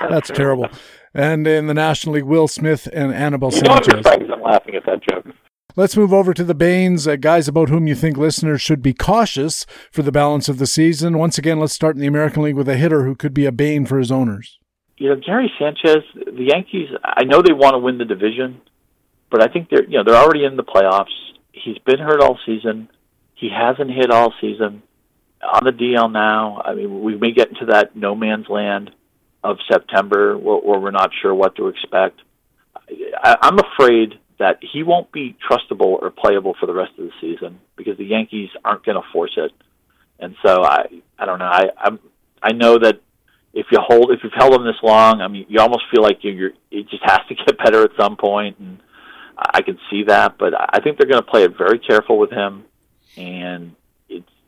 That's terrible. And in the National League, Will Smith and Anibal Sanchez. I'm laughing at that joke. Let's move over to the Banes, uh, guys about whom you think listeners should be cautious for the balance of the season. Once again, let's start in the American League with a hitter who could be a bane for his owners. You know, Gary Sanchez, the Yankees, I know they want to win the division, but I think they're, you know, they're already in the playoffs. He's been hurt all season. He hasn't hit all season. On the DL now, I mean, we may get into that no man's land of September where, where we're not sure what to expect. I, I'm afraid that he won't be trustable or playable for the rest of the season because the Yankees aren't going to force it. And so I, I don't know. I, I'm, I know that if you hold, if you've held him this long, I mean, you almost feel like you're, you're it just has to get better at some point, and I can see that. But I think they're going to play it very careful with him, and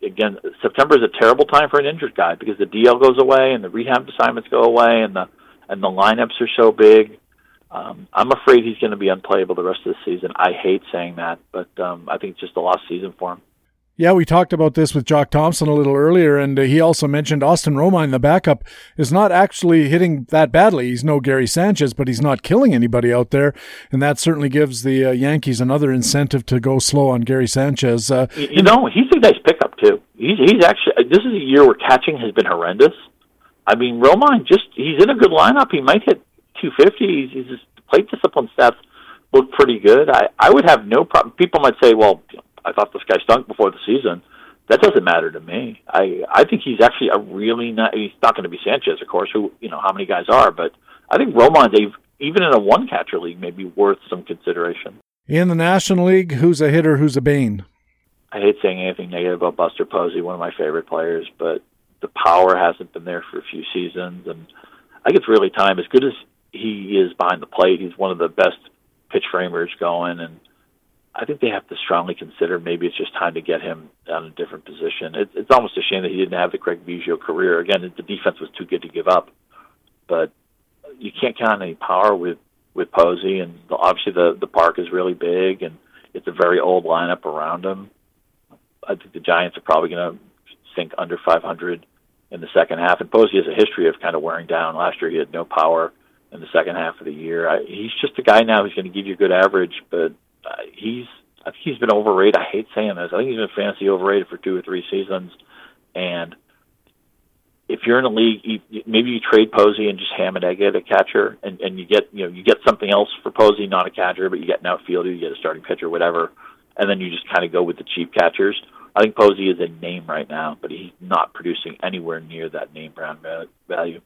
again, September is a terrible time for an injured guy because the DL goes away and the rehab assignments go away, and the and the lineups are so big um, I'm afraid he's going to be unplayable the rest of the season. I hate saying that, but um, I think it's just a lost season for him. Yeah, we talked about this with Jock Thompson a little earlier, and uh, he also mentioned Austin Romine, the backup, is not actually hitting that badly. He's no Gary Sanchez, but he's not killing anybody out there, and that certainly gives the uh, Yankees another incentive to go slow on Gary Sanchez. Uh, you, you know, he's a nice pickup too. He's he's actually this is a year where catching has been horrendous. I mean, Romine just he's in a good lineup. He might hit 250. He's, his plate discipline stats look pretty good. I I would have no problem. People might say, well, I thought this guy stunk before the season. That doesn't matter to me. I I think he's actually a really not. He's not going to be Sanchez, of course. Who you know how many guys are, but I think Romine's even in a one catcher league may be worth some consideration. In the National League, who's a hitter, who's a bane? I hate saying anything negative about Buster Posey, one of my favorite players, but the power hasn't been there for a few seasons, and I think it's really time. As good as he is behind the plate. He's one of the best pitch framers going, and I think they have to strongly consider maybe it's just time to get him on a different position. It, it's almost a shame that he didn't have the Craig Biggio career. Again, the defense was too good to give up, but you can't count on any power with with Posey, and obviously the the park is really big, and it's a very old lineup around him. I think the Giants are probably going to sink under 500 in the second half, and Posey has a history of kind of wearing down. Last year, he had no power in the second half of the year. I, he's just a guy now who's going to give you a good average, but uh, he's I think he's been overrated. I hate saying this. I think he's been fantasy overrated for two or three seasons, and if you're in a league, you, maybe you trade Posey and just ham and egg it a catcher, and, and you get you know you get something else for Posey, not a catcher, but you get an outfielder, you get a starting pitcher, whatever, and then you just kind of go with the cheap catchers. I think Posey is a name right now, but he's not producing anywhere near that name brand value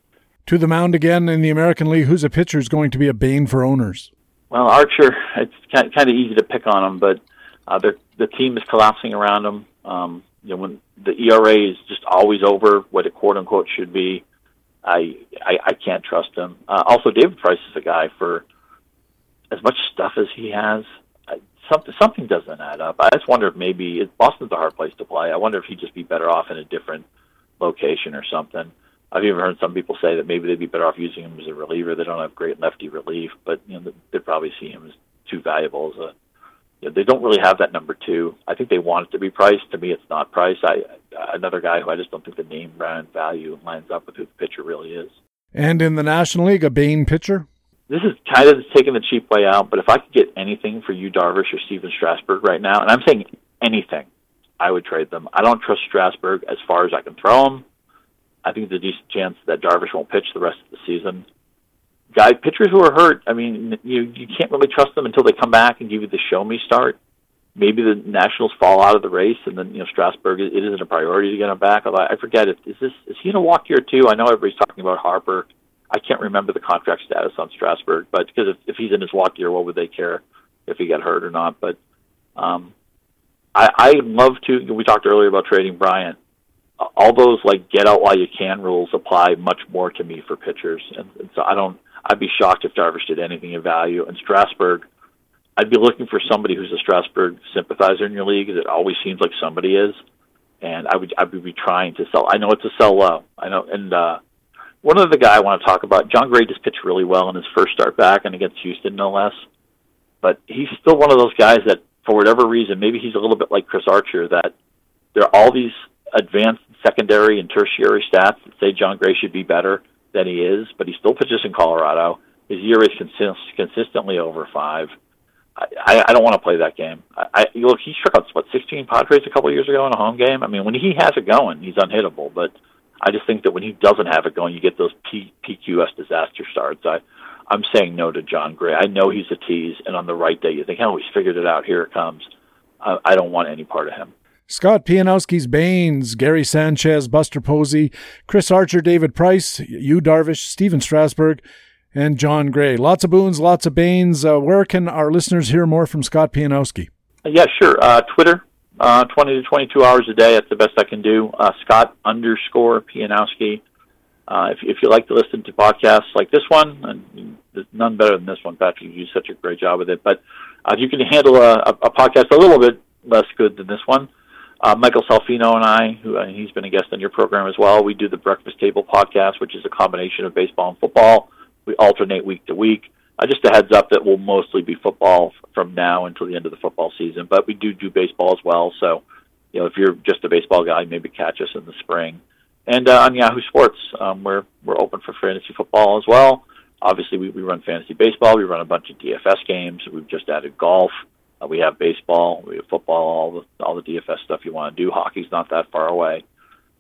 to the mound again in the American League. Who's a pitcher is going to be a bane for owners? Well, Archer, it's kind of easy to pick on him, but uh, the team is collapsing around him. Um, you know, when the ERA is just always over what it quote unquote should be, I I, I can't trust him. Uh, also, David Price is a guy for as much stuff as he has. Something something doesn't add up. I just wonder if maybe it, Boston's a hard place to play. I wonder if he'd just be better off in a different location or something. I've even heard some people say that maybe they'd be better off using him as a reliever. They don't have great lefty relief, but you know they'd probably see him as too valuable as a. You know, they don't really have that number two. I think they want it to be priced. To me, it's not priced. I another guy who I just don't think the name brand value lines up with who the pitcher really is. And in the National League, a Bane pitcher. This is kind of taking the cheap way out, but if I could get anything for Yu Darvish or Stephen Strasburg right now, and I'm saying anything, I would trade them. I don't trust Strasburg as far as I can throw him. I think there's a decent chance that Darvish won't pitch the rest of the season. Guy pitchers who are hurt, I mean, you you can't really trust them until they come back and give you the show me start. Maybe the Nationals fall out of the race, and then you know Strasburg it isn't a priority to get him back. Although I forget, is this is he in a walk year too? I know everybody's talking about Harper. I can't remember the contract status on Strasburg, but because if, if he's in his walk year, what would they care if he got hurt or not? But um, I, I love to. We talked earlier about trading Bryant all those like get out while you can rules apply much more to me for pitchers, and, and so I don't. I'd be shocked if Darvish did anything of value. And Strasburg, I'd be looking for somebody who's a Strasburg sympathizer in your league. It always seems like somebody is, and I would I would be trying to sell. I know it's a sell low. I know, and uh, one of the guy I want to talk about, Jon Gray, just pitched really well in his first start back and against Houston, no less. But he's still one of those guys that, for whatever reason, maybe he's a little bit like Chris Archer, that there are all these advanced secondary and tertiary stats that say Jon Gray should be better than he is, but he still pitches in Colorado. His year is consist- consistently over five. I, I don't want to play that game. I, I look, he struck out what 16 Padres a couple of years ago in a home game. I mean, when he has it going, he's unhittable. But I just think that when he doesn't have it going, you get those P, PQS disaster starts. I, I'm saying no to Jon Gray. I know he's a tease, and on the right day, you think, oh, he's figured it out. Here it comes. I, I don't want any part of him. Scott Pianowski's Banes, Gary Sanchez, Buster Posey, Chris Archer, David Price, Yu Darvish, Stephen Strasburg, and Jon Gray. Lots of boons, lots of Banes. Uh, where can our listeners hear more from Scott Pianowski? Yeah, sure. Uh, Twitter, uh, 20 to 22 hours a day. That's the best I can do. Uh, Scott underscore Pianowski. Uh, if, if you like to listen to podcasts like this one, and there's none better than this one, Patrick. You do such a great job with it. But uh, if you can handle a, a podcast a little bit less good than this one, uh, Michael Salfino and I, who uh, he's been a guest on your program as well, we do the Breakfast Table podcast, which is a combination of baseball and football. We alternate week to week. Uh, just a heads up that we'll mostly be football from now until the end of the football season, but we do do baseball as well. So, you know, if you're just a baseball guy, maybe catch us in the spring. And uh, on Yahoo Sports, um, we're we're open for fantasy football as well. Obviously, we, we run fantasy baseball. We run a bunch of DFS games. We've just added golf. Uh, we have baseball, we have football, all the all the DFS stuff you want to do. Hockey's not that far away.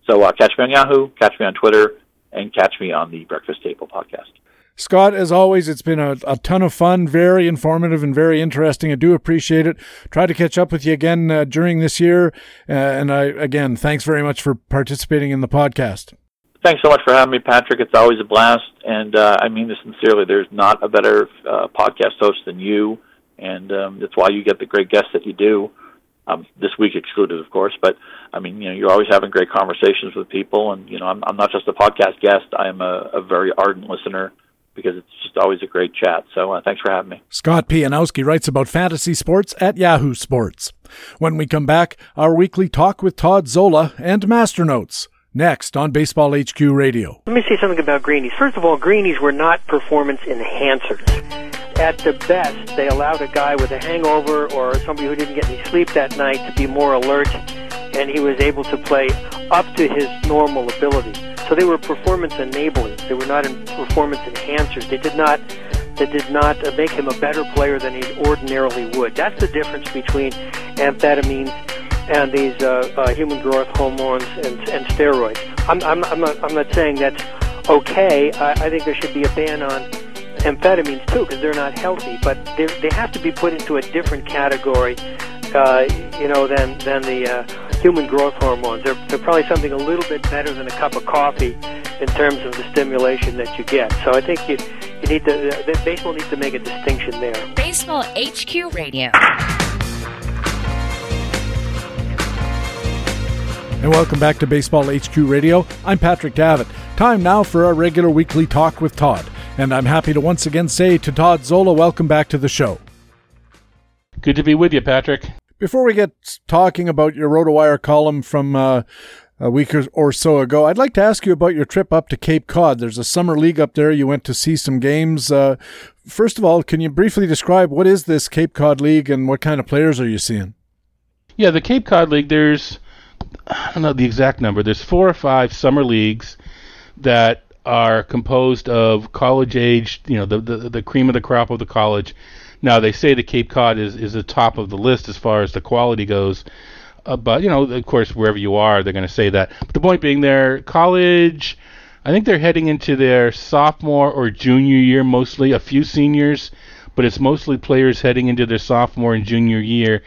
So uh, catch me on Yahoo, catch me on Twitter, and catch me on the Breakfast Table podcast. Scott, as always, it's been a, a ton of fun, very informative and very interesting. I do appreciate it. Try to catch up with you again uh, during this year. Uh, and I, again, thanks very much for participating in the podcast. Thanks so much for having me, Patrick. It's always a blast. And uh, I mean this sincerely. There's not a better uh, podcast host than you and um, that's why you get the great guests that you do. Um, this week excluded, of course, but I mean, you know, you're always having great conversations with people, and you know, I'm, I'm not just a podcast guest; I am a, a very ardent listener because it's just always a great chat. So uh, thanks for having me. Scott Pianowski writes about fantasy sports at Yahoo Sports. When we come back, our weekly talk with Todd Zola and Master Notes. Next on Baseball HQ Radio. Let me say something about greenies. First of all, greenies were not performance enhancers at the best, they allowed a guy with a hangover or somebody who didn't get any sleep that night to be more alert, and he was able to play up to his normal ability. So they were performance enabling. They were not performance enhancers. They did not they did not make him a better player than he ordinarily would. That's the difference between amphetamines and these uh, uh, human growth hormones and, and steroids. I'm, I'm, I'm, not, I'm not saying that's okay. I, I think there should be a ban on amphetamines too because they're not healthy, but they have to be put into a different category, uh, you know, than than the uh, human growth hormones. They're, they're probably something a little bit better than a cup of coffee in terms of the stimulation that you get. So I think you you need to uh, baseball needs to make a distinction there. Baseball HQ Radio. And welcome back to Baseball HQ Radio. I'm Patrick Davitt. Time now for our regular weekly talk with Todd. And I'm happy to once again say to Todd Zola, welcome back to the show. Good to be with you, Patrick. Before we get talking about your RotoWire column from uh, a week or so ago, I'd like to ask you about your trip up to Cape Cod. There's a summer league up there. You went to see some games. Uh, first of all, can you briefly describe what is this Cape Cod League and what kind of players are you seeing? Yeah, the Cape Cod League, there's, I don't know the exact number, there's four or five summer leagues that are composed of college age, you know, the, the, the cream of the crop of the college. Now they say the Cape Cod is is the top of the list as far as the quality goes, uh, but you know, of course, wherever you are, they're going to say that. But the point being, they're college. I think they're heading into their sophomore or junior year, mostly a few seniors, but it's mostly players heading into their sophomore and junior year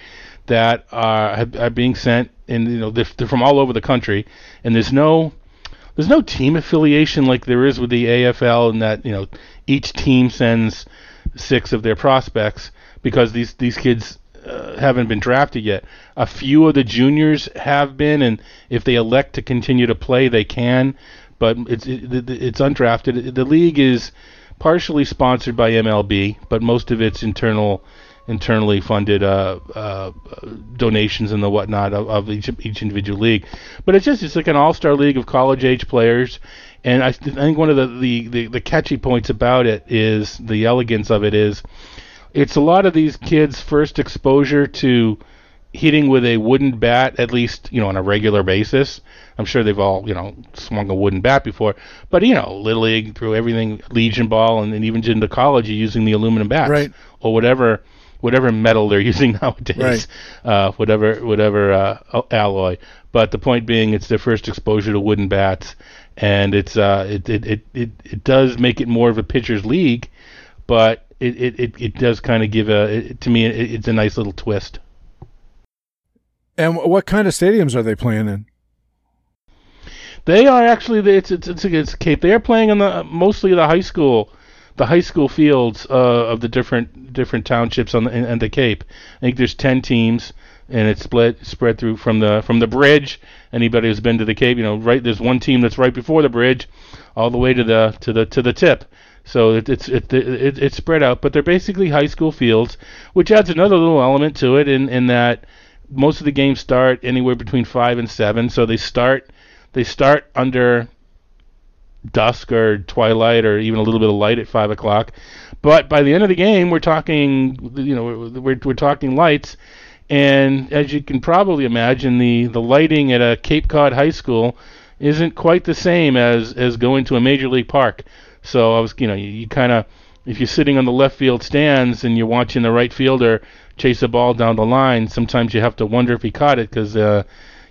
that are, are being sent, and you know, they're, they're from all over the country, and there's no there's no team affiliation like there is with the AFL, in that you know each team sends six of their prospects because these these kids uh, haven't been drafted yet. A few of the juniors have been, and if they elect to continue to play, they can. But it's it, it's undrafted. The league is partially sponsored by MLB, but most of it's internal internally funded uh, uh, donations and the whatnot of, of, each each individual league. But it's just it's like an all star league of college age players. And I, th- I think one of the, the, the, the catchy points about it is the elegance of it is it's a lot of these kids' first exposure to hitting with a wooden bat at least you know on a regular basis. I'm sure they've all you know swung a wooden bat before, but you know little league through everything Legion ball and then even into college you're using the aluminum bats Right. or whatever whatever metal they're using nowadays, Right. uh, whatever whatever uh, alloy. But the point being, it's their first exposure to wooden bats, and it's uh, it, it, it, it, it does make it more of a pitcher's league, but it, it, it, it does kind of give a it, to me it, it's a nice little twist. And what kind of stadiums are they playing in? They are actually it's it's it's, it's Cape. They are playing on the mostly the high school, the high school fields uh, of the different different townships on the in the Cape. I think there's ten teams, and it's split spread through from the from the bridge. Anybody who's been to the Cape, you know, right there's one team that's right before the bridge, all the way to the to the to the tip. So it, it's it, it it's spread out, but they're basically high school fields, which adds another little element to it in in that most of the games start anywhere between five and seven. So they start they start under dusk or twilight or even a little bit of light at five o'clock. But by the end of the game, we're talking you know we're we're talking lights, and as you can probably imagine, the the lighting at a Cape Cod high school isn't quite the same as as going to a major league park. So I was you know you, you kind of if you're sitting on the left field stands and you're watching the right fielder chase a ball down the line, sometimes you have to wonder if he caught it because uh,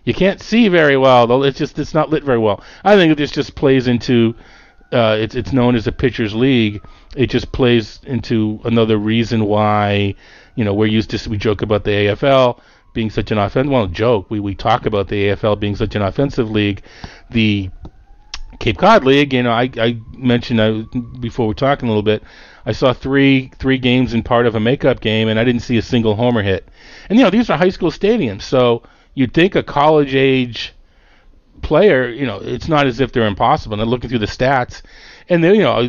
you can't see very well. Though it's just it's not lit very well. I think this just plays into uh, it's it's known as a pitchers league. It just plays into another reason why you know we're used to we joke about the AFL being such an offensive well joke we we talk about the AFL being such an offensive league. The Cape Cod League, you know, I, I mentioned uh, before we are talking a little bit, I saw three three games in part of a makeup game, and I didn't see a single homer hit. And you know, these are high school stadiums, so you'd think a college age player, you know, it's not as if they're impossible. And I'm looking through the stats, and they, you know,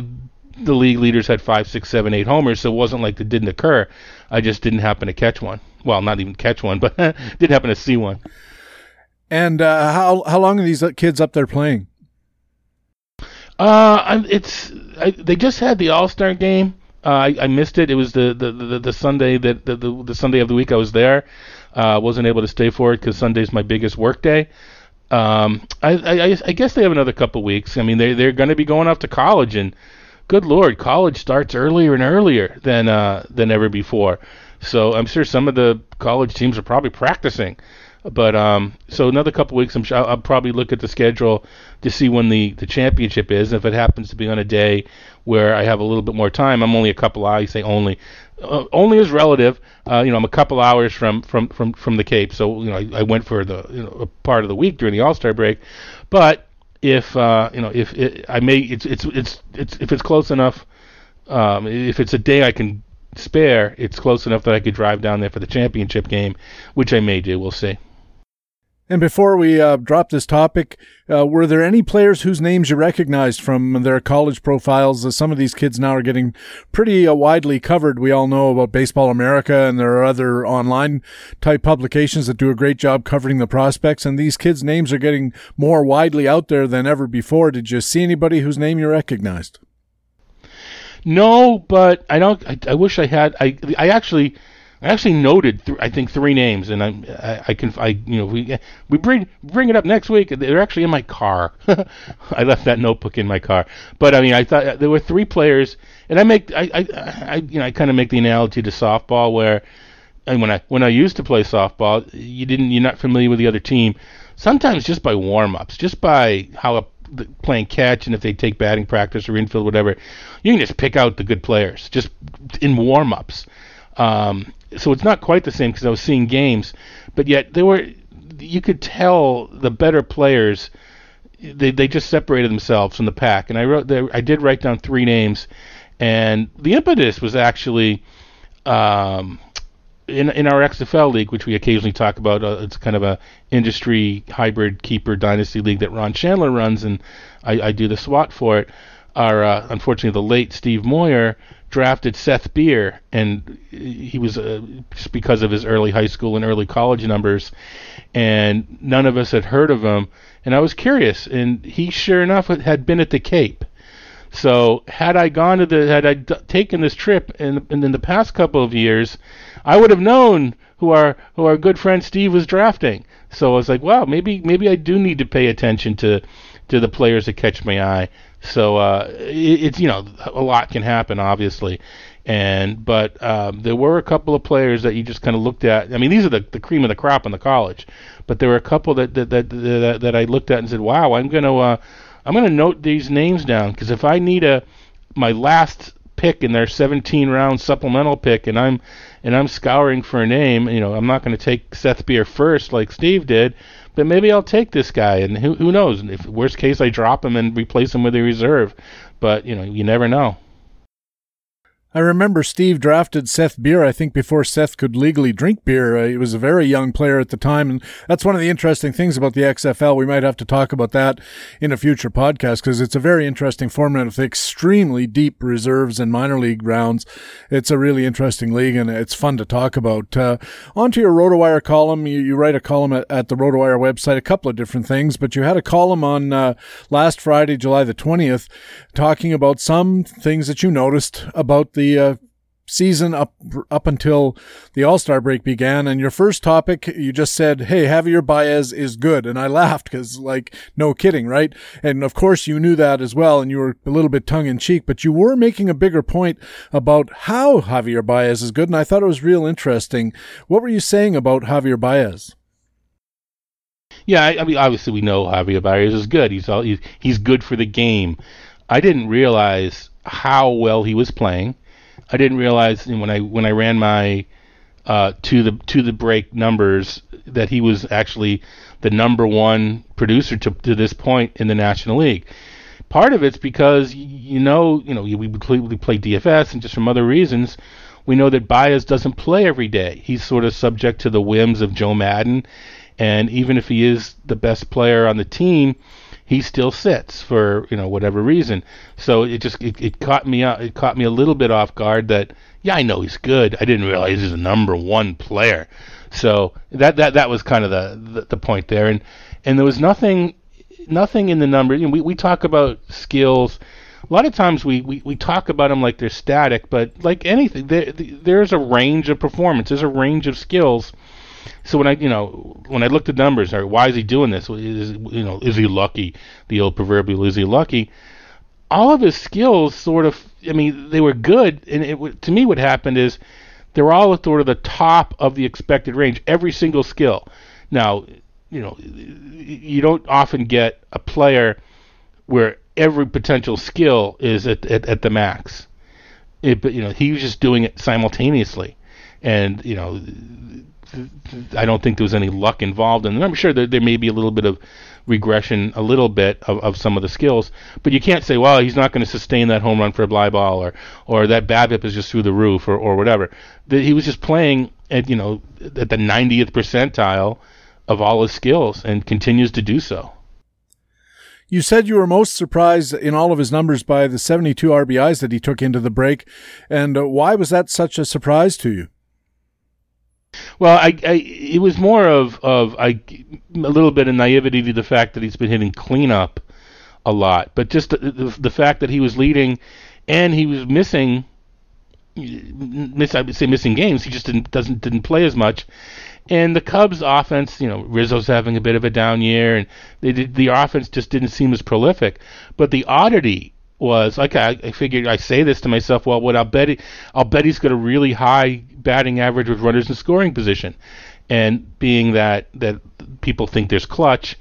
the league leaders had five, six, seven, eight homers, so it wasn't like it didn't occur. I just didn't happen to catch one. Well, not even catch one, but did happen to see one. And uh, how how long are these kids up there playing? Uh, it's I, they just had the All Star game. Uh, I, I missed it. It was the the, the, the Sunday that the, the the Sunday of the week I was there. Uh, wasn't able to stay for it because Sunday's my biggest work day. Um, I, I I- I guess they have another couple weeks. I mean, they they're going to be going off to college, and good lord, college starts earlier and earlier than uh than ever before. So I'm sure some of the college teams are probably practicing. But um, so another couple weeks, I'm sure I'll, I'll probably look at the schedule to see when the the championship is. And If it happens to be on a day where I have a little bit more time, I'm only a couple hours. Say only, uh, only as relative. Uh, you know, I'm a couple hours from from from from the Cape, so you know I, I went for the you know a part of the week during the All Star break. But if uh, you know if it, I may, it's it's it's it's if it's close enough. Um, if it's a day I can spare, it's close enough that I could drive down there for the championship game, which I may do. We'll see. And before we uh, drop this topic, uh, were there any players whose names you recognized from their college profiles? Uh, some of these kids now are getting pretty uh, widely covered. We all know about Baseball America, and there are other online type publications that do a great job covering the prospects. And these kids' names are getting more widely out there than ever before. Did you see anybody whose name you recognized? No, but I don't. I, I wish I had. I I actually. I actually noted, th- I think, three names, and I, I, I can, I, you know, we we bring bring it up next week. They're actually in my car. I left that notebook in my car, but I mean, I thought uh, there were three players, and I make, I, I, I you know, I kind of make the analogy to softball where, and when I when I used to play softball, you didn't, you're not familiar with the other team. Sometimes just by warm ups, just by how a, playing catch, and if they take batting practice or infield, whatever, you can just pick out the good players just in warm ups. Um, so it's not quite the same because I was seeing games, but yet they were. You could tell the better players. They they just separated themselves from the pack, and I wrote. There, I did write down three names, and the impetus was actually. Um, in in our XFL league, which we occasionally talk about, uh, it's kind of a industry hybrid keeper dynasty league that Ron Shandler runs, and I, I do the SWAT for it. Our uh, unfortunately the late Steve Moyer drafted Seth Beer, and he was uh, just because of his early high school and early college numbers, and none of us had heard of him. And I was curious, and he sure enough had been at the Cape. So had I gone to the, had I d- taken this trip in, in, in the past couple of years, I would have known who our who our good friend Steve was drafting. So I was like, wow, maybe maybe I do need to pay attention to to the players that catch my eye. So uh, it, it's you know a lot can happen obviously, and but um, there were a couple of players that you just kind of looked at. I mean, these are the, the cream of the crop in the college, but there were a couple that that that that, that I looked at and said, wow, I'm gonna uh, I'm gonna note these names down because if I need a my last pick in their 17 round supplemental pick, and I'm and I'm scouring for a name. You know, I'm not going to take Seth Beer first like Steve did, but maybe I'll take this guy, and who who knows? If worst case, I drop him and replace him with a reserve. But you know, you never know. I remember Steve drafted Seth Beer, I think, before Seth could legally drink beer. Uh, he was a very young player at the time, and that's one of the interesting things about the XFL. We might have to talk about that in a future podcast because it's a very interesting format of extremely deep reserves and minor league rounds. It's a really interesting league, and it's fun to talk about. Uh, onto your RotoWire column, you, you write a column at, at, the RotoWire website, a couple of different things, but you had a column on uh, last Friday, July the 20th, talking about some things that you noticed about the the uh, season up up until the All Star break began. And your first topic, you just said, "Hey, Javier Baez is good," and I laughed because, like, no kidding, right? And of course, you knew that as well, and you were a little bit tongue in cheek, but you were making a bigger point about how Javier Baez is good, and I thought it was real interesting. What were you saying about Javier Baez? Yeah, I, I mean, obviously we know Javier Baez is good. He's all he's, he's good for the game. I didn't realize how well he was playing I didn't realize when I when I ran my uh, to the to the break numbers that he was actually the number one producer to to this point in the National League. Part of it's because you know you know we play, play DFS and just from other reasons we know that Baez doesn't play every day. He's sort of subject to the whims of Joe Maddon, and even if he is the best player on the team, he still sits for you know whatever reason. So it just it, it caught me out. It caught me a little bit off guard that yeah I know he's good. I didn't realize he's a number one player. So that that that was kind of the, the, the point there. And and there was nothing nothing in the number. You know, we we talk about skills. A lot of times we, we, we talk about them like they're static, but like anything, there, there's a range of performance. There's a range of skills so when I, you know, when I looked at numbers, or why is he doing this? Is you know, is he lucky? The old proverbial, is he lucky? All of his skills, sort of, I mean, they were good, and it to me, what happened is they're all at sort of the top of the expected range. Every single skill. Now, you know, you don't often get a player where every potential skill is at, at, at the max. It, but you know, he was just doing it simultaneously, and you know, I don't think there was any luck involved, and I'm sure there may be a little bit of regression, a little bit of, of some of the skills, but you can't say, well, he's not going to sustain that home run for a fly ball, or or that BABIP is just through the roof, or or whatever. The, he was just playing at you know at the 90th percentile of all his skills, and continues to do so. You said you were most surprised in all of his numbers by the 72 RBIs that he took into the break, and why was that such a surprise to you? Well, I, I, it was more of of I, a little bit of naivety to the fact that he's been hitting cleanup a lot, but just the, the, the fact that he was leading and he was missing miss I would say missing games. He just didn't doesn't didn't play as much. And the Cubs offense, you know, Rizzo's having a bit of a down year, and they did, the offense just didn't seem as prolific. But the oddity was like I, I figured I say this to myself. Well, what I'll bet he, I'll bet he's got a really high batting average with runners in scoring position, and being that that people think there's clutch,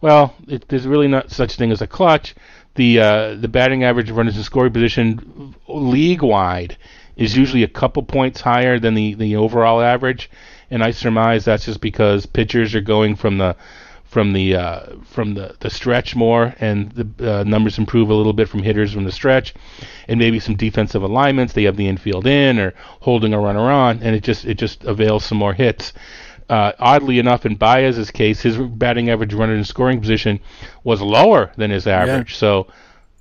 well, it, there's really not such thing as a clutch. The uh, the batting average of runners in scoring position league wide is usually a couple points higher than the the overall average, and I surmise that's just because pitchers are going from the from the uh, from the, the stretch more, and the uh, numbers improve a little bit from hitters from the stretch, and maybe some defensive alignments. They have the infield in or holding a runner on, and it just it just avails some more hits. Uh, oddly enough, in Baez's case, his batting average runner in scoring position was lower than his average. Yeah. So,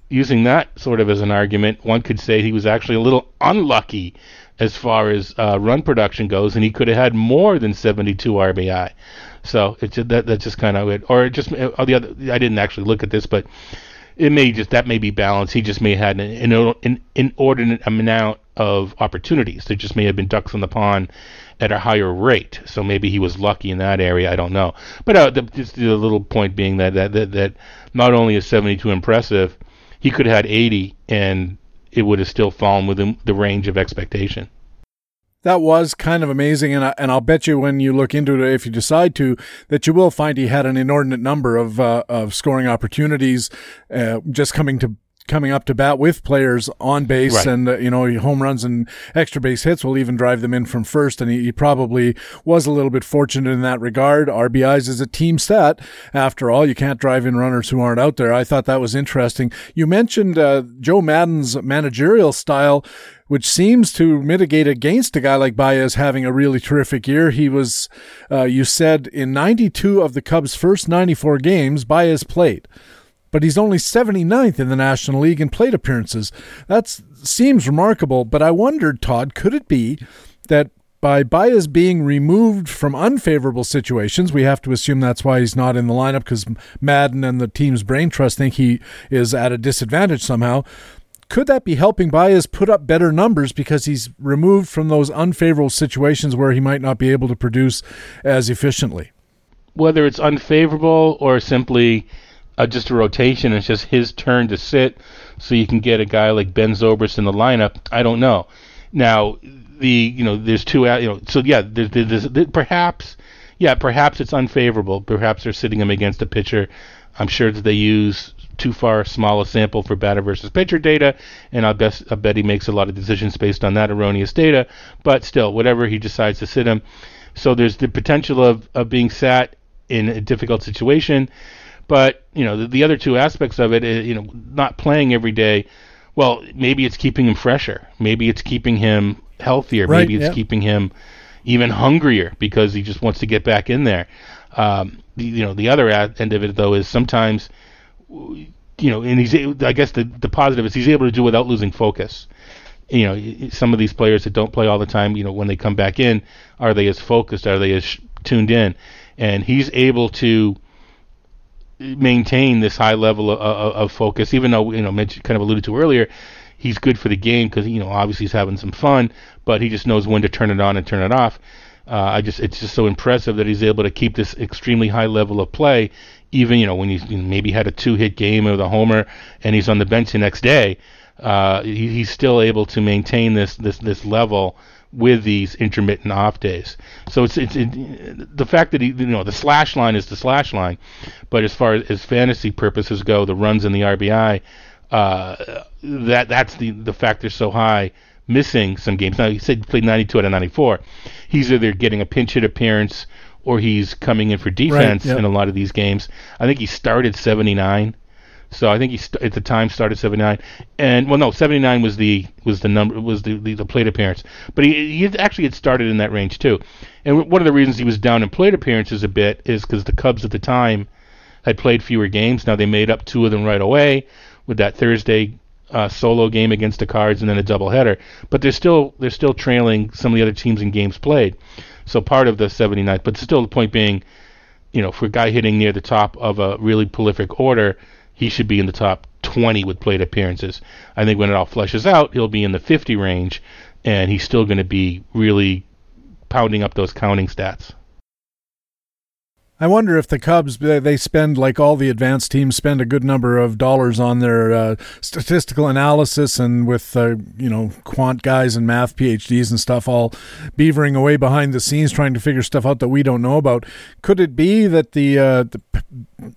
using that sort of as an argument, one could say he was actually a little unlucky as far as uh, run production goes, and he could have had more than 72 RBI. So it's that that's just kind of it. Or it just uh, the other. I didn't actually look at this, but it may just that may be balanced. He just may have had an, an inordinate amount of opportunities. There just may have been ducks in the pond at a higher rate. So maybe he was lucky in that area. I don't know. But uh, the, just the little point being that, that that that not only is 72 impressive, he could have had 80 and it would have still fallen within the range of expectation that was kind of amazing, and I, and I'll bet you when you look into it, if you decide to, that you will find he had an inordinate number of uh, of scoring opportunities, uh, just coming to coming up to bat with players on base right. and uh, you know home runs and extra base hits will even drive them in from first and he, he, probably was a little bit fortunate in that regard. RBIs is a team stat after all you can't drive in runners who aren't out there. I thought that was interesting. You mentioned uh, Joe Maddon's managerial style which seems to mitigate against a guy like Baez having a really terrific year. He was, uh, you said, in 92 of the Cubs' first 94 games, Baez played but he's only 79th in the National League in plate appearances. That seems remarkable, but I wondered, Todd, could it be that by Baez being removed from unfavorable situations, we have to assume that's why he's not in the lineup because Maddon and the team's brain trust think he is at a disadvantage somehow. Could that be helping Baez put up better numbers because he's removed from those unfavorable situations where he might not be able to produce as efficiently? Whether it's unfavorable or simply uh, just a rotation. It's just his turn to sit, so you can get a guy like Ben Zobrist in the lineup. I don't know. Now the you know there's two you know so yeah there's, there's, there's perhaps yeah perhaps it's unfavorable. Perhaps they're sitting him against a pitcher. I'm sure that they use too far small a sample for batter versus pitcher data, and I bet I bet he makes a lot of decisions based on that erroneous data. But still, whatever he decides to sit him, so there's the potential of of being sat in a difficult situation. But you know, the, the other two aspects of it, is, uh, you know, not playing every day. Well, maybe it's keeping him fresher. Maybe it's keeping him healthier. Right, maybe it's keeping him even hungrier because he just wants to get back in there. Um, you know, the other end of it though is sometimes, you know, and he's I guess the the positive is he's able to do without losing focus. You know, some of these players that don't play all the time, you know, when they come back in, are they as focused? Are they as tuned in? And he's able to maintain this high level of, of, of focus, even though you know Mitch kind of alluded to earlier. He's good for the game because you know obviously he's having some fun, but he just knows when to turn it on and turn it off. Uh, I just it's just so impressive that he's able to keep this extremely high level of play, even you know when he maybe had a two hit game with a homer and he's on the bench the next day. Uh, he, he's still able to maintain this this this level with these intermittent off days. So it's it's it, the fact that he you know the slash line is the slash line, but as far as, as fantasy purposes go, the runs and the RBI, uh, that that's the the factor so high. Missing some games. Now he said he played 92 out of 94. He's either getting a pinch hit appearance or he's coming in for defense right, yep. in a lot of these games. I think he started 79 so I think he st- at the time started 79, and well, no, 79 was the was the number was the, the, the plate appearance, but he he actually had started in that range too. And one of the reasons he was down in plate appearances a bit is because the Cubs at the time had played fewer games. Now they made up two of them right away with that Thursday uh, solo game against the Cards and then a doubleheader. But they're still they're still trailing some of the other teams in games played. So part of the 79th, but still the point being, you know, for a guy hitting near the top of a really prolific order he should be in the top 20 with plate appearances. I think when it all fleshes out, he'll be in the 50 range, and he's still going to be really pounding up those counting stats. I wonder if the Cubs they spend like all the advanced teams spend a good number of dollars on their uh, statistical analysis and with uh, you know quant guys and math PhDs and stuff all beavering away behind the scenes trying to figure stuff out that we don't know about. Could it be that the, uh, the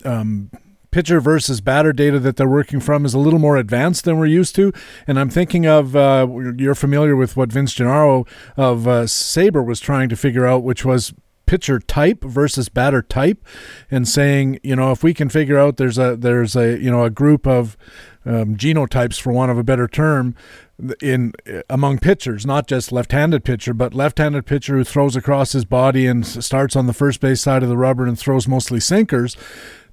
um, pitcher versus batter data that they're working from is a little more advanced than we're used to. And I'm thinking of uh, you're familiar with what Vince Gennaro of uh, SABR was trying to figure out, which was pitcher type versus batter type, and saying you know if we can figure out there's a there's a you know a group of um, genotypes for want of a better term in among pitchers, not just left-handed pitcher, but left-handed pitcher who throws across his body and starts on the first base side of the rubber and throws mostly sinkers.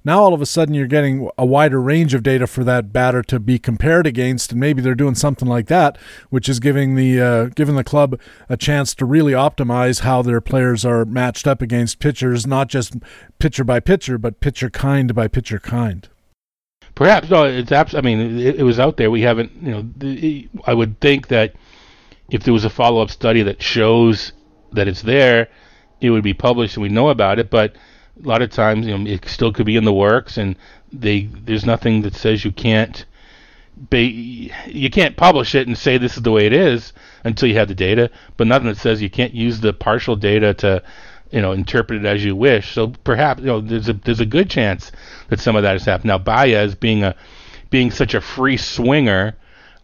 Now all of a sudden you're getting a wider range of data for that batter to be compared against, and maybe they're doing something like that, which is giving the uh, giving the club a chance to really optimize how their players are matched up against pitchers, not just pitcher by pitcher, but pitcher kind by pitcher kind. perhaps no, it's abs- I mean, it, it was out there. We haven't, you know, the, I would think that if there was a follow-up study that shows that it's there, it would be published and we know about it. But a lot of times, you know, it still could be in the works, and they there's nothing that says you can't. Be, you can't publish it and say this is the way it is until you have the data, but nothing that says you can't use the partial data to, you know, interpret it as you wish. So perhaps you know there's a there's a good chance that some of that has happened. Now Baez being a being such a free swinger,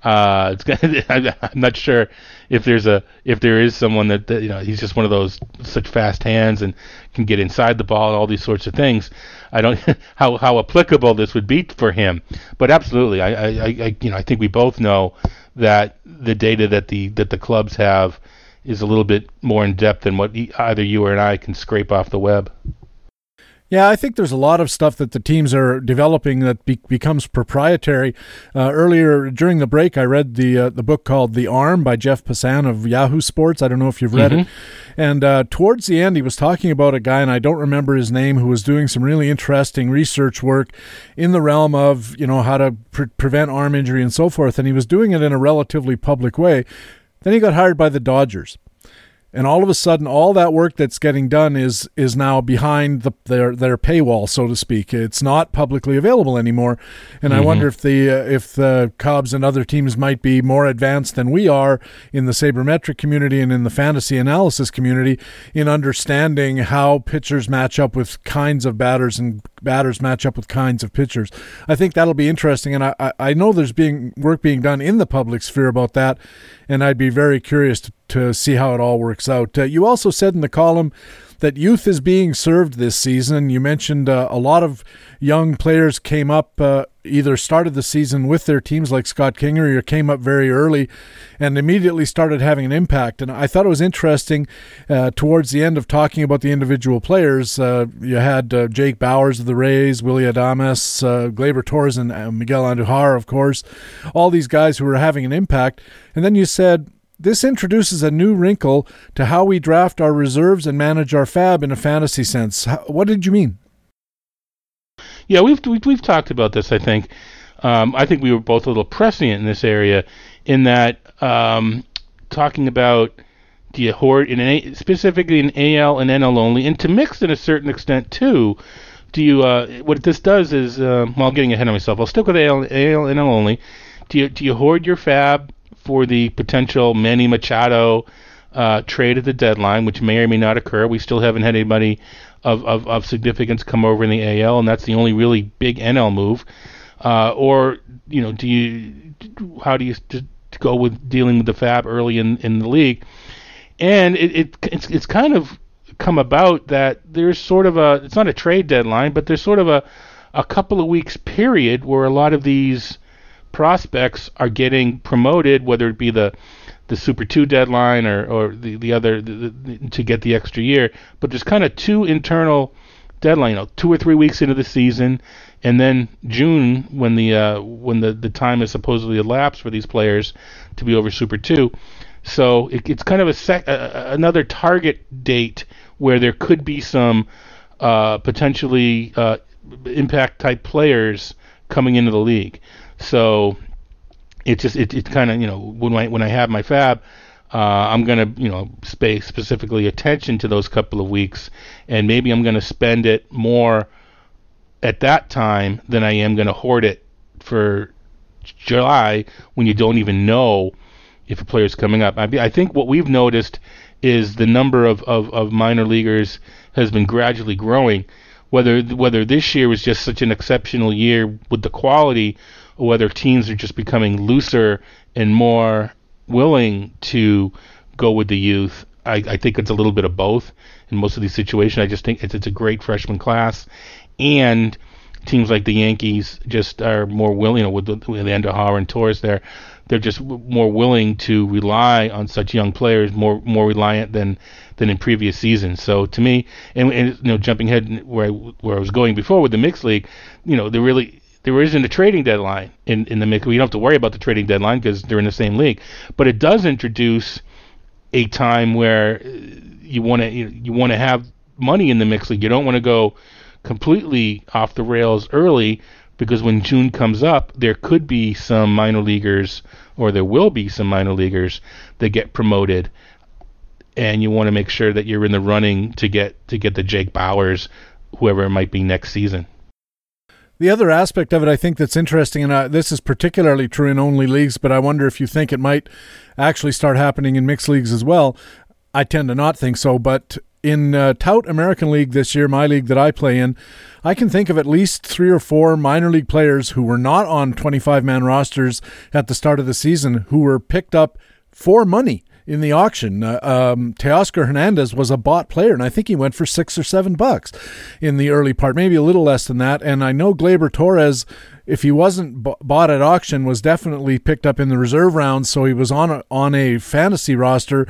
uh, it's gonna, I'm not sure if there's a if there is someone that, that you know he's just one of those such fast hands and can get inside the ball and all these sorts of things. I don't how how applicable this would be for him, but absolutely, I, I, I you know I think we both know that the data that the that the clubs have is a little bit more in depth than what either you or I can scrape off the web. Yeah, I think there's a lot of stuff that the teams are developing that be- becomes proprietary. Uh, earlier during the break, I read the uh, the book called The Arm by Jeff Passan of Yahoo Sports. I don't know if you've read mm-hmm. it. And uh, towards the end, he was talking about a guy, and I don't remember his name, who was doing some really interesting research work in the realm of you know how to pre- prevent arm injury and so forth. And he was doing it in a relatively public way. Then he got hired by the Dodgers and all of a sudden all that work that's getting done is is now behind the, their their paywall so to speak. It's not publicly available anymore. And mm-hmm. i wonder if the uh, if the cubs and other teams might be more advanced than we are in the sabermetric community and in the fantasy analysis community in understanding how pitchers match up with kinds of batters and batters match up with kinds of pitchers. I think that'll be interesting and i i know there's being work being done in the public sphere about that and i'd be very curious to to see how it all works out. Uh, you also said in the column that youth is being served this season. You mentioned uh, a lot of young players came up, uh, either started the season with their teams like Scott Kingery or came up very early and immediately started having an impact. And I thought it was interesting uh, towards the end of talking about the individual players. Uh, you had uh, Jake Bauers of the Rays, Willie Adames, uh, Gleyber Torres, and Miguel Andujar, of course, all these guys who were having an impact. And then you said, this introduces a new wrinkle to how we draft our reserves and manage our FAAB in a fantasy sense. What did you mean? Yeah, we've we've, we've talked about this. I think. Um, I think we were both a little prescient in this area, in that um, talking about do you hoard in an specifically in AL and NL only, and to mix in a certain extent too. Do you uh, what this does is uh, well, I'm getting ahead of myself. I'll stick with AL, AL and NL only. Do you do you hoard your FAAB for the potential Manny Machado uh, trade at the deadline, which may or may not occur. We still haven't had anybody of, of, of significance come over in the AL, and that's the only really big NL move. Uh, or you know, do you how do you go with dealing with the FAAB early in, in the league? And it, it it's it's kind of come about that there's sort of a it's not a trade deadline, but there's sort of a a couple of weeks period where a lot of these prospects are getting promoted, whether it be the the Super Two deadline or or the the other the, the, to get the extra year. But there's kind of two internal deadline, you know, two or three weeks into the season, and then June when the uh, when the the time is supposedly elapsed for these players to be over Super Two. So it, it's kind of a sec, uh, another target date where there could be some uh, potentially uh, impact type players coming into the league. So it just it, it kind of you know when I when I have my FAAB, uh, I'm gonna you know pay specifically attention to those couple of weeks, and maybe I'm gonna spend it more at that time than I am gonna hoard it for July when you don't even know if a player is coming up. I, I think what we've noticed is the number of, of, of minor leaguers has been gradually growing. Whether whether this year was just such an exceptional year with the quality, whether teams are just becoming looser and more willing to go with the youth. I, I think it's a little bit of both in most of these situations. I just think it's, it's a great freshman class, and teams like the Yankees just are more willing, you know, with the, with Andujar and Torres there, they're just more willing to rely on such young players, more more reliant than than in previous seasons. So to me, and, and you know, jumping ahead where I, where I was going before with the mixed league, you know, they really there isn't a trading deadline in, in the mix. We don't have to worry about the trading deadline because they're in the same league. But it does introduce a time where uh, you want to you, you want to have money in the mix league. You don't want to go completely off the rails early because when June comes up, there could be some minor leaguers, or there will be some minor leaguers that get promoted, and you want to make sure that you're in the running to get to get the Jake Bauers, whoever it might be next season. The other aspect of it, I think, that's interesting, and uh, this is particularly true in only leagues, but I wonder if you think it might actually start happening in mixed leagues as well. I tend to not think so, but in uh, Tout American League this year, my league that I play in, I can think of at least three or four minor league players who were not on 25 man rosters at the start of the season who were picked up for money in the auction. Uh, um, Teoscar Hernandez was a bought player, and I think he went for six or seven bucks in the early part, maybe a little less than that. And I know Gleyber Torres, if he wasn't b- bought at auction, was definitely picked up in the reserve rounds, so he was on a, on a fantasy roster.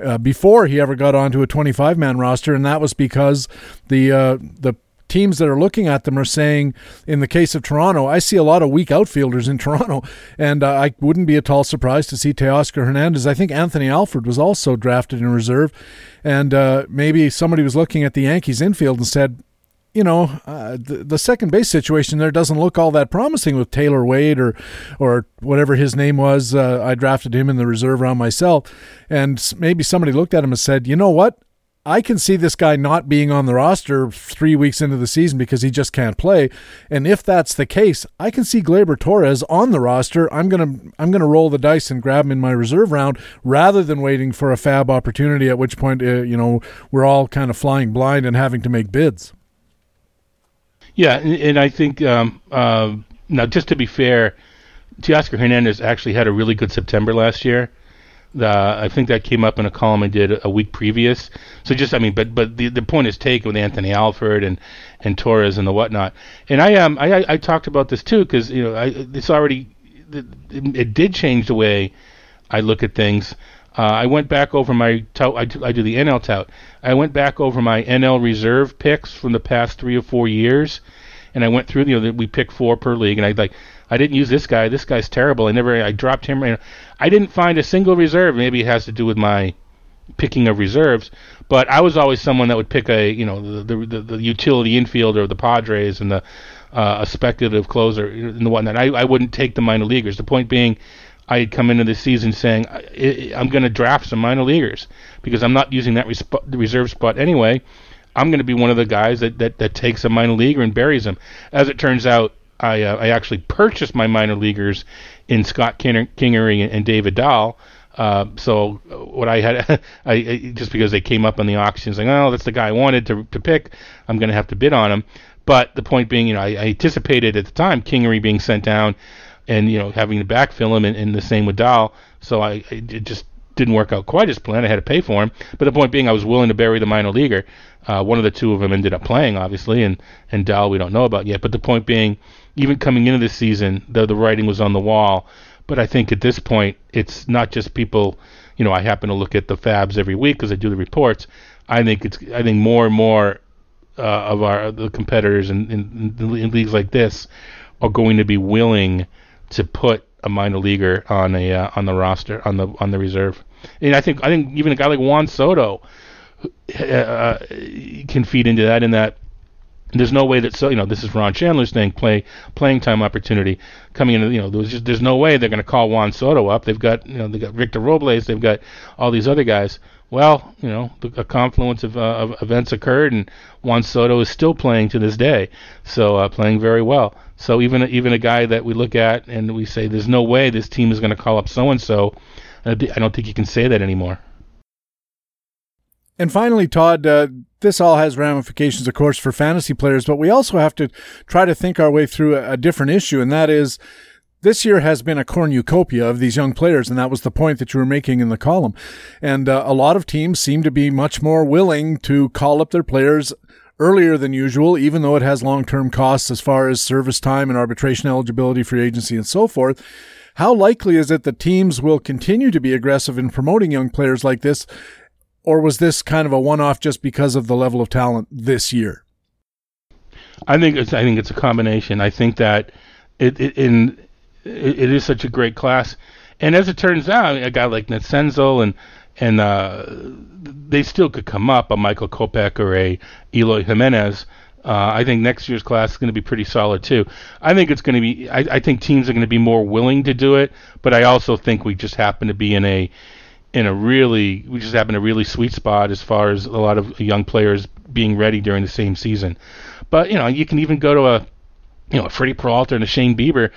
Uh, before he ever got onto a 25 man roster, and that was because the uh, the teams that are looking at them are saying, in the case of Toronto, I see a lot of weak outfielders in Toronto, and uh, I wouldn't be at all surprised to see Teoscar Hernandez. I think Anthony Alford was also drafted in reserve, and uh, maybe somebody was looking at the Yankees infield and said, you know, uh, the, the, second base situation there doesn't look all that promising with Taylor Wade or, or whatever his name was. Uh, I drafted him in the reserve round myself, and maybe somebody looked at him and said, you know what? I can see this guy not being on the roster three weeks into the season because he just can't play. And if that's the case, I can see Gleyber Torres on the roster. I'm gonna I'm gonna roll the dice and grab him in my reserve round rather than waiting for a FAAB opportunity. At which point, uh, you know, we're all kind of flying blind and having to make bids. Yeah, and, and I think um, uh, now just to be fair, Teoscar Hernandez actually had a really good September last year. I think that came up in a column I did a week previous. So just, I mean, but but the the point is taken with Anthony Alford and and Torres and the whatnot. And I um I I, talked about this too because you know I it's already it, it, did change the way I look at things. Uh, I went back over my tout. I do, I do the NL tout. I went back over my NL reserve picks from the past three or four years, and I went through. You know, we pick four per league, and I like. I didn't use this guy. This guy's terrible. I never. I dropped him. I didn't find a single reserve. Maybe it has to do with my picking of reserves. But I was always someone that would pick a you know the the, the utility infielder of the Padres and the uh, a speculative closer and the whatnot. I I wouldn't take the minor leaguers. The point being, I had come into the season saying I'm going to draft some minor leaguers because I'm not using that resp- reserve spot anyway. I'm going to be one of the guys that, that, that takes a minor leaguer and buries him. As it turns out, I uh, I actually purchased my minor leaguers in Scott Kingery and, and David Dahl. Uh, so what I had, I, I, just because they came up on the auctions, like, oh, that's the guy I wanted to to pick. I'm going to have to bid on him. But the point being, you know, I, I anticipated at the time Kingery being sent down and you know having to backfill him, and, and the same with Dahl. So I it just didn't work out quite as planned. I had to pay for him, but the point being, I was willing to bury the minor leaguer. Uh, one of the two of them ended up playing, obviously, and and Dahl we don't know about yet. But the point being, even coming into this season, though the writing was on the wall. But I think at this point, it's not just people. You know, I happen to look at the FAABs every week because I do the reports. I think it's I think more and more uh, of our the competitors in, in, in leagues like this are going to be willing to put a minor leaguer on a uh, on the roster on the on the reserve. And I think I think even a guy like Juan Soto uh, can feed into that. In that there's no way that so you know this is Ron Shandler's thing play playing time opportunity coming in. You know there's just there's no way they're going to call Juan Soto up. They've got you know they got Victor Robles. They've got all these other guys. Well, you know, a confluence of, uh, of events occurred, and Juan Soto is still playing to this day. So uh, playing very well. So even even a guy that we look at and we say, "There's no way this team is going to call up so and so," I don't think you can say that anymore. And finally, Todd, uh, this all has ramifications, of course, for fantasy players, but we also have to try to think our way through a, different issue, and that is this year has been a cornucopia of these young players, and that was the point that you were making in the column. And uh, a lot of teams seem to be much more willing to call up their players earlier than usual, even though it has long term costs as far as service time and arbitration eligibility, free agency, and so forth. How likely is it that teams will continue to be aggressive in promoting young players like this? Or was this kind of a one off just because of the level of talent this year? I think it's I think it's a combination. I think that it, it in it, it is such a great class, and as it turns out, a guy like Ned and and uh, they still could come up, a Michael Kopech or a Eloy Jimenez. Uh, I think next year's class is going to be pretty solid too. I think it's going to be. I, I think teams are going to be more willing to do it, but I also think we just happen to be in a in a really we just happen a really sweet spot as far as a lot of young players being ready during the same season. But you know, you can even go to a you know a Freddie Peralta and a Shane Bieber.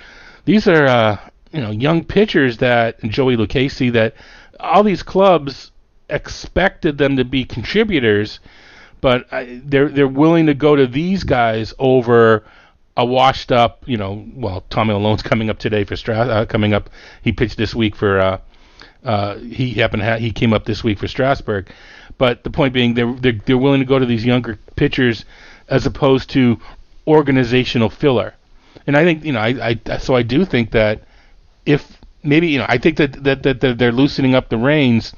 These are uh, you know young pitchers that Joey Lucchesi that all these clubs expected them to be contributors but I, they're they're willing to go to these guys over a washed up, you know, well, Tommy Milone's coming up today for Stras, uh, coming up. He pitched this week for. Uh, he happened ha- he came up this week for Strasburg, but the point being they're, they're they're willing to go to these younger pitchers as opposed to organizational filler, and I think you know I, I so I do think that if maybe you know I think that that that they're loosening up the reins,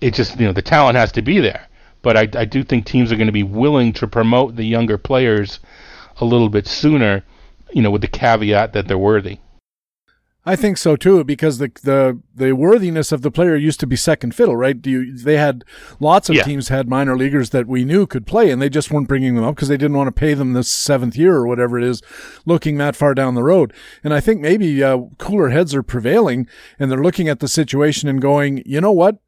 it just you know the talent has to be there. But I, I do think teams are going to be willing to promote the younger players a little bit sooner, you know, with the caveat that they're worthy. I think so too, because the the the worthiness of the player used to be second fiddle, right? You, they had lots of yeah. teams had minor leaguers that we knew could play, and they just weren't bringing them up because they didn't want to pay them the seventh year or whatever it is, looking that far down the road. And I think maybe uh, cooler heads are prevailing, and they're looking at the situation and going, you know what?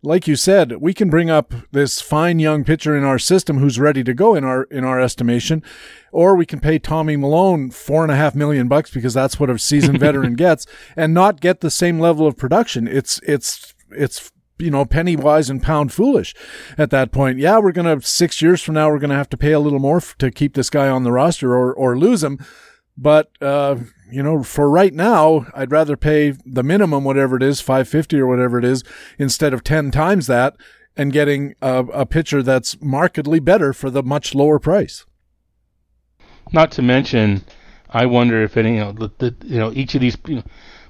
Like you said, we can bring up this fine young pitcher in our system who's ready to go in our in our estimation, or we can pay Tommy Milone four and a half million bucks because that's what a seasoned veteran gets, and not get the same level of production. It's it's it's you know penny wise and pound foolish at that point. Yeah, we're gonna six years from now we're gonna have to pay a little more f- to keep this guy on the roster or or lose him, but. uh you know, for right now, I'd rather pay the minimum, whatever it is, 550 or whatever it is, instead of 10 times that and getting a, a pitcher that's markedly better for the much lower price. Not to mention, I wonder if any, you know, the, the, you know, each of these, you know,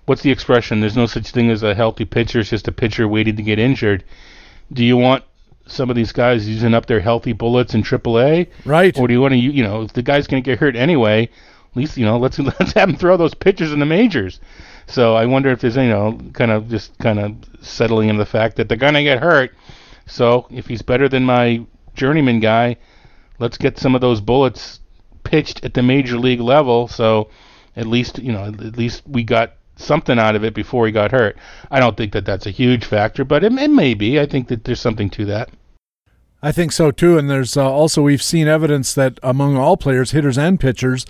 what's the expression? There's no such thing as a healthy pitcher. It's just a pitcher waiting to get injured. Do you want some of these guys using up their healthy bullets in AAA? Right. Or do you want to, you know, if the guy's going to get hurt anyway, least you know let's let's have him throw those pitchers in the majors. So I wonder if there's you know kind of just kind of settling in the fact that they're gonna get hurt. So if he's better than my journeyman guy, let's get some of those bullets pitched at the major league level. So at least you know at least we got something out of it before he got hurt. I don't think that that's a huge factor, but it, it may be. I think that there's something to that. I think so too, and there's uh, also we've seen evidence that among all players, hitters and pitchers,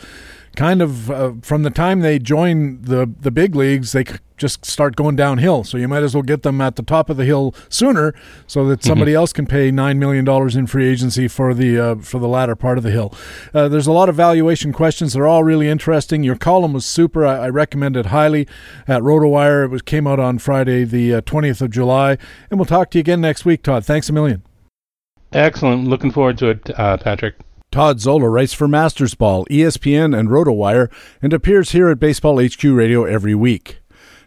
kind of uh, from the time they join the the big leagues, they just start going downhill. So you might as well get them at the top of the hill sooner, so that mm-hmm. somebody mm-hmm. else can pay nine million dollars in free agency for the uh, for the latter part of the hill. Uh, there's a lot of valuation questions. They're all really interesting. Your column was super. I, I recommend it highly at RotoWire. It was came out on Friday, the uh, twentieth of July, and we'll talk to you again next week, Todd. Thanks a million. Excellent. Looking forward to it, uh, Patrick. Todd Zola writes for Mastersball, ESPN, and RotoWire, and appears here at Baseball HQ Radio every week.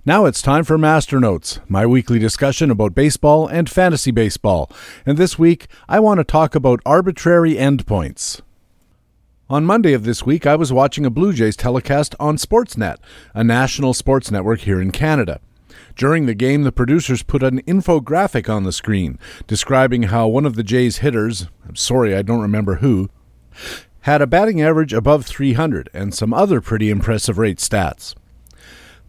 Now it's time for Master Notes, my weekly discussion about baseball and fantasy baseball. And this week, I want to talk about arbitrary endpoints. On Monday of this week, I was watching a Blue Jays telecast on Sportsnet, a national sports network here in Canada. During the game, the producers put an infographic on the screen describing how one of the Jays' hitters, I'm sorry I don't remember who, had a batting average above 300 and some other pretty impressive rate stats.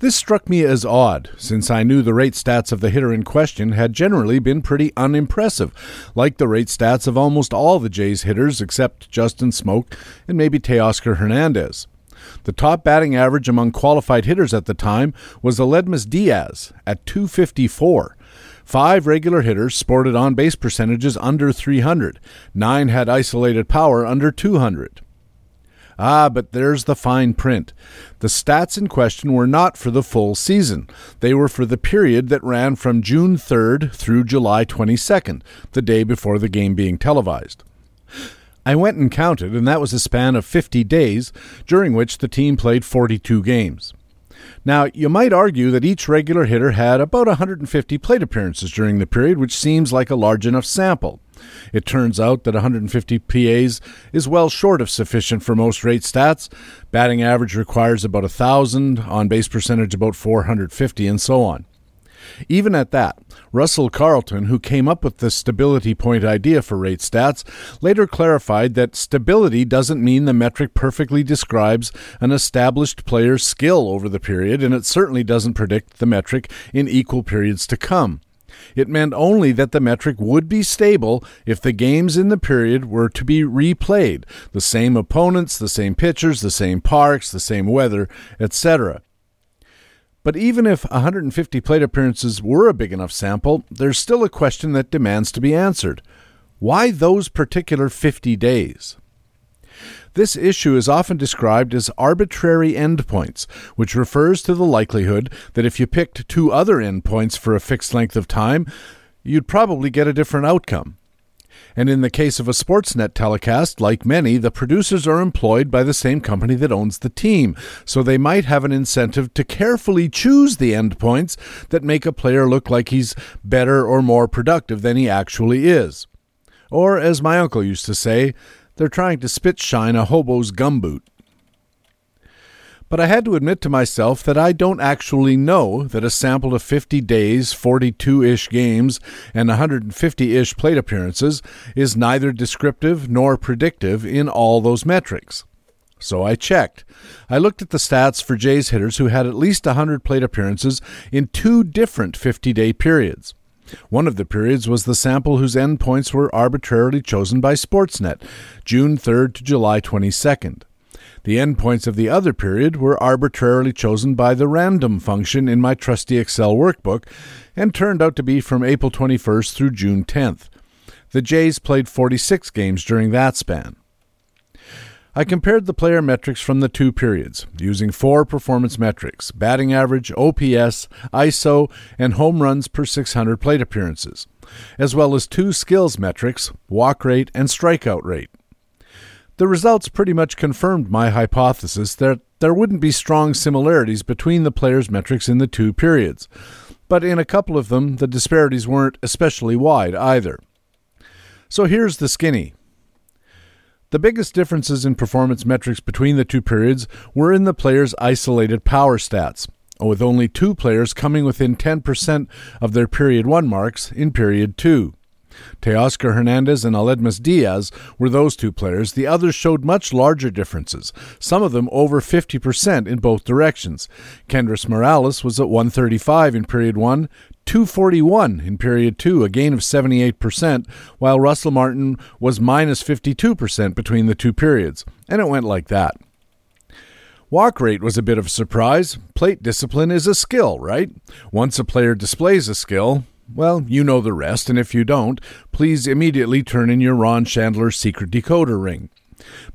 This struck me as odd, since I knew the rate stats of the hitter in question had generally been pretty unimpressive, like the rate stats of almost all the Jays hitters except Justin Smoak and maybe Teoscar Hernandez. The top batting average among qualified hitters at the time was Aledmys Diaz at 254, Five regular hitters sported on base percentages under 300. Nine had isolated power under 200. Ah, but there's the fine print. The stats in question were not for the full season. They were for the period that ran from June 3rd through July 22nd, the day before the game being televised. I went and counted, and that was a span of 50 days, during which the team played 42 games. Now, you might argue that each regular hitter had about 150 plate appearances during the period, which seems like a large enough sample. It turns out that 150 PAs is well short of sufficient for most rate stats. Batting average requires about 1,000, on base percentage about 450, and so on. Even at that, Russell Carleton, who came up with the stability point idea for rate stats, later clarified that stability doesn't mean the metric perfectly describes an established player's skill over the period, and it certainly doesn't predict the metric in equal periods to come. It meant only that the metric would be stable if the games in the period were to be replayed, the same opponents, the same pitchers, the same parks, the same weather, etc. But even if 150 plate appearances were a big enough sample, there's still a question that demands to be answered. Why those particular 50 days? This issue is often described as arbitrary endpoints, which refers to the likelihood that if you picked two other endpoints for a fixed length of time, you'd probably get a different outcome. And in the case of a Sportsnet telecast, like many, the producers are employed by the same company that owns the team, so they might have an incentive to carefully choose the endpoints that make a player look like he's better or more productive than he actually is. Or, as my uncle used to say, they're trying to spit shine a hobo's gumboot. But I had to admit to myself that I don't actually know that a sample of 50 days, 42 ish games, and 150 ish plate appearances is neither descriptive nor predictive in all those metrics. So I checked. I looked at the stats for Jays hitters who had at least 100 plate appearances in two different 50 day periods. One of the periods was the sample whose endpoints were arbitrarily chosen by Sportsnet, June 3rd to July 22nd. The endpoints of the other period were arbitrarily chosen by the random function in my trusty Excel workbook and turned out to be from April 21st through June 10th. The Jays played 46 games during that span. I compared the player metrics from the two periods using four performance metrics batting average, OPS, ISO, and home runs per 600 plate appearances, as well as two skills metrics walk rate and strikeout rate. The results pretty much confirmed my hypothesis that there wouldn't be strong similarities between the players' metrics in the two periods, but in a couple of them, the disparities weren't especially wide either. So here's the skinny. The biggest differences in performance metrics between the two periods were in the players' isolated power stats, with only two players coming within 10% of their period 1 marks in period 2. Teoscar Hernandez and Aledmys Diaz were those two players. The others showed much larger differences, some of them over 50% in both directions. Kendrys Morales was at 135 in period 1, 241 in period 2, a gain of 78%, while Russell Martin was minus 52% between the two periods. And it went like that. Walk rate was a bit of a surprise. Plate discipline is a skill, right? Once a player displays a skill, well, you know the rest, and if you don't, please immediately turn in your Ron Shandler secret decoder ring.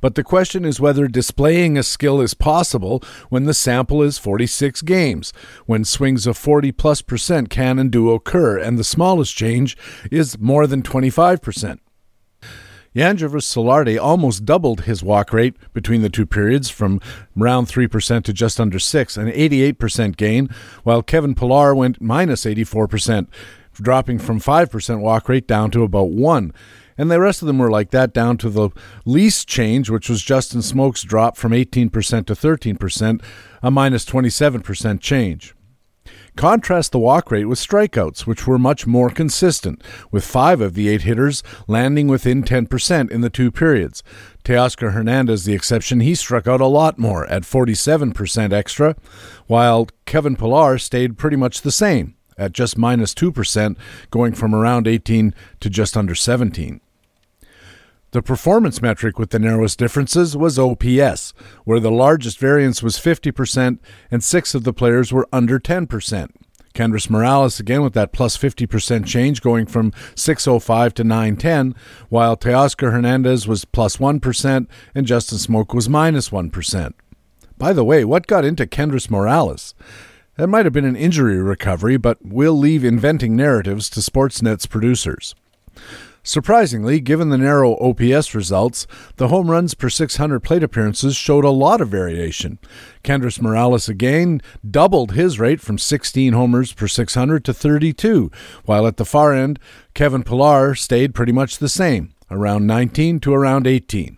But the question is whether displaying a skill is possible when the sample is 46 games, when swings of 40 plus percent can and do occur, and the smallest change is more than 25 percent. Yangervis Solarte almost doubled his walk rate between the two periods from around 3% to just under 6 an 88% gain, while Kevin Pillar went minus 84%, dropping from 5% walk rate down to about 1. And the rest of them were like that down to the least change, which was Justin Smoak's drop from 18% to 13%, a minus 27% change. Contrast the walk rate with strikeouts, which were much more consistent, with five of the eight hitters landing within 10% in the two periods. Teoscar Hernandez, the exception, he struck out a lot more at 47% extra, while Kevin Pillar stayed pretty much the same at just minus 2%, going from around 18 to just under 17. The performance metric with the narrowest differences was OPS, where the largest variance was 50% and six of the players were under 10%. Kendrys Morales again with that plus 50% change going from 605 to 910, while Teoscar Hernandez was plus 1 and Justin Smoak was minus 1. By the way, what got into Kendrys Morales? That might have been an injury recovery, but we'll leave inventing narratives to Sportsnet's producers. Surprisingly, given the narrow OPS results, the home runs per 600 plate appearances showed a lot of variation. Kendrys Morales again doubled his rate from 16 homers per 600 to 32, while at the far end, Kevin Pillar stayed pretty much the same, around 19 to around 18.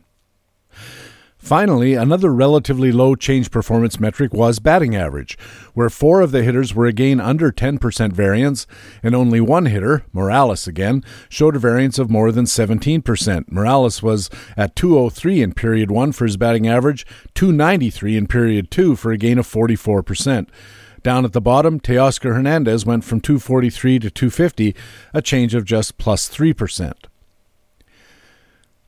Finally, another relatively low change performance metric was batting average, where four of the hitters were again under 10% variance, and only one hitter, Morales again, showed a variance of more than 17%. Morales was at 203 in period 1 for his batting average, 293 in period 2 for a gain of 44%. Down at the bottom, Teoscar Hernandez went from 243 to 250, a change of just plus 3%.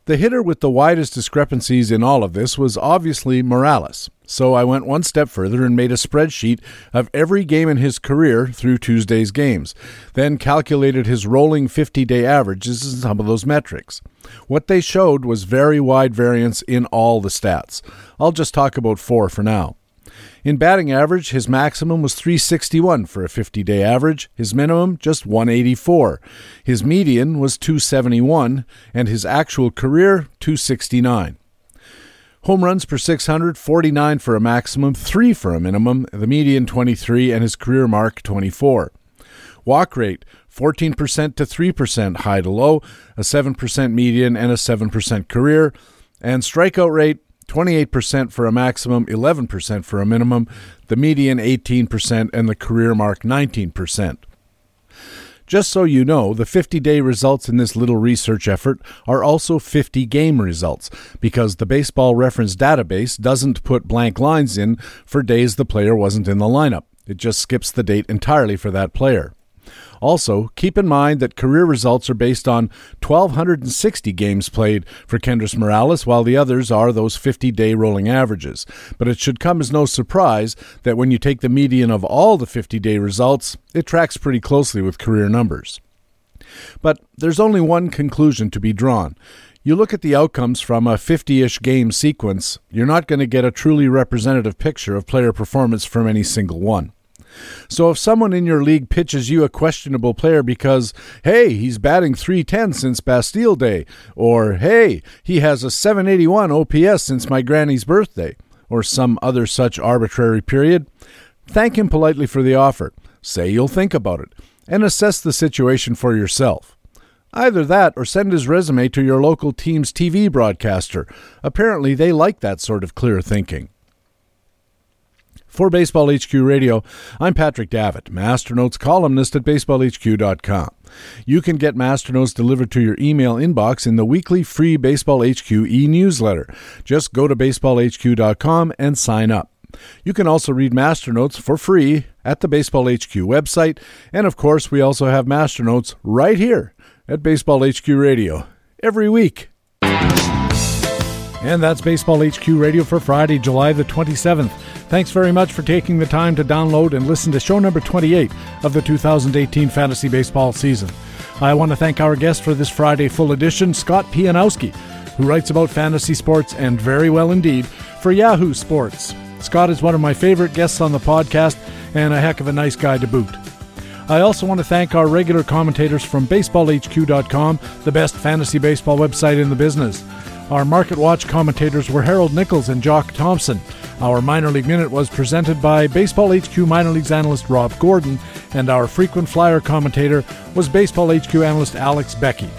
The hitter with the widest discrepancies in all of this was obviously Morales, so I went one step further and made a spreadsheet of every game in his career through Tuesday's games, then calculated his rolling 50 day averages and some of those metrics. What they showed was very wide variance in all the stats. I'll just talk about four for now. In batting average, his maximum was 361 for a 50 day average, his minimum just 184. His median was 271, and his actual career 269. Home runs per 600, 49 for a maximum, 3 for a minimum, the median 23, and his career mark 24. Walk rate 14% to 3% high to low, a 7% median, and a 7% career. And strikeout rate 28% for a maximum, 11% for a minimum, the median 18%, and the career mark 19%. Just so you know, the 50 day results in this little research effort are also 50 game results because the Baseball Reference database doesn't put blank lines in for days the player wasn't in the lineup. It just skips the date entirely for that player. Also, keep in mind that career results are based on 1,260 games played for Kendrys Morales, while the others are those 50 day rolling averages. But it should come as no surprise that when you take the median of all the 50 day results, it tracks pretty closely with career numbers. But there's only one conclusion to be drawn. You look at the outcomes from a 50 ish game sequence, you're not going to get a truly representative picture of player performance from any single one. So if someone in your league pitches you a questionable player because, hey, he's batting 310 since Bastille Day, or hey, he has a 781 OPS since my granny's birthday, or some other such arbitrary period, thank him politely for the offer. Say you'll think about it, and assess the situation for yourself. Either that or send his resume to your local team's TV broadcaster. Apparently, they like that sort of clear thinking. For Baseball HQ Radio, I'm Patrick Davitt, Masternotes columnist at baseballhq.com. You can get Masternotes delivered to your email inbox in the weekly free Baseball HQ e newsletter. Just go to baseballhq.com and sign up. You can also read Masternotes for free at the Baseball HQ website, and of course, we also have Masternotes right here at Baseball HQ Radio every week. And that's Baseball HQ Radio for Friday, July the 27th. Thanks very much for taking the time to download and listen to show number 28 of the 2018 fantasy baseball season. I want to thank our guest for this Friday full edition, Scott Pianowski, who writes about fantasy sports and very well indeed for Yahoo Sports. Scott is one of my favorite guests on the podcast and a heck of a nice guy to boot. I also want to thank our regular commentators from BaseballHQ.com, the best fantasy baseball website in the business. Our Market Watch commentators were Harold Nichols and Jock Thompson. Our Minor League Minute was presented by Baseball HQ Minor Leagues analyst Rob Gordon, and our frequent flyer commentator was Baseball HQ analyst Alex Beckey.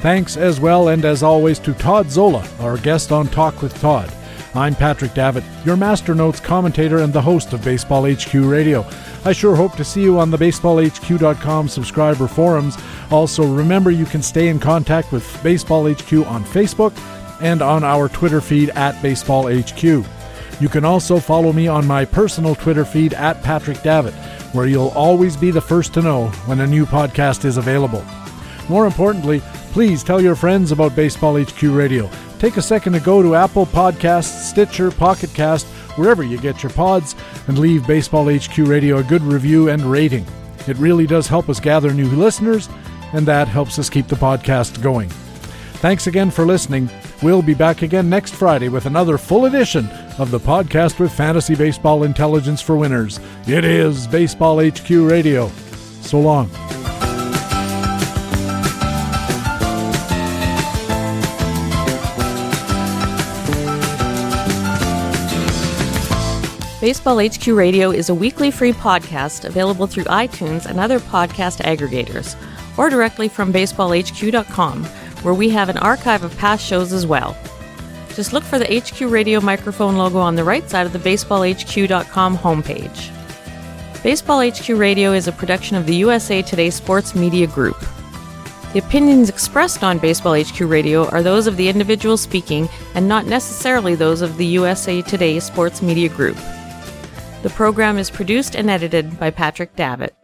Thanks as well and as always to Todd Zola, our guest on Talk with Todd. I'm Patrick Davitt, your Master Notes commentator and the host of Baseball HQ Radio. I sure hope to see you on the baseballhq.com subscriber forums. Also, remember you can stay in contact with Baseball HQ on Facebook and on our Twitter feed at Baseball HQ. You can also follow me on my personal Twitter feed at Patrick Davitt, where you'll always be the first to know when a new podcast is available. More importantly, please tell your friends about Baseball HQ Radio. Take a second to go to Apple Podcasts, Stitcher, Pocket Cast, wherever you get your pods, and leave Baseball HQ Radio a good review and rating. It really does help us gather new listeners, and that helps us keep the podcast going. Thanks again for listening. We'll be back again next Friday with another full edition of the podcast with fantasy baseball intelligence for winners. It is Baseball HQ Radio. So long. Baseball HQ Radio is a weekly free podcast available through iTunes and other podcast aggregators, or directly from baseballhq.com, where we have an archive of past shows as well. Just look for the HQ Radio microphone logo on the right side of the baseballhq.com homepage. Baseball HQ Radio is a production of the USA Today Sports Media Group. The opinions expressed on Baseball HQ Radio are those of the individual speaking and not necessarily those of the USA Today Sports Media Group. The program is produced and edited by Patrick Davitt.